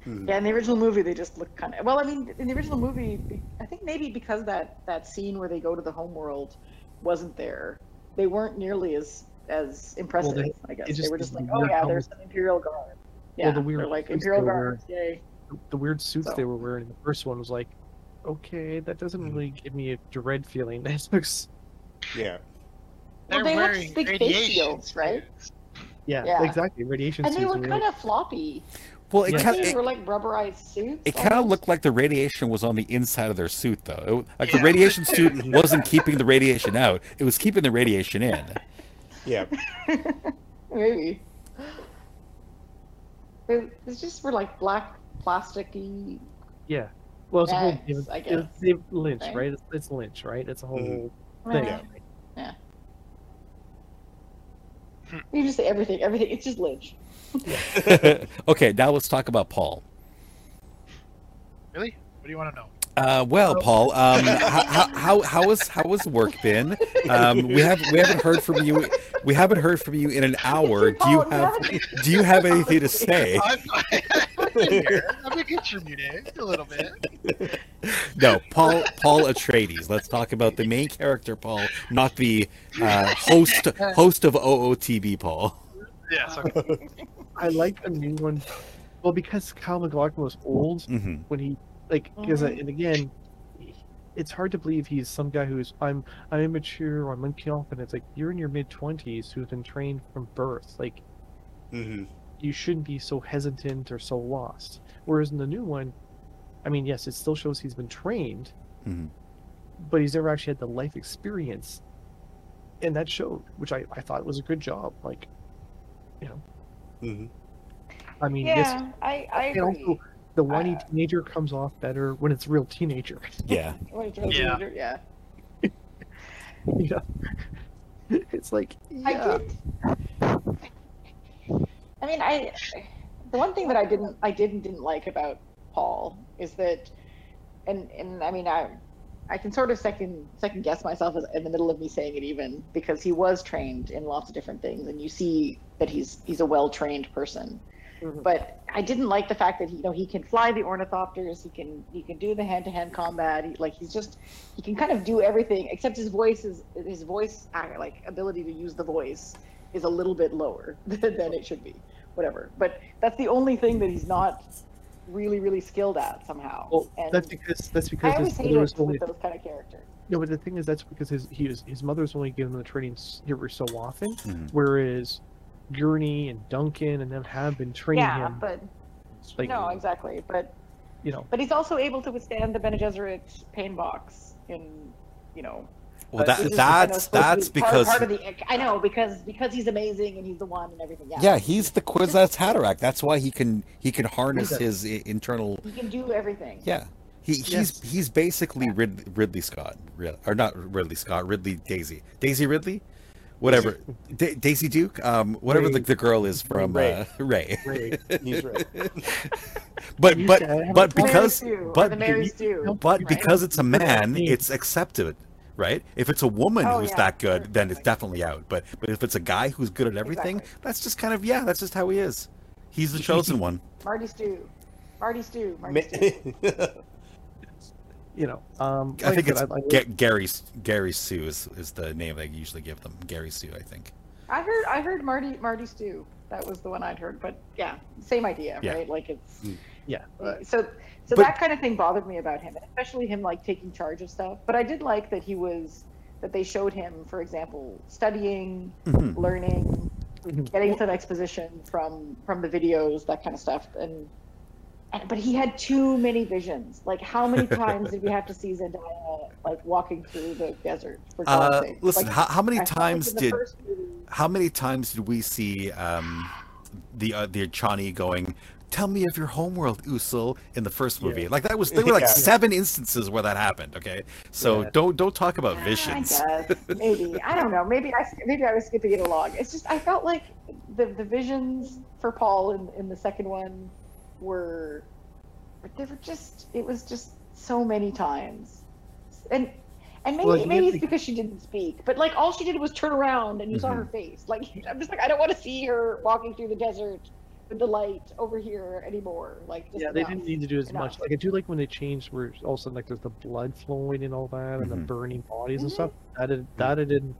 Mhm. Yeah, in the original movie, they just look kind of. Well, I mean, in the original movie, I think maybe because that that scene where they go to the homeworld wasn't there, they weren't nearly as as impressive. they- I guess just- they were just like, oh yeah, helmet- there's some Imperial Guard. Yeah, Well, the weird they're like suits Imperial they were yay. The, the weird suits So- they were wearing in the first one was like, okay, that doesn't Mhm. really give me a dread feeling. That looks, Yeah. Well, They're they had wearing big face shields, right? Suits. yeah, Yeah. exactly. Radiation And they were and kind of floppy. Well, it Yeah. kind They it, were like rubberized suits. it kind of looked like the radiation was on the inside of their suit, though. It, like the radiation suit wasn't keeping the radiation out; it was keeping the radiation in. Yeah. Maybe. They, they just were like black, plasticky. yeah. Well, it's a whole Bags, David, I it's guess. David Lynch, Right? right? It's, it's Lynch, right? It's a whole Mhm. thing. Yeah. You just say everything. Everything. It's just Lynch. okay, now let's talk about Paul. Really? What do you want to know? Uh, well, Paul, um, how, how how has how has work been? Um, we have we haven't heard from you. We haven't heard from you in an hour. Do you have do you have anything to say? I'm, I'm here. Let me get from you, Dave, a little bit. No, Paul Paul Atreides. Let's talk about the main character, Paul, not the uh, host host of OOTB, Paul. Yes. Okay. I like the new one. Well, because Kyle MacLachlan was old hmm when he like because Mhm. and again, it's hard to believe he's some guy who's I'm I'm immature or I'm unconfident. It's like you're in your mid twenties who's been trained from birth. Like hmm you shouldn't be so hesitant or so lost. Whereas in the new one, I mean, yes, it still shows he's been trained, Mhm. but he's never actually had the life experience, and that showed, which I I thought was a good job. Like, you know, hmm I mean, yes, Yeah, I, I agree. also the whiny Uh, teenager comes off better when it's real teenager. Yeah. When it's really Yeah. teenager, yeah. you? It's like, I yeah, did. I mean, I. The one thing that I didn't, I didn't didn't like about Paul is that, and and I mean, I, I can sort of second second guess myself as- in the middle of me saying it even because he was trained in lots of different things, and you see that he's he's a well trained person. Mhm. But I didn't like the fact that he, you know, he can fly the ornithopters, he can he can do the hand to hand combat. He, like he's just he can kind of do everything except his voice is his voice uh, like ability to use the voice is a little bit lower than it should be whatever but that's the only thing that he's not really really skilled at somehow well, and that's because that's i because always his hate mother was only with those kind of characters no, but the thing is that's because his he was his mother's only given him the training s- every so often, Mhm. whereas Gurney and Duncan and them have been training yeah him. but Like, no exactly but you know, but he's also able to withstand the Bene Gesserit pain box in you know Well, Uh, that, which is, I know, that's that's be because part, of the i know because because he's amazing and he's the one and everything yeah yeah, he's the Kwisatz Haderach. That's why he can he can harness Okay. his internal. he can do everything Yeah, he he's Yes. he's basically Rid, Ridley Scott, or not Ridley Scott, Ridley Daisy, Daisy Ridley, whatever, da- Daisy Duke, um, whatever the, Rey. the girl is from Rey. Uh, Rey. Rey. He's right. but but but because but the Mary you- Stew, but because it's a man, it's accepted, right? If it's a woman Oh, who's yeah, that good, sure, then it's definitely out. But but if it's a guy who's good at everything, Exactly. that's just kind of yeah, that's just how he is. He's the chosen one. Marty Stew. Marty Stew. Marty Stew. You know, um, I think it's I- I- Ga- Gary Gary Sue is, is the name I usually give them. Gary Sue, I think. I heard I heard Marty Marty Stew. That was the one I'd heard, but yeah, same idea, Yeah. right? Like it's yeah, uh, so so But- that kind of thing bothered me about him, especially him like taking charge of stuff. But I did like that he was that they showed him, for example, studying, Mhm. learning, Mhm. getting some exposition from from the videos, that kind of stuff, and. and but he had too many visions. Like, how many times did we have to see Zendaya like walking through the desert? For God's Uh, sake? listen, Like, how, how many I times did movie- how many times did we see um, the uh, the Chani going? Tell me of your homeworld, Usul, in the first movie. Yeah. Like that was there were like Yeah. seven instances where that happened. Okay, so Yeah. don't don't talk about I visions. guess maybe I don't know. Maybe I maybe I was skipping it along. It's just I felt like the the visions for Paul in in the second one were they were just it was just so many times, and and maybe Well, maybe it's because she didn't speak, but like all she did was turn around and you saw Mhm. her face. Like I'm just like I don't want to see her walking through the desert with the light over here anymore. Like just yeah, they didn't need to do as Enough. much. Like I do like when they changed where all of a sudden like there's the blood flowing and all that, and the Mhm. burning bodies and Mhm. stuff. That it, that it didn't,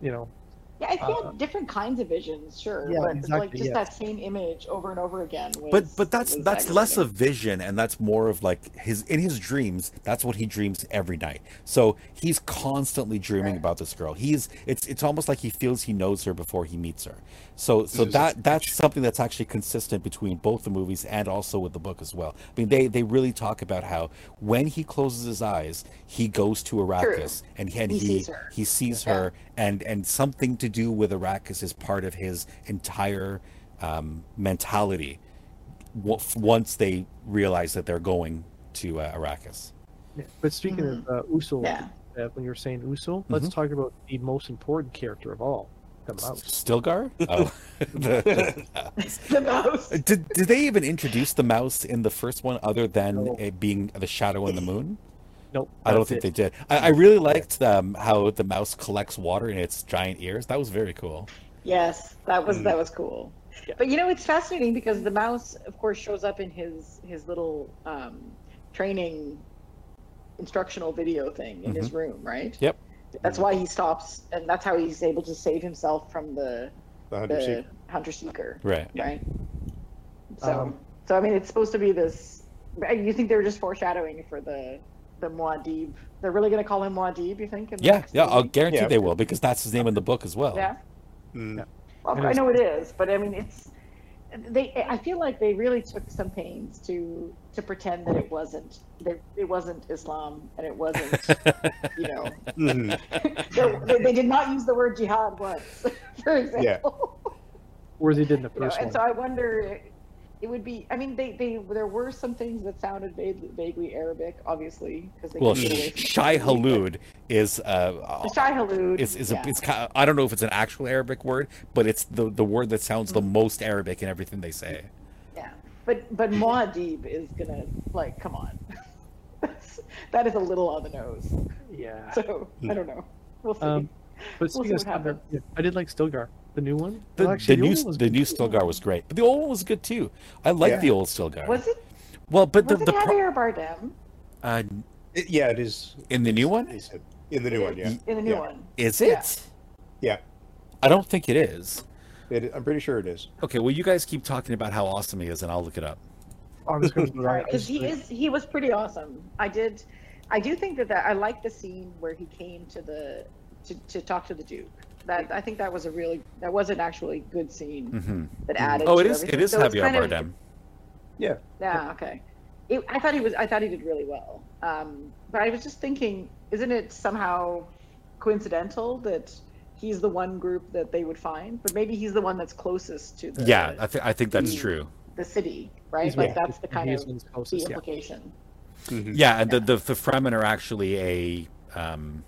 you know. Yeah, I feel Uh, different kinds of visions, sure, Yeah, but like just yeah. that same image over and over again. Was, but but that's was that's less of vision and that's more of like his in his dreams that's what he dreams every night so he's constantly dreaming Right. about this girl he's it's it's almost like he feels he knows her before he meets her so so is that that's something that's actually consistent between both the movies and also with the book as well i mean they they really talk about how when he closes his eyes he goes to arrakis and, and He he sees her. he sees Yeah. her and and something to do with arrakis is part of his entire um, mentality once they realize that they're going to uh, Arrakis. Yeah. But speaking of uh, Usul, Yeah. uh, when you're saying Usul, let's Mhm. talk about the most important character of all, the mouse. Stilgar? Oh. The- the- the mouse. did, did they even introduce the mouse in the first one other than No. it being the shadow in the moon? Nope. I don't think it. they did. I, I really liked um, how the mouse collects water in its giant ears. That was very cool. Yes, that was Mm. that was cool. Yeah. But you know, it's fascinating because the mouse, of course, shows up in his his little um, training instructional video thing in his room, right? Yep. That's why he stops, and that's how he's able to save himself from the The hunter the seeker. hunter seeker, Right. right? So, Um, so I mean, it's supposed to be this. You think they were just foreshadowing for the the Muad'Dib? They're really going to call him Muad'Dib? You think? in the Yeah, next yeah, I'll guarantee Yeah. they will because that's his name in the book as well. Yeah. Mm. Well, I know it is, but I mean, it's they. I feel like they really took some pains to to pretend that it wasn't that it wasn't Islam and it wasn't you know Mhm. they, they, they did not use the word jihad once, for example. Whereas he did in the You know, first and one. so I wonder, it would be. I mean, they, they there were some things that sounded vaguely, vaguely Arabic, obviously, because they Well, couldn't get from Shai the Arabic, Hulud is uh, Shai Hulud is is yeah. a it's kind of, I don't know if it's an actual Arabic word, but it's the the word that sounds Mm-hmm. the most Arabic in everything they say. Yeah, but but Muad'Dib is gonna like come on. That's, that is a little on the nose. Yeah. So I don't know. We'll see. Um, But We'll speaking of. Stilgar, yeah, I did like Stilgar, the new one. The, Well, actually, the new one the new. Stilgar was great, but the old one was good too. I like Yeah. the old Stilgar. was it well, but the was the it pro- Javier Bardem uh, It- yeah, it is. in the new one They said in the new one. Yeah, in the new Yeah. one? is it? yeah. I don't think it is. It, I'm pretty sure it is. Okay, well, you guys keep talking about how awesome he is, and I'll look it up. I was going to Right, because he is he was pretty awesome. I did, I do think that, that I like the scene where he came to the to, to talk to the Duke. That I think that was a really that was an actually good scene hmm that added. Oh, it to is. It everything. is So it's Javier kind of- Bardem. Yeah. Yeah. Okay. It, I thought he was. I thought he did really well. Um, but I was just thinking, isn't it somehow coincidental that he's the one group that they would find? But maybe he's the one that's closest to the Yeah, I think I think that's the- true. the city, right? He's like right. that's the kind He of one's the closest, yeah. implication. Mhm. Yeah, and the the, the Fremen are actually a um,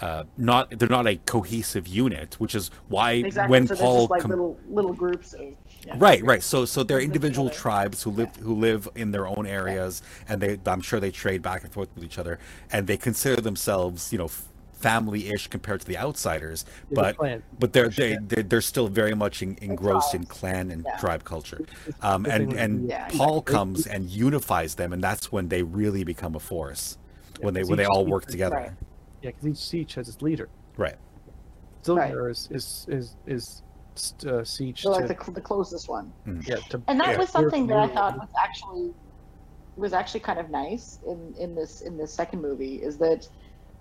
uh, not they're not a cohesive unit, which is why Exactly. when so Paul just like com- little little groups of yeah. Right, right. So, so they're individual together. tribes who live who live in their own areas, and they, I'm sure they trade back and forth with each other, and they consider themselves, you know, family-ish compared to the outsiders. Yeah, the but, clan. but they're they they're, they're still very much en- engrossed in clan and Yeah. tribe culture. Um, and and Yeah, Paul comes and unifies them, and that's when they really become a force. when they when they all work together. Right. Yeah, because each siege has its leader. Right. Stilgar is is is is uh, siege So like to, the, cl- the closest one. yeah to And that Yeah. was something that I thought was actually was actually kind of nice in in this in this second movie is that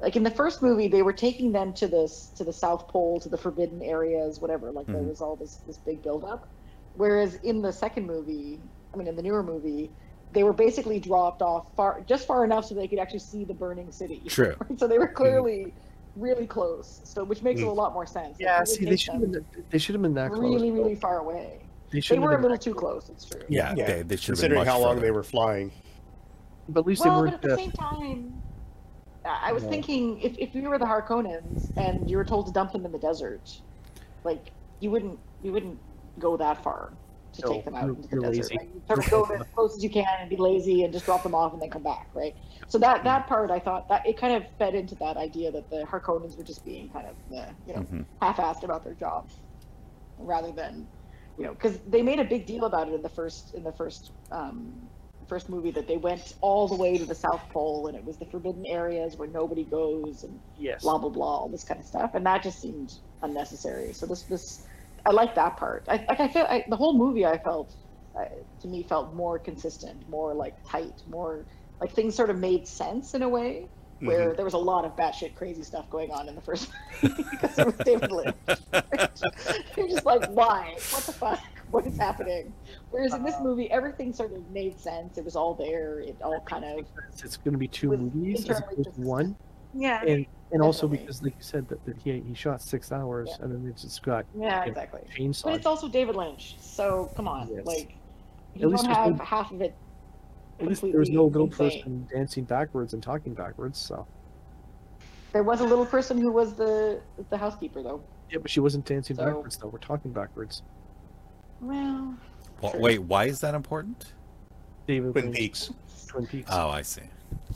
like in the first movie they were taking them to this to the South Pole to the forbidden areas whatever like there Mhm. was all this this big build up whereas in the second movie I mean in the newer movie they were basically dropped off far just far enough so they could actually see the burning city True. so they were clearly really close so which makes Mm. a lot more sense yeah. you would See, they should have been they should have been that close. really really far away They, they shouldn't have were a little too close. close it's true Yeah, Yeah. they, they should have been Considering much how long further. they were flying. But at least well, they weren't. at the uh, same time, I I was No. thinking if, if you were the Harkonnens and you were told to dump them in the desert, like you wouldn't you wouldn't go that far to No, take them out you're- into the you're desert. lazy. Like, you sort of go as close as you can and be lazy and just drop them off and then come back, right? So that that part I thought that it kind of fed into that idea that the Harkonnens were just being kind of uh, you know Mhm. half-assed about their job rather than you know because they made a big deal about it in the first in the first um, first movie that they went all the way to the South Pole and it was the forbidden areas where nobody goes and yes. blah blah blah all this kind of stuff and that just seemed unnecessary. So this this I like that part. I like I feel I, the whole movie I felt uh, to me felt more consistent, more like tight, more like things sort of made sense in a way where there was a lot of batshit crazy stuff going on in the first because it was David Lynch. You're just like, why? What the fuck? What is happening? Whereas in this movie, everything sort of made sense. It was all there. It all kind of It's going to be two movies as opposed to one, yeah, and and also because, like you said, that, that he he shot six hours Yeah. and then it's just got yeah, exactly. Chainsaw. But it's also David Lynch, so come on, Yes. like At you least don't there's have no- half of it. At least there was no completely little insane. person dancing backwards and talking backwards. So There was a little person who was the the housekeeper, though. yeah, but she wasn't dancing So- backwards though. We're talking backwards. Well, Wha- True. Wait, why is that important? David Twin Lynch, Peaks. Twin Peaks. Oh, I see.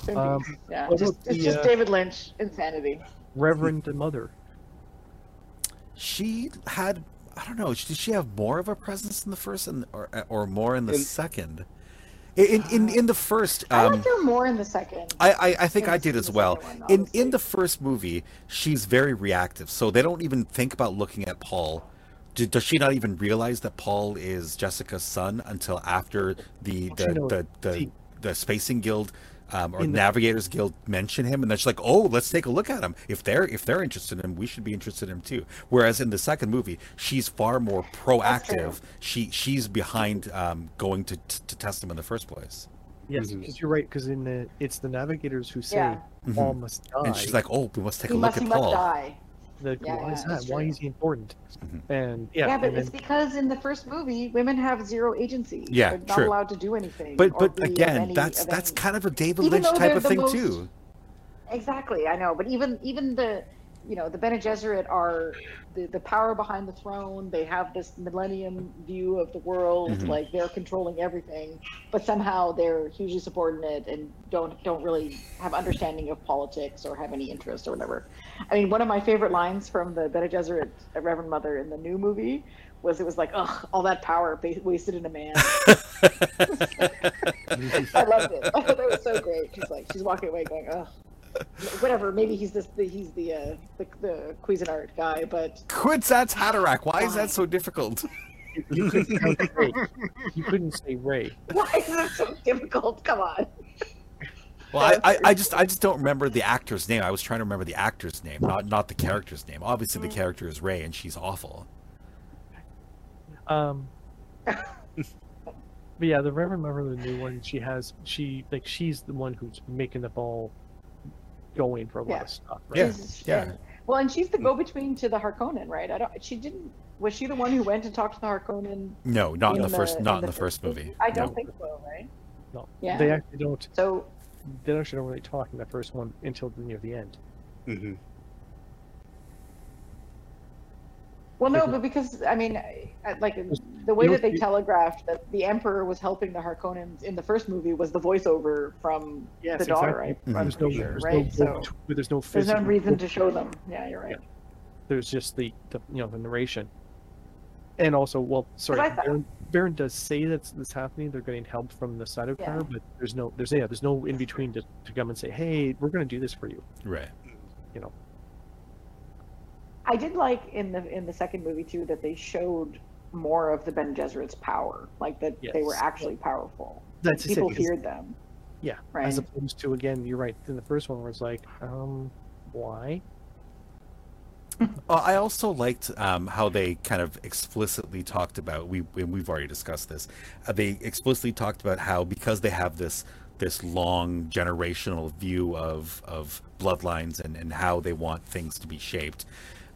Twin Um, yeah, just, about it's the, just uh, David Lynch insanity. Reverend the Mother. She had, I don't know, did she have more of a presence in the first and or or more in the In- second? In in in the first, I um, liked her more in the second. I, I, I think I did as well. one, In in the first movie, she's very reactive, so they don't even think about looking at Paul. Do, does she not even realize that Paul is Jessica's son until after the Well, the the, the, the Spacing Guild um, or the- Navigators Guild mention him, and then she's like, "Oh, let's take a look at him. If they're if they're interested in him, we should be interested in him too." Whereas in the second movie, she's far more proactive. She she's behind um, going to, to to test him in the first place. Yes, because you're right. Because in the it's the navigators who say Yeah. Paul Mhm. must die. And she's like, "Oh, we must take he a must, look he at must Paul." die. Like, why is that? Why is he important? Mhm. And yeah, Yeah, but and it's then- because in the first movie, women have zero agency. Yeah, They're not true. allowed to do anything. But but again, any- that's that's kind of a David Even Lynch type of thing most- too. Exactly, I know. But even even the you know the Bene Gesserit are the, the power behind the throne. They have this millennium view of the world, Mhm. like they're controlling everything. But somehow they're hugely subordinate and don't don't really have understanding of politics or have any interest or whatever. I mean, one of my favorite lines from the Bene Gesserit Reverend Mother in the new movie was it was like, ugh, all that power ba- wasted in a man. I loved it. I thought that was so great. She's like, she's walking away going, ugh. Whatever. Maybe he's this. The, he's the uh, the the Cuisinart guy, but Kwisatz Haderach. Why is that so difficult? you couldn't say Rey. You couldn't say Rey. why is it so difficult? Come on. Well, I, I, I just I just don't remember the actor's name. I was trying to remember the actor's name, not not the character's name. Obviously, the character is Rey, and she's awful. Um, but yeah, the Reverend Mother, the new one, she has she like she's the one who's making the ball going for a lot Yeah. of stuff. Right? Yeah, She's- yeah. well, and she's the go-between to the Harkonnen, right? I don't. She didn't. Was she the one who went and talked to the Harkonnen? No, not in, in the first in not in the first movie. I don't No. think so, right? No, Yeah. they actually don't. So They actually don't really talk in that first one until near the end. hmm Well, no, but because I mean, I- I- like the way that they telegraphed that the Emperor was helping the Harkonnens in the first movie was the voiceover from Yes, the daughter, exactly. right? There's no, sure, there's right? no, So- there's no There's no reason to show them. Yeah, you're right. There's just the, the you know the narration, and also well, sorry, thought- Baron, Baron does say that's that's happening. They're getting help from the side of Yeah. her, but there's no there's yeah there's no in between to, to come and say hey we're going to do this for you. Right. You know. I did like in the in the second movie too that they showed more of the Bene Gesserit's power, like that they were Yes. actually powerful. That's people People 'cause- feared them. Yeah, Right. as opposed to again, you're right. In the first one, where it's like, um, why? Well, I also liked um, how they kind of explicitly talked about we we've already discussed this. Uh, they explicitly talked about how because they have this this long generational view of of bloodlines and, and how they want things to be shaped,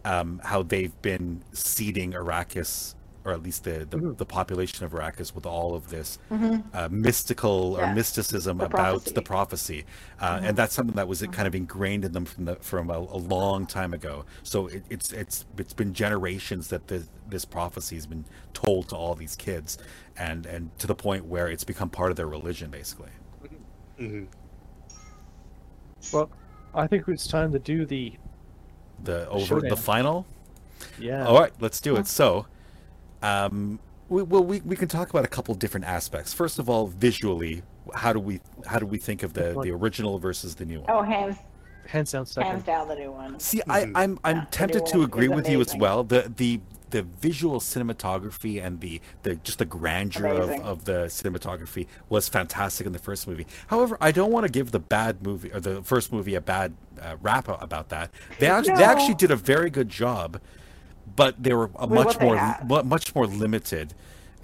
um, how they've been seeding Arrakis or at least the the, Mhm. the population of Arrakis with all of this uh, mystical or mysticism The about the prophecy. prophecy, uh, and that's something that was kind of ingrained in them from the from a, a long time ago. So it, it's it's it's been generations that the, this prophecy has been told to all these kids, and and to the point where it's become part of their religion, basically. hmm Well, I think it's time to do the The over Showdown. the final. yeah. All right, let's do it. So, um, we, well, we, we can talk about a couple different aspects. First of all, visually, how do we how do we think of the the original versus the new one? Oh, hands hands down second. hands down the new one. See, I, I'm I'm Yeah, tempted to agree is with you as well. The the the visual cinematography and the, the just the grandeur of, of the cinematography was fantastic in the first movie. However, I don't want to give the bad movie or the first movie a bad uh, rap about that. They actually they actually did a very good job, but they were a With much they more had. much more limited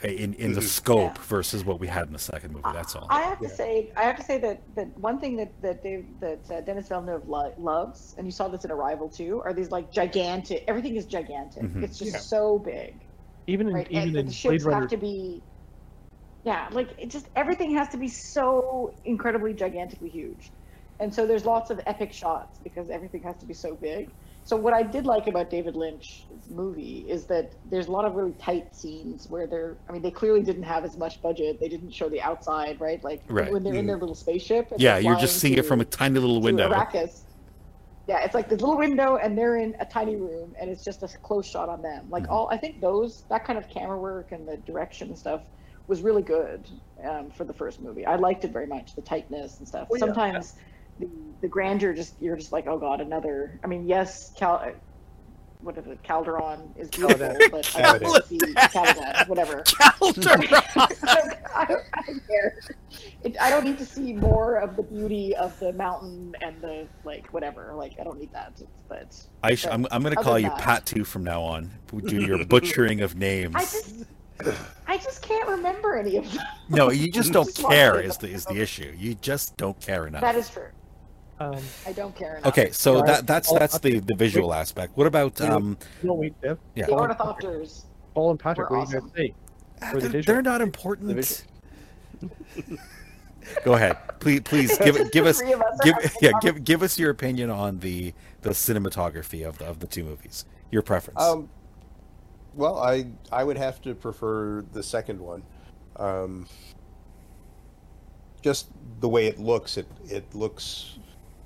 in in the scope Yeah. versus what we had in the second movie. That's all. I have to say, I have to say that, that one thing that that Dave, that uh, Denis Villeneuve lo- loves, and you saw this in Arrival too, are these like gigantic. Everything is gigantic. Mhm. It's just Yeah. so big, Even in right? even and in the Blade ships Runner, have to be. Yeah, like it just everything has to be so incredibly gigantically huge, and so there's lots of epic shots because everything has to be so big. So what I did like about David Lynch's movie is that there's a lot of really tight scenes where they're I mean they clearly didn't have as much budget. They didn't show the outside, right? Like Right. when they're in their little spaceship. yeah, you're just flying seeing it from a tiny little window. Arrakis. Yeah, it's like this little window and they're in a tiny room and it's just a close shot on them. Like Mhm. all I think those that kind of camera work and the direction and stuff was really good um, for the first movie. I liked it very much, the tightness and stuff. Well, yeah. Sometimes the the grandeur just you're just like, oh god, another. I mean, yes, Cal. What is it? Calderon is beautiful, but I don't see Caladan, whatever. I, don't, I don't care. It, I don't need to see more of the beauty of the mountain and the like, whatever. Like, I don't need that. But I sh- I'm, I'm going to call you that- Pat Two from now on. Do your butchering of names. I just, can't remember any of them. No, you just don't Just care. Is the is the issue? You just don't care enough. That is true. Um, I don't care. Enough. Okay, so Yeah, that that's that's the the visual aspect. What about um? no, wait, Dev. Yeah. The ornithopters. Paul and Patrick, We're what do you guys awesome. say? They're, they're not important. visual- Go ahead, please. Please give give us us give yeah conversation. give give us your opinion on the the cinematography of the of the two movies. Your preference. Um, well, I I would have to prefer the second one. Um, just the way it looks, it it looks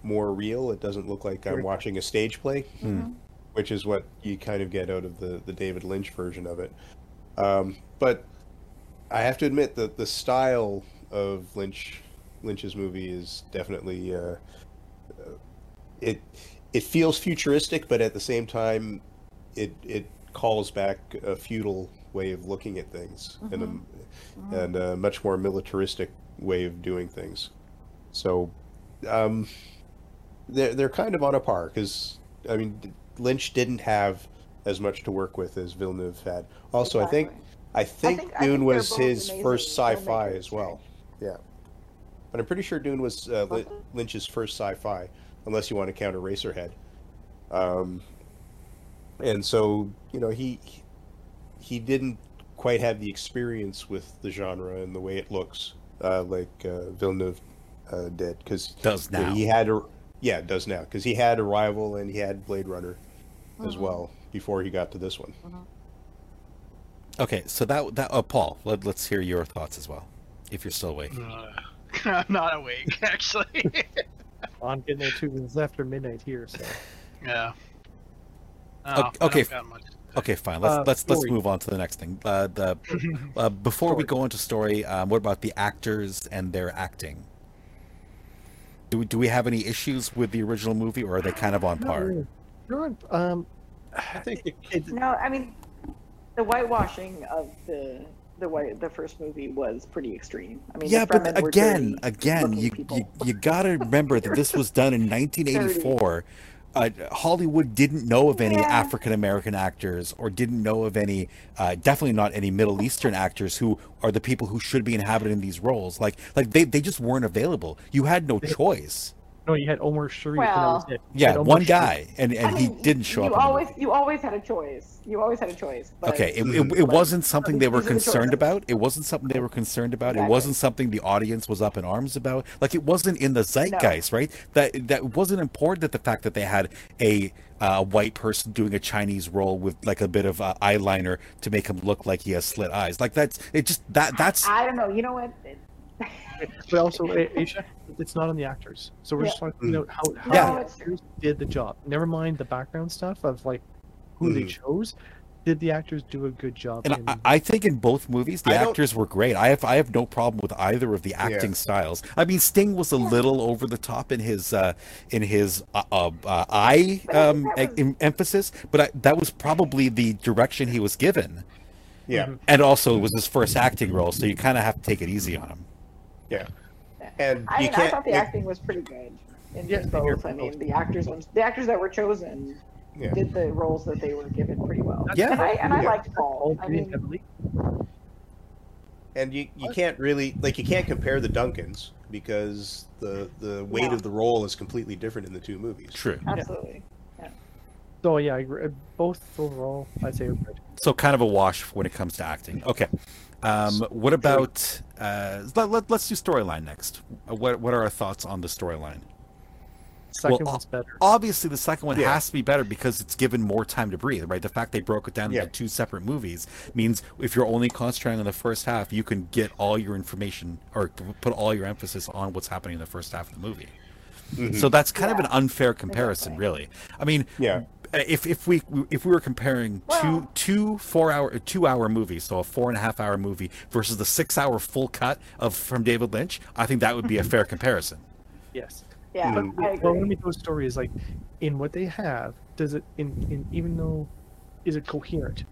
more real. It doesn't look like I'm watching a stage play, Mhm. which is what you kind of get out of the the David Lynch version of it. Um, but I have to admit that the style of Lynch Lynch's movie is definitely uh, uh, it it feels futuristic, but at the same time, it it calls back a feudal way of looking at things and a, and a much more militaristic way of doing things. So, um, they're they're kind of on a par because I mean Lynch didn't have as much to work with as Villeneuve had. Also, I think Exactly. I think, think- I Dune think was his first sci-fi filmmakers, as well. Yeah, but I'm pretty sure Dune was uh, Was Lynch's first sci-fi, unless you want to count Eraserhead. Um, and so you know he he didn't quite have the experience with the genre and the way it looks uh, like uh, Villeneuve uh, did because Does now. he had a yeah it does now because he had Arrival and he had Blade Runner as Mhm. well before he got to this one. okay, so that that uh, Paul, let, let's hear your thoughts as well, if you're still awake. Uh, I'm not awake, actually. I'm getting there too. 'cause It's after midnight here, so. yeah. No, Okay- okay. don't got much to say. Okay, fine. Let's Uh, let's let's move on to the next thing. Uh, the uh, before we go into story, um, what about the actors and their acting? Do we, do we have any issues with the original movie, or are they kind of on par? No, You're on. Um, I think it, it, No, I mean, the whitewashing of the the white the first movie was pretty extreme. I mean, Yeah, but again, dirty again, you, you you gotta remember that this was done in 1984. Uh, Hollywood didn't know of any Yeah. African American actors, or didn't know of any, uh, definitely not any Middle Eastern actors who are the people who should be inhabiting these roles. Like, like they, they just weren't available. You had no choice. No, you had Omar Sharif. and that was Well- it. Yeah, had Omar one Sharif. guy, and and I he mean, didn't show you up. in the always you always had a choice. You always had a choice. But Okay, it, it, it but- wasn't something they were these the concerned about. It wasn't something they were concerned about. It wasn't something the audience was up in arms about. Like it wasn't in the zeitgeist, right? That that wasn't important. That the fact that they had a uh, white person doing a Chinese role with like a bit of uh, eyeliner to make him look like he has slit eyes. Like that's it. Just that that's I don't know. You know what? But also, A- Aisha, it's not on the actors. So we're Yeah. just trying to find out how, how Yeah. the actors did the job. Never mind the background stuff of like who they Mhm. chose. Did the actors do a good job? And in- I, I think in both movies the I don't- actors were great. I have I have no problem with either of the acting styles. I mean, Sting was a little over the top in his uh, in his uh, uh, uh, eye But I think um, was- em- emphasis, but I, that was probably the direction he was given, yeah, Mhm. and also it was his first acting role, so you kind of have to take it easy on him. Yeah, and I you mean, I can't. thought the it- acting was pretty good in Yeah, in same both. I mean, the actors the actors that were chosen yeah. did the roles that they were given pretty well. Yeah. and I and I Yeah. liked Paul. all I pretty mean, heavily. and you, you can't really like you can't compare the Duncans because the the weight No. of the role is completely different in the two movies. True. absolutely. Yeah. So yeah, I agree. both overall, I'd say. are good. So kind of a wash when it comes to acting. Okay. Um, what about uh, let, let, us do storyline next. Uh, What what are our thoughts on the storyline? Second Well, one's better. obviously the second one Yeah. has to be better because it's given more time to breathe right the fact they broke it down Yeah. into two separate movies means if you're only concentrating on the first half you can get all your information or put all your emphasis on what's happening in the first half of the movie Mhm. so that's kind of an unfair comparison really i mean Yeah. If, if we if we were comparing two Well- two four hour two hour movies so a four and a half hour movie versus the six hour full cut of from david lynch i think that would be a fair comparison Yes. Yeah, Mhm. I Well, agree. let me tell a story is like, in what they have, does it in, in even though, is it coherent?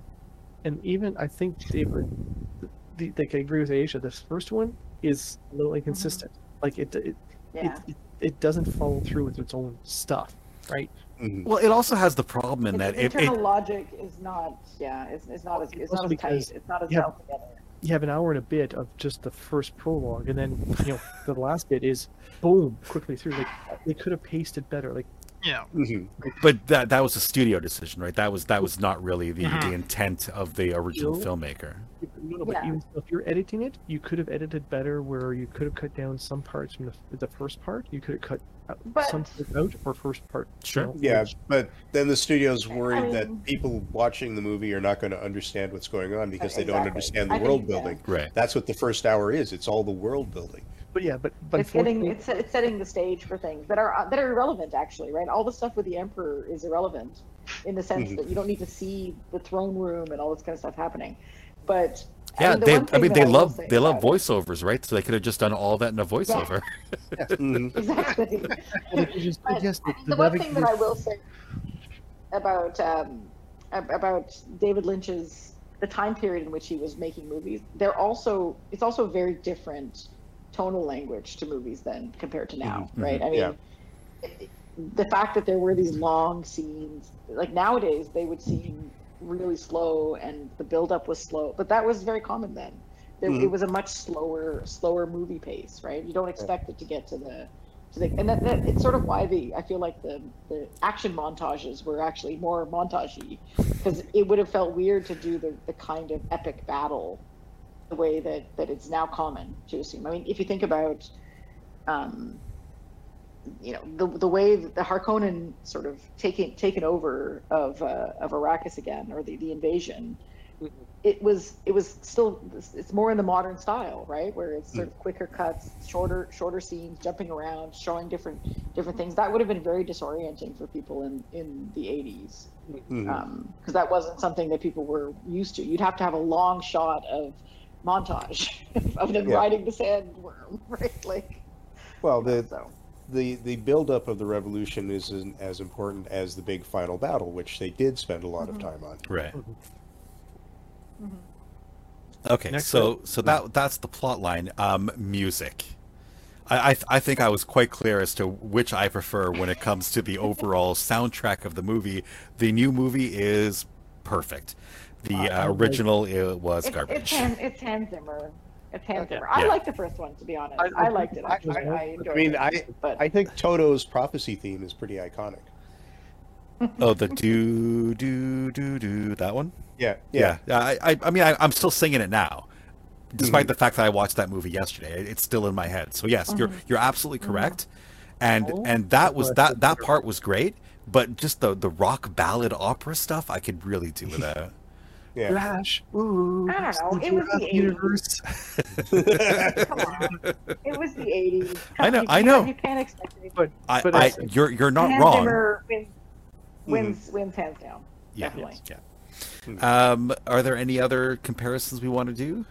And even I think they were, the, like I agree with Asia. This first one is a little inconsistent. Like it, it, yeah. it, it, it doesn't follow through with its own stuff, right? Mhm. well it also has the problem in Its that it, internal it logic is not. Yeah, it's, it's not as it's not as tight. It's not as you have- held together. you have an hour and a bit of just the first prologue, and then you know the last bit is boom quickly through. Like they could have paced it better. Like Yeah. Mhm. But that that was a studio decision, right? That was that was not really the, Mhm. the intent of the original No. filmmaker. no, no, but Yeah. even if you're editing it, you could have edited better. Where you could have cut down some parts from the, the first part. You could have cut out But- some parts out or first part. you Sure. know, Yeah, which- but then the studio's worried mean- that people watching the movie are not going to understand what's going on because they don't Exactly. understand the I think- world yeah. building. Right. That's what the first hour is. It's all the world building. But yeah, but but it's getting it's, it's setting the stage for things that are that are irrelevant actually right all the stuff with the emperor is irrelevant in the sense Mhm. that you don't need to see the throne room and all this kind of stuff happening but I Yeah, mean, the they. I mean, they will love they love about it- voiceovers, right? So they could have just done all that in a voiceover. Exactly well, they could just- But the, the one thing that I will say about um, about David Lynch's the time period in which he was making movies, they're also it's also very different tonal language to movies then compared to now, Mhm, right? I mean, yeah. the fact that there were these long scenes, like nowadays, they would seem really slow and the buildup was slow, but that was very common then. There, Mhm. It was a much slower, slower movie pace, right? You don't expect it to get to the, to the, and that, that it's sort of why the I feel like the the action montages were actually more montagey, because it would have felt weird to do the the kind of epic battle, the way that that it's now common to assume. I mean, if you think about, um, you know the the way that the Harkonnen sort of taking taken over of uh, of Arrakis again or the, the invasion, it was it was still it's more in the modern style, right? Where it's sort of quicker cuts, shorter shorter scenes, jumping around, showing different different things. That would have been very disorienting for people in in the 80s Mhm. because that wasn't something that people were used to. You'd have to have a long shot of montage of them Yeah. riding the sandworm, right? Like Well, the so. the the buildup of the revolution isn't as important as the big final battle, which they did spend a lot of time on. Right. Mhm. Okay, Next so up. so that that's the plot line. Um, music. I, I I think I was quite clear as to which I prefer when it comes to the overall soundtrack of the movie. The new movie is perfect. The I- I uh, original it was It's, garbage. it's Hans it's Hans Zimmer. It's Hans Okay. Zimmer. I Yeah. liked the first one to be honest. I- I, I liked it it actually. was- I, I enjoyed mean, it. I- but I think Toto's prophecy theme is pretty iconic. oh, the do do do do that one. Yeah, Yeah, I I, I mean I, I'm still singing it now, despite mm-hmm. the fact that I watched that movie yesterday. It's still in my head. So yes, you're mm-hmm. you're absolutely mm-hmm. correct, and Oh, and that was that that part was great. But just the the rock ballad opera stuff, I could really do without. Yeah. Crash. Ooh, I don't know, it was the Jurassic 80s. universe. come on, it was the 80s. I know- You I know. You can't expect anything. But I, But I it's- you're you're not Hans wrong. Zimmer wins wins, wins hands down. Yeah, definitely. yeah. Um, are there any other comparisons we want to do?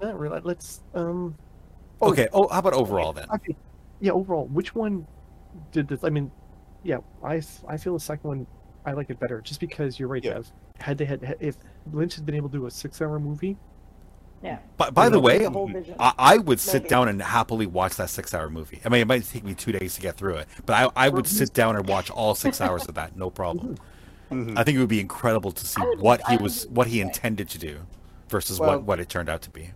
not really. Let's um. Oh, Okay. Oh, how about overall then? Okay. Yeah, overall, which one did this? I mean, yeah, I I feel the second one I like it better, just because you're right, Yeah. Dev. Had they had if Lynch had been able to do a six-hour movie, Yeah. By, by the way, The. I, I would sit Maybe. down and happily watch that six-hour movie. I mean, it might take me two days to get through it, but I, I would sit down and watch all six hours of that, no problem. Mhm. I think it would be incredible to see would- what he would was, what he intended to do, versus Well- what, what it turned out to be.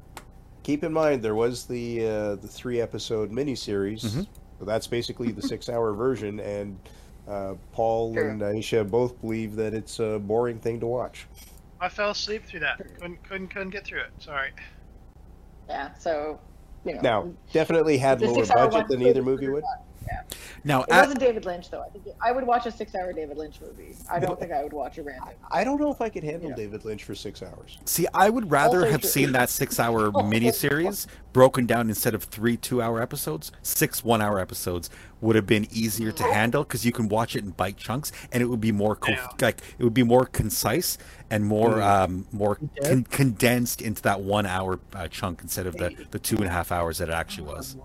Keep in mind there was the uh, the three episode miniseries. Mhm. So that's basically the six hour version, and uh, Paul Sure. and Aisha both believe that it's a boring thing to watch. I fell asleep through that. Couldn't couldn't couldn't get through it. Sorry. Yeah. So, you know. Now, definitely had the lower budget than either movie would. Yeah. Now, It at- wasn't David Lynch though. I think I would watch a six-hour David Lynch movie. I don't think I would watch a random. I don't know if I could handle Yeah. David Lynch for six hours. see, I would rather Also have true. seen that six-hour miniseries broken down instead of three two-hour episodes. Six one-hour episodes would have been easier to handle because you can watch it in bite chunks, and it would be more co- Yeah. like it would be more concise and more Mm. um, more con- condensed into that one-hour uh, chunk instead of the the two and a half hours that it actually was.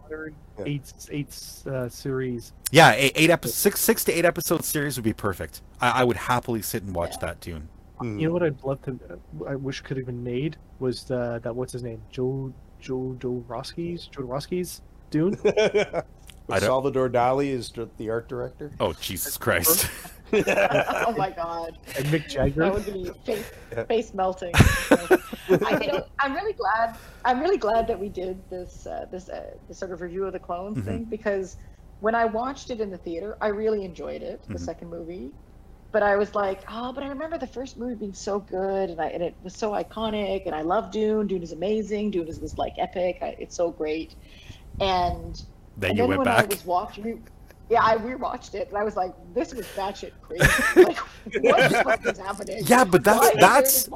eight eight uh, series. Yeah, eight, eight episodes, six six to eight episode series would be perfect. I, I would happily sit and watch that tune. Mhm. You know what I'd love to? I wish could have been made was the, that what's his name Joe Joe Joe Roski's Joe Roski's Dune. Salvador Dali is the the art director. Oh Jesus Christ! oh my god, And Mick Jagger. That Jagger. would be face, face melting. I, you know, I'm really glad. I'm really glad that we did this uh, this uh, this sort of review of the clones Mhm. thing because when I watched it in the theater, I really enjoyed it. The Mhm. second movie. But I was like, oh, but I remember the first movie being so good, and I and it was so iconic, and I love Dune. Dune is amazing. Dune is this like epic. I, it's so great. And Then and you then went when I was watching, yeah, I rewatched it, and I was like, "This was batshit crazy. like, what the fuck is happening?" Yeah, but that's- Why that's-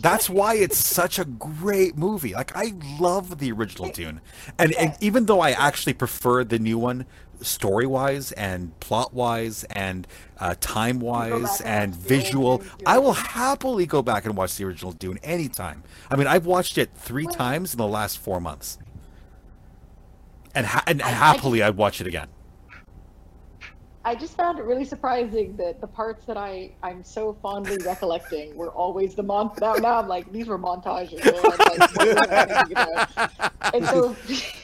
That's why it's such a great movie. Like I love the original Dune, and, and even though I actually prefer the new one, story wise and plot wise and uh, time wise and and visual, I will happily go back and watch the original Dune anytime. I mean, I've watched it three times in the last four months, and ha- and I- I happily I'd watch it again. I just found it really surprising that the parts that I I'm so fondly recollecting were always the mon. Now, now I'm like, these were montages. Like, what was I thinking about? and so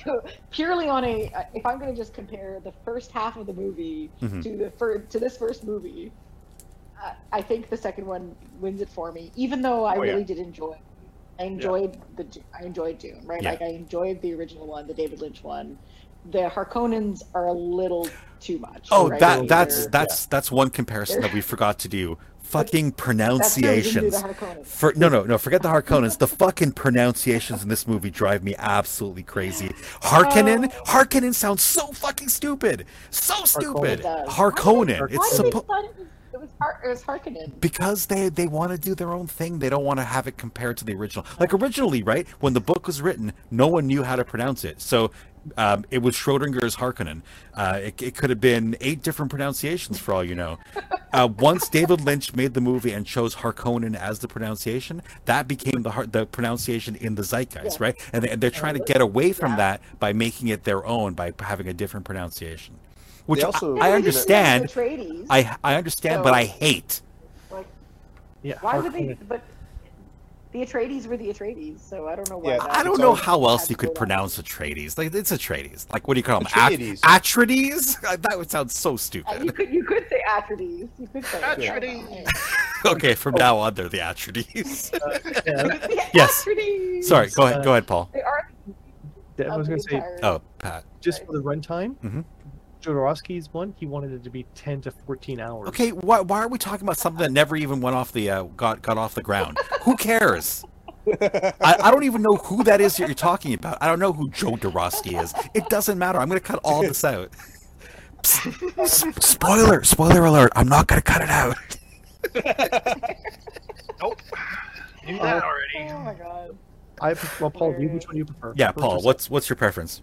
purely on a if i'm going to just compare the first half of the movie Mhm. to the first to this first movie uh, i think the second one wins it for me even though i Oh, yeah. really did enjoy i enjoyed the i enjoyed dune right Yeah. like i enjoyed the original one the david lynch one the harkonnens are a little too much Oh, right? that that's that's that's one comparison that we forgot to do. Fucking that's true, we didn't do pronunciations. For no, no, no. Forget the Harkonnens. The fucking pronunciations in this movie drive me absolutely crazy. Harkonnen, Oh. Harkonnen sounds so fucking stupid. So stupid. Does. Harkonnen. It's supposed was it was Harkonnen? because they they want to do their own thing. They don't want to have it compared to the original. Like originally, right when the book was written, no one knew how to pronounce it. So um, it was Schrodinger's Harkonnen. Uh, it, it could have been eight different pronunciations for all you know. Uh, once David Lynch made the movie and chose Harkonnen as the pronunciation, that became the the pronunciation in the zeitgeist, Yeah. right? And, they, they're trying to get away from Yeah. that by making it their own by having a different pronunciation. Which also- I, I understand. Atreides. I I understand, but I hate. like, Yeah. why would they? But the Atreides were the Atreides, so I don't know why. Yeah, I don't know how else you could that pronounce Atreides. Like it's Atreides. Like what do you call them? At- Atreides. Atreides? That would sound so Uh, You stupid. could you could say Atreides. You could say Atreides. okay, from now on they're the Atreides. Yeah, Yeah, Yes. Atreides. Sorry, go ahead. Go ahead, Paul. They are. I was gonna say Oh, Pat. just for the runtime. Mm Mhm. Jodorowsky's one, he wanted it to be ten to fourteen hours. Okay, why, why are we talking about something that never even went off the uh, got got off the ground? Who cares? I, I don't even know who that is that you're talking about. I don't know who Jodorowsky is. It doesn't matter. I'm going to cut all this out. Psst, s- spoiler, spoiler alert. I'm not going to cut it out. Nope. Knew that already. Oh my god. I well, Paul, which one do you prefer? Yeah, Paul, what's what's your preference?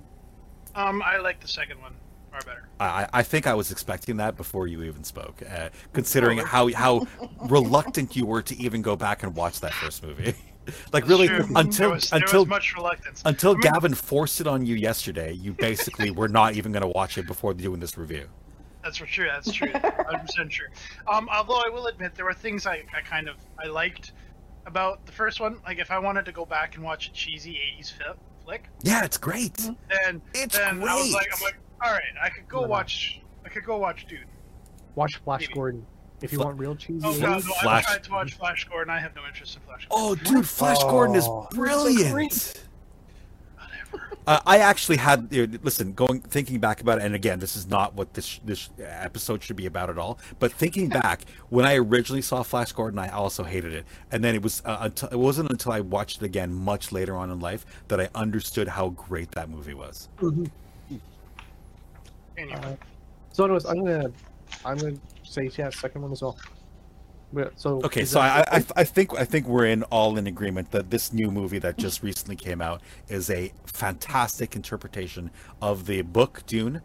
Um, I like the second one far better. I, I think I was expecting that before you even spoke, uh, considering how how reluctant you were to even go back and watch that first movie. like really, until was, until much reluctance. until I mean, Gavin forced it on you yesterday, you basically were not even going to watch it before doing this review. That's for true. That's true. 100 percent true. Um, although I will admit there were things I, I kind of I liked about the first one. Like if I wanted to go back and watch a cheesy 80s fi- flick, Yeah, it's great. then It's then I was like, great. I'm like, all right, I could go No, no. watch. I could go watch Dude. Watch Flash Maybe. Gordon. If you Fla- want real cheesy, Oh Flash- god, no! Flash- I tried to watch Flash Gordon. I have no interest in Flash. Oh, dude, Flash Gordon is Oh. brilliant. Whatever. Uh, I actually had you know, listen going thinking back about it, and again, this is not what this this episode should be about at all. But thinking back, when I originally saw Flash Gordon, I also hated it, and then it was uh, until, it wasn't until I watched it again much later on in life that I understood how great that movie was. Anyway, Uh, so anyways, I'm gonna, I'm gonna say yeah, second one as well. But- So Okay, so that- I, I I think I think we're in all in agreement that this new movie that just recently came out is a fantastic interpretation of the book Dune.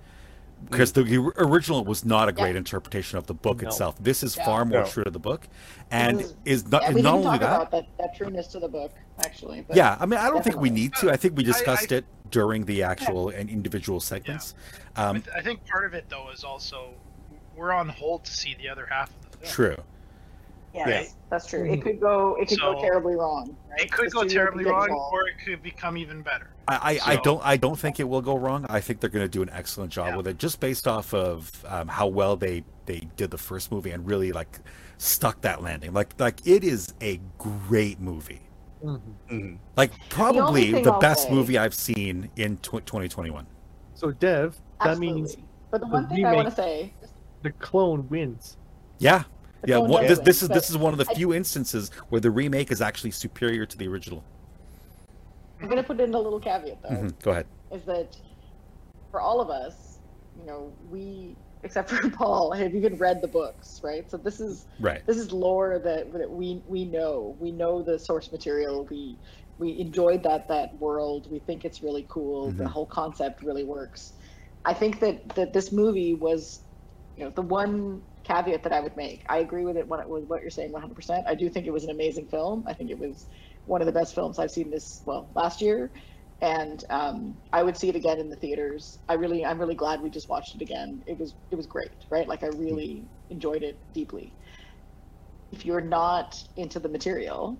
Because the, the original was not a great Yeah. interpretation of the book No. itself. This is Yeah. far more No. true to the book, and is- is not Yeah, we not didn't only talk that. about that, that trueness to the book, actually. But Yeah, I mean, I don't think we need to. I think we I- I- discussed it during the actual and individual segments. I, Um, I think part of it though is also we're on hold to see the other half of the film. true. Yes, Yeah. that's true. It could go. It could So- go terribly wrong. Right? It could The go terribly could get wrong, involved. or it could become even better. I, I, I don't I don't think it will go wrong. I think they're going to do an excellent job Yeah. with it, just based off of um, how well they they did the first movie and really like stuck that landing. Like like it is a great movie. Mhm. Mhm. Like probably thing the, best say- movie I've seen in tw- 2021. So Dev, that Absolutely. means But the the one thing I want remake- to say, the clone wins. Yeah. the Yeah, clone what, does this, win, this is this is one of the I- few instances where the remake is actually superior to the original. I'm going to put in a little caveat though. Mhm, Go ahead. is that for all of us, you know, we except for Paul have even read the books, right? So this is Right. this is lore that, that we we know. We know the source material. We we enjoyed that that world. We think it's really cool. The Mhm. whole concept really works. I think that that this movie was, you know, the one caveat that I would make. I agree with it when it with what you're saying 100%. I do think it was an amazing film. I think it was one of the best films I've seen this well last year and um, I would see it again in the theaters. I really, I'm really glad we just watched it again. It was, it was great, right? Like I really enjoyed it deeply. If you're not into the material,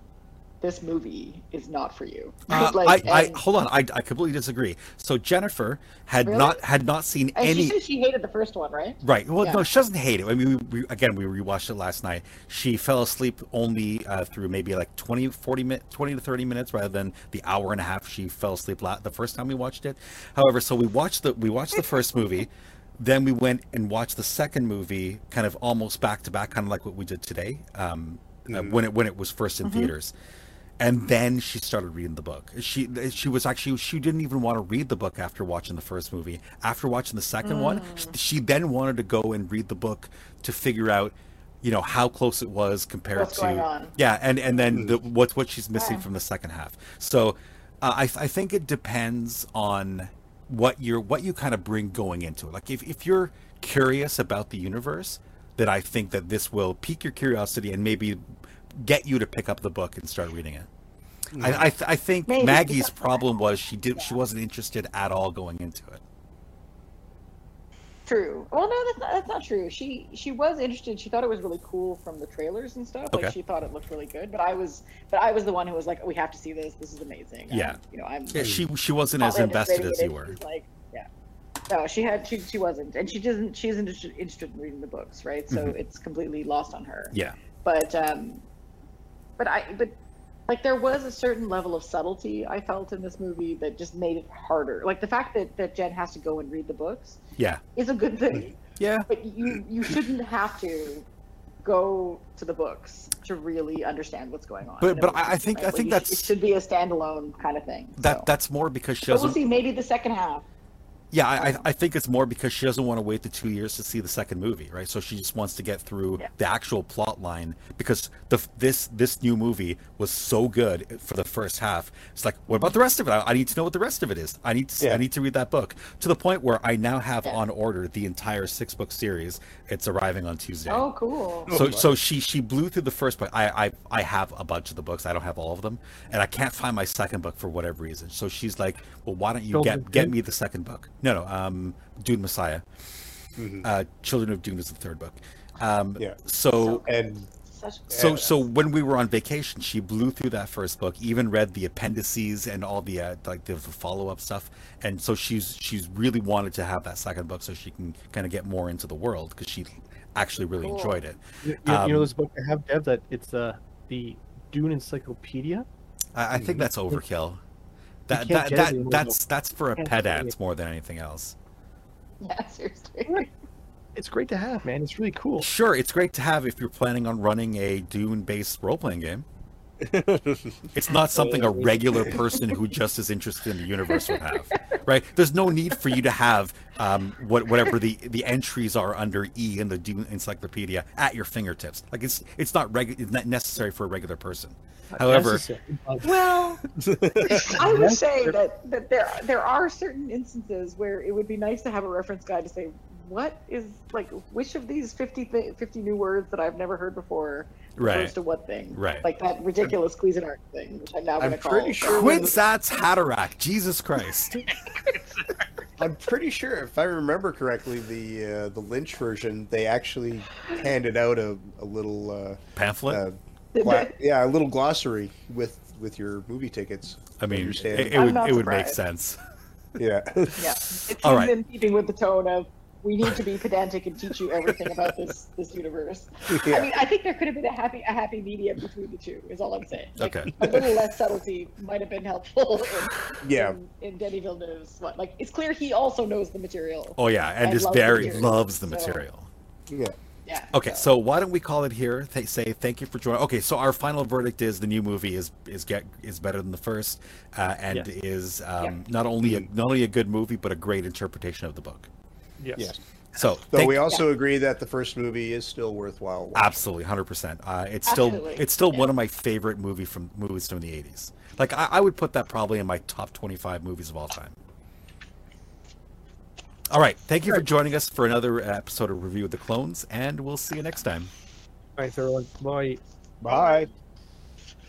this movie is not for you. Uh, Like, I, I hold on. I, I completely disagree. So Jennifer had Really? not had not seen and any. she said she hated the first one, right? Right. Well, Yeah. no, she doesn't hate it. I mean, we, we, again, we rewatched it last night. She fell asleep only uh, through maybe like 20, 40 minutes, 20 to 30 minutes rather than the hour and a half she fell asleep la- the first time we watched it. However, so we watched the we watched the first movie, then we went and watched the second movie kind of almost back to back, kind of like what we did today um, uh, when it when it was first in theaters. And then she started reading the book. She she was actually she didn't even want to read the book after watching the first movie. After watching the second one, she, she then wanted to go and read the book to figure out, you know, how close it was compared What's to going on. yeah, and and then the, what what she's missing Yeah. from the second half. So uh, I I think it depends on what you're what you kind of bring going into it. Like if if you're curious about the universe, then I think that this will pique your curiosity and maybe get you to pick up the book and start reading it. I I, th- I think Maybe. Maggie's problem was she did she wasn't interested at all going into it. True. Well, no, that's not, that's not true. She she was interested. She thought it was really cool from the trailers and stuff. Okay. Like she thought it looked really good. But I was, but I was the one who was like, we have to see this. This is amazing. I'm- Yeah. you know, I'm. Yeah, she she wasn't as invested as you were. Like, yeah. No, she had. She she wasn't, and she doesn't. She isn't interested in reading the books, right? So Mhm. it's completely lost on her. Yeah. But um, but I but like there was a certain level of subtlety I felt in this movie that just made it harder. Like the fact that that Jen has to go and read the books Yeah. is a good thing Yeah. but you you shouldn't have to go to the books to really understand what's going on. But- but I- movie, I think- I Like, think you that's- should, it should be a standalone kind of thing. That so. that's more because she But doesn't we'll see. Maybe the second half. Yeah, I, I- I think it's more because she doesn't want to wait the two years to see the second movie, right? So she just wants to get through Yeah. the actual plot line because the this this new movie was so good for the first half. It's like, what about the rest of it? I, I need to know what the rest of it is. I need to see, I need to read that book to the point where I now have Yeah. on order the entire six book series. It's arriving on Tuesday. Oh, cool. So so she she blew through the first book. I, I I have a bunch of the books. I don't have all of them, and I can't find my second book for whatever reason. So she's like, "Well, why don't you Children get of get me the second book?" No, no. Um, Dune Messiah. Uh, Children of Dune is the third book. Um, Yeah. So And so so when we were on vacation, she blew through that first book, even read the appendices and all the uh, like the follow up stuff, and so she's she's really wanted to have that second book so she can kind of get more into the world because she actually really Cool. enjoyed it. You, you- you know Um, this book I have, Dev, that it's uh, the Dune Encyclopedia. I, I think that's overkill. That that, that that's that's for a Can't pet get it. ants more than anything else. Yeah, seriously. It's great to have, man. It's really cool. Sure, it's great to have if you're planning on running a Dune-based role-playing game. It's not something a regular person who just is interested in the universe would have, right? There's no need for you to have um, what whatever the the entries are under E in the Dune Encyclopedia at your fingertips. Like it's it's not regu- it's not necessary for a regular person. However, Well, I would say that, that there there are certain instances where it would be nice to have a reference guide to say what is like which of these 50, th- 50 new words that I've never heard before refers to what thing. Right. Like that ridiculous Cuisinart thing, which I'm now going to call. pretty sure- Kwisatz Haderach, Jesus Christ! I'm pretty sure, if I remember correctly, the uh, the Lynch version, they actually handed out a, a little uh, Pamphlet. uh, gla- yeah, a little glossary with with your movie tickets. I mean, it, it would it would make sense. Yeah, Yeah, it seems All right. in keeping with the tone of we need to be pedantic and teach you everything about this this universe. yeah. I mean, I think there could have been a happy a happy medium between the two. Is all I'm saying. Like, Okay. A little less subtlety might have been helpful. In, Yeah. In, in Denny Villeneuve's what? Like, it's clear he also knows the material. Oh yeah, and I just love very material, loves the so- material. yeah. Yeah. Okay, so why don't we call it here? Th- say thank you for joining. Okay, so our final verdict is the new movie is is get is better than the first, uh, and Yes. is um, not only a not only a good movie but a great interpretation of the book. Yes. Yes. So Though thank- we also agree that the first movie is still worthwhile. watching. absolutely hundred percent. Uh, it's still Absolutely, it's still yeah. one of my favorite movie from movies from the eighties. Like I, I would put that probably in my top twenty five movies of all time. All right, thank you for joining us for another episode of Review of the Clones, and we'll see you next time. Thanks, everyone. Bye. Bye.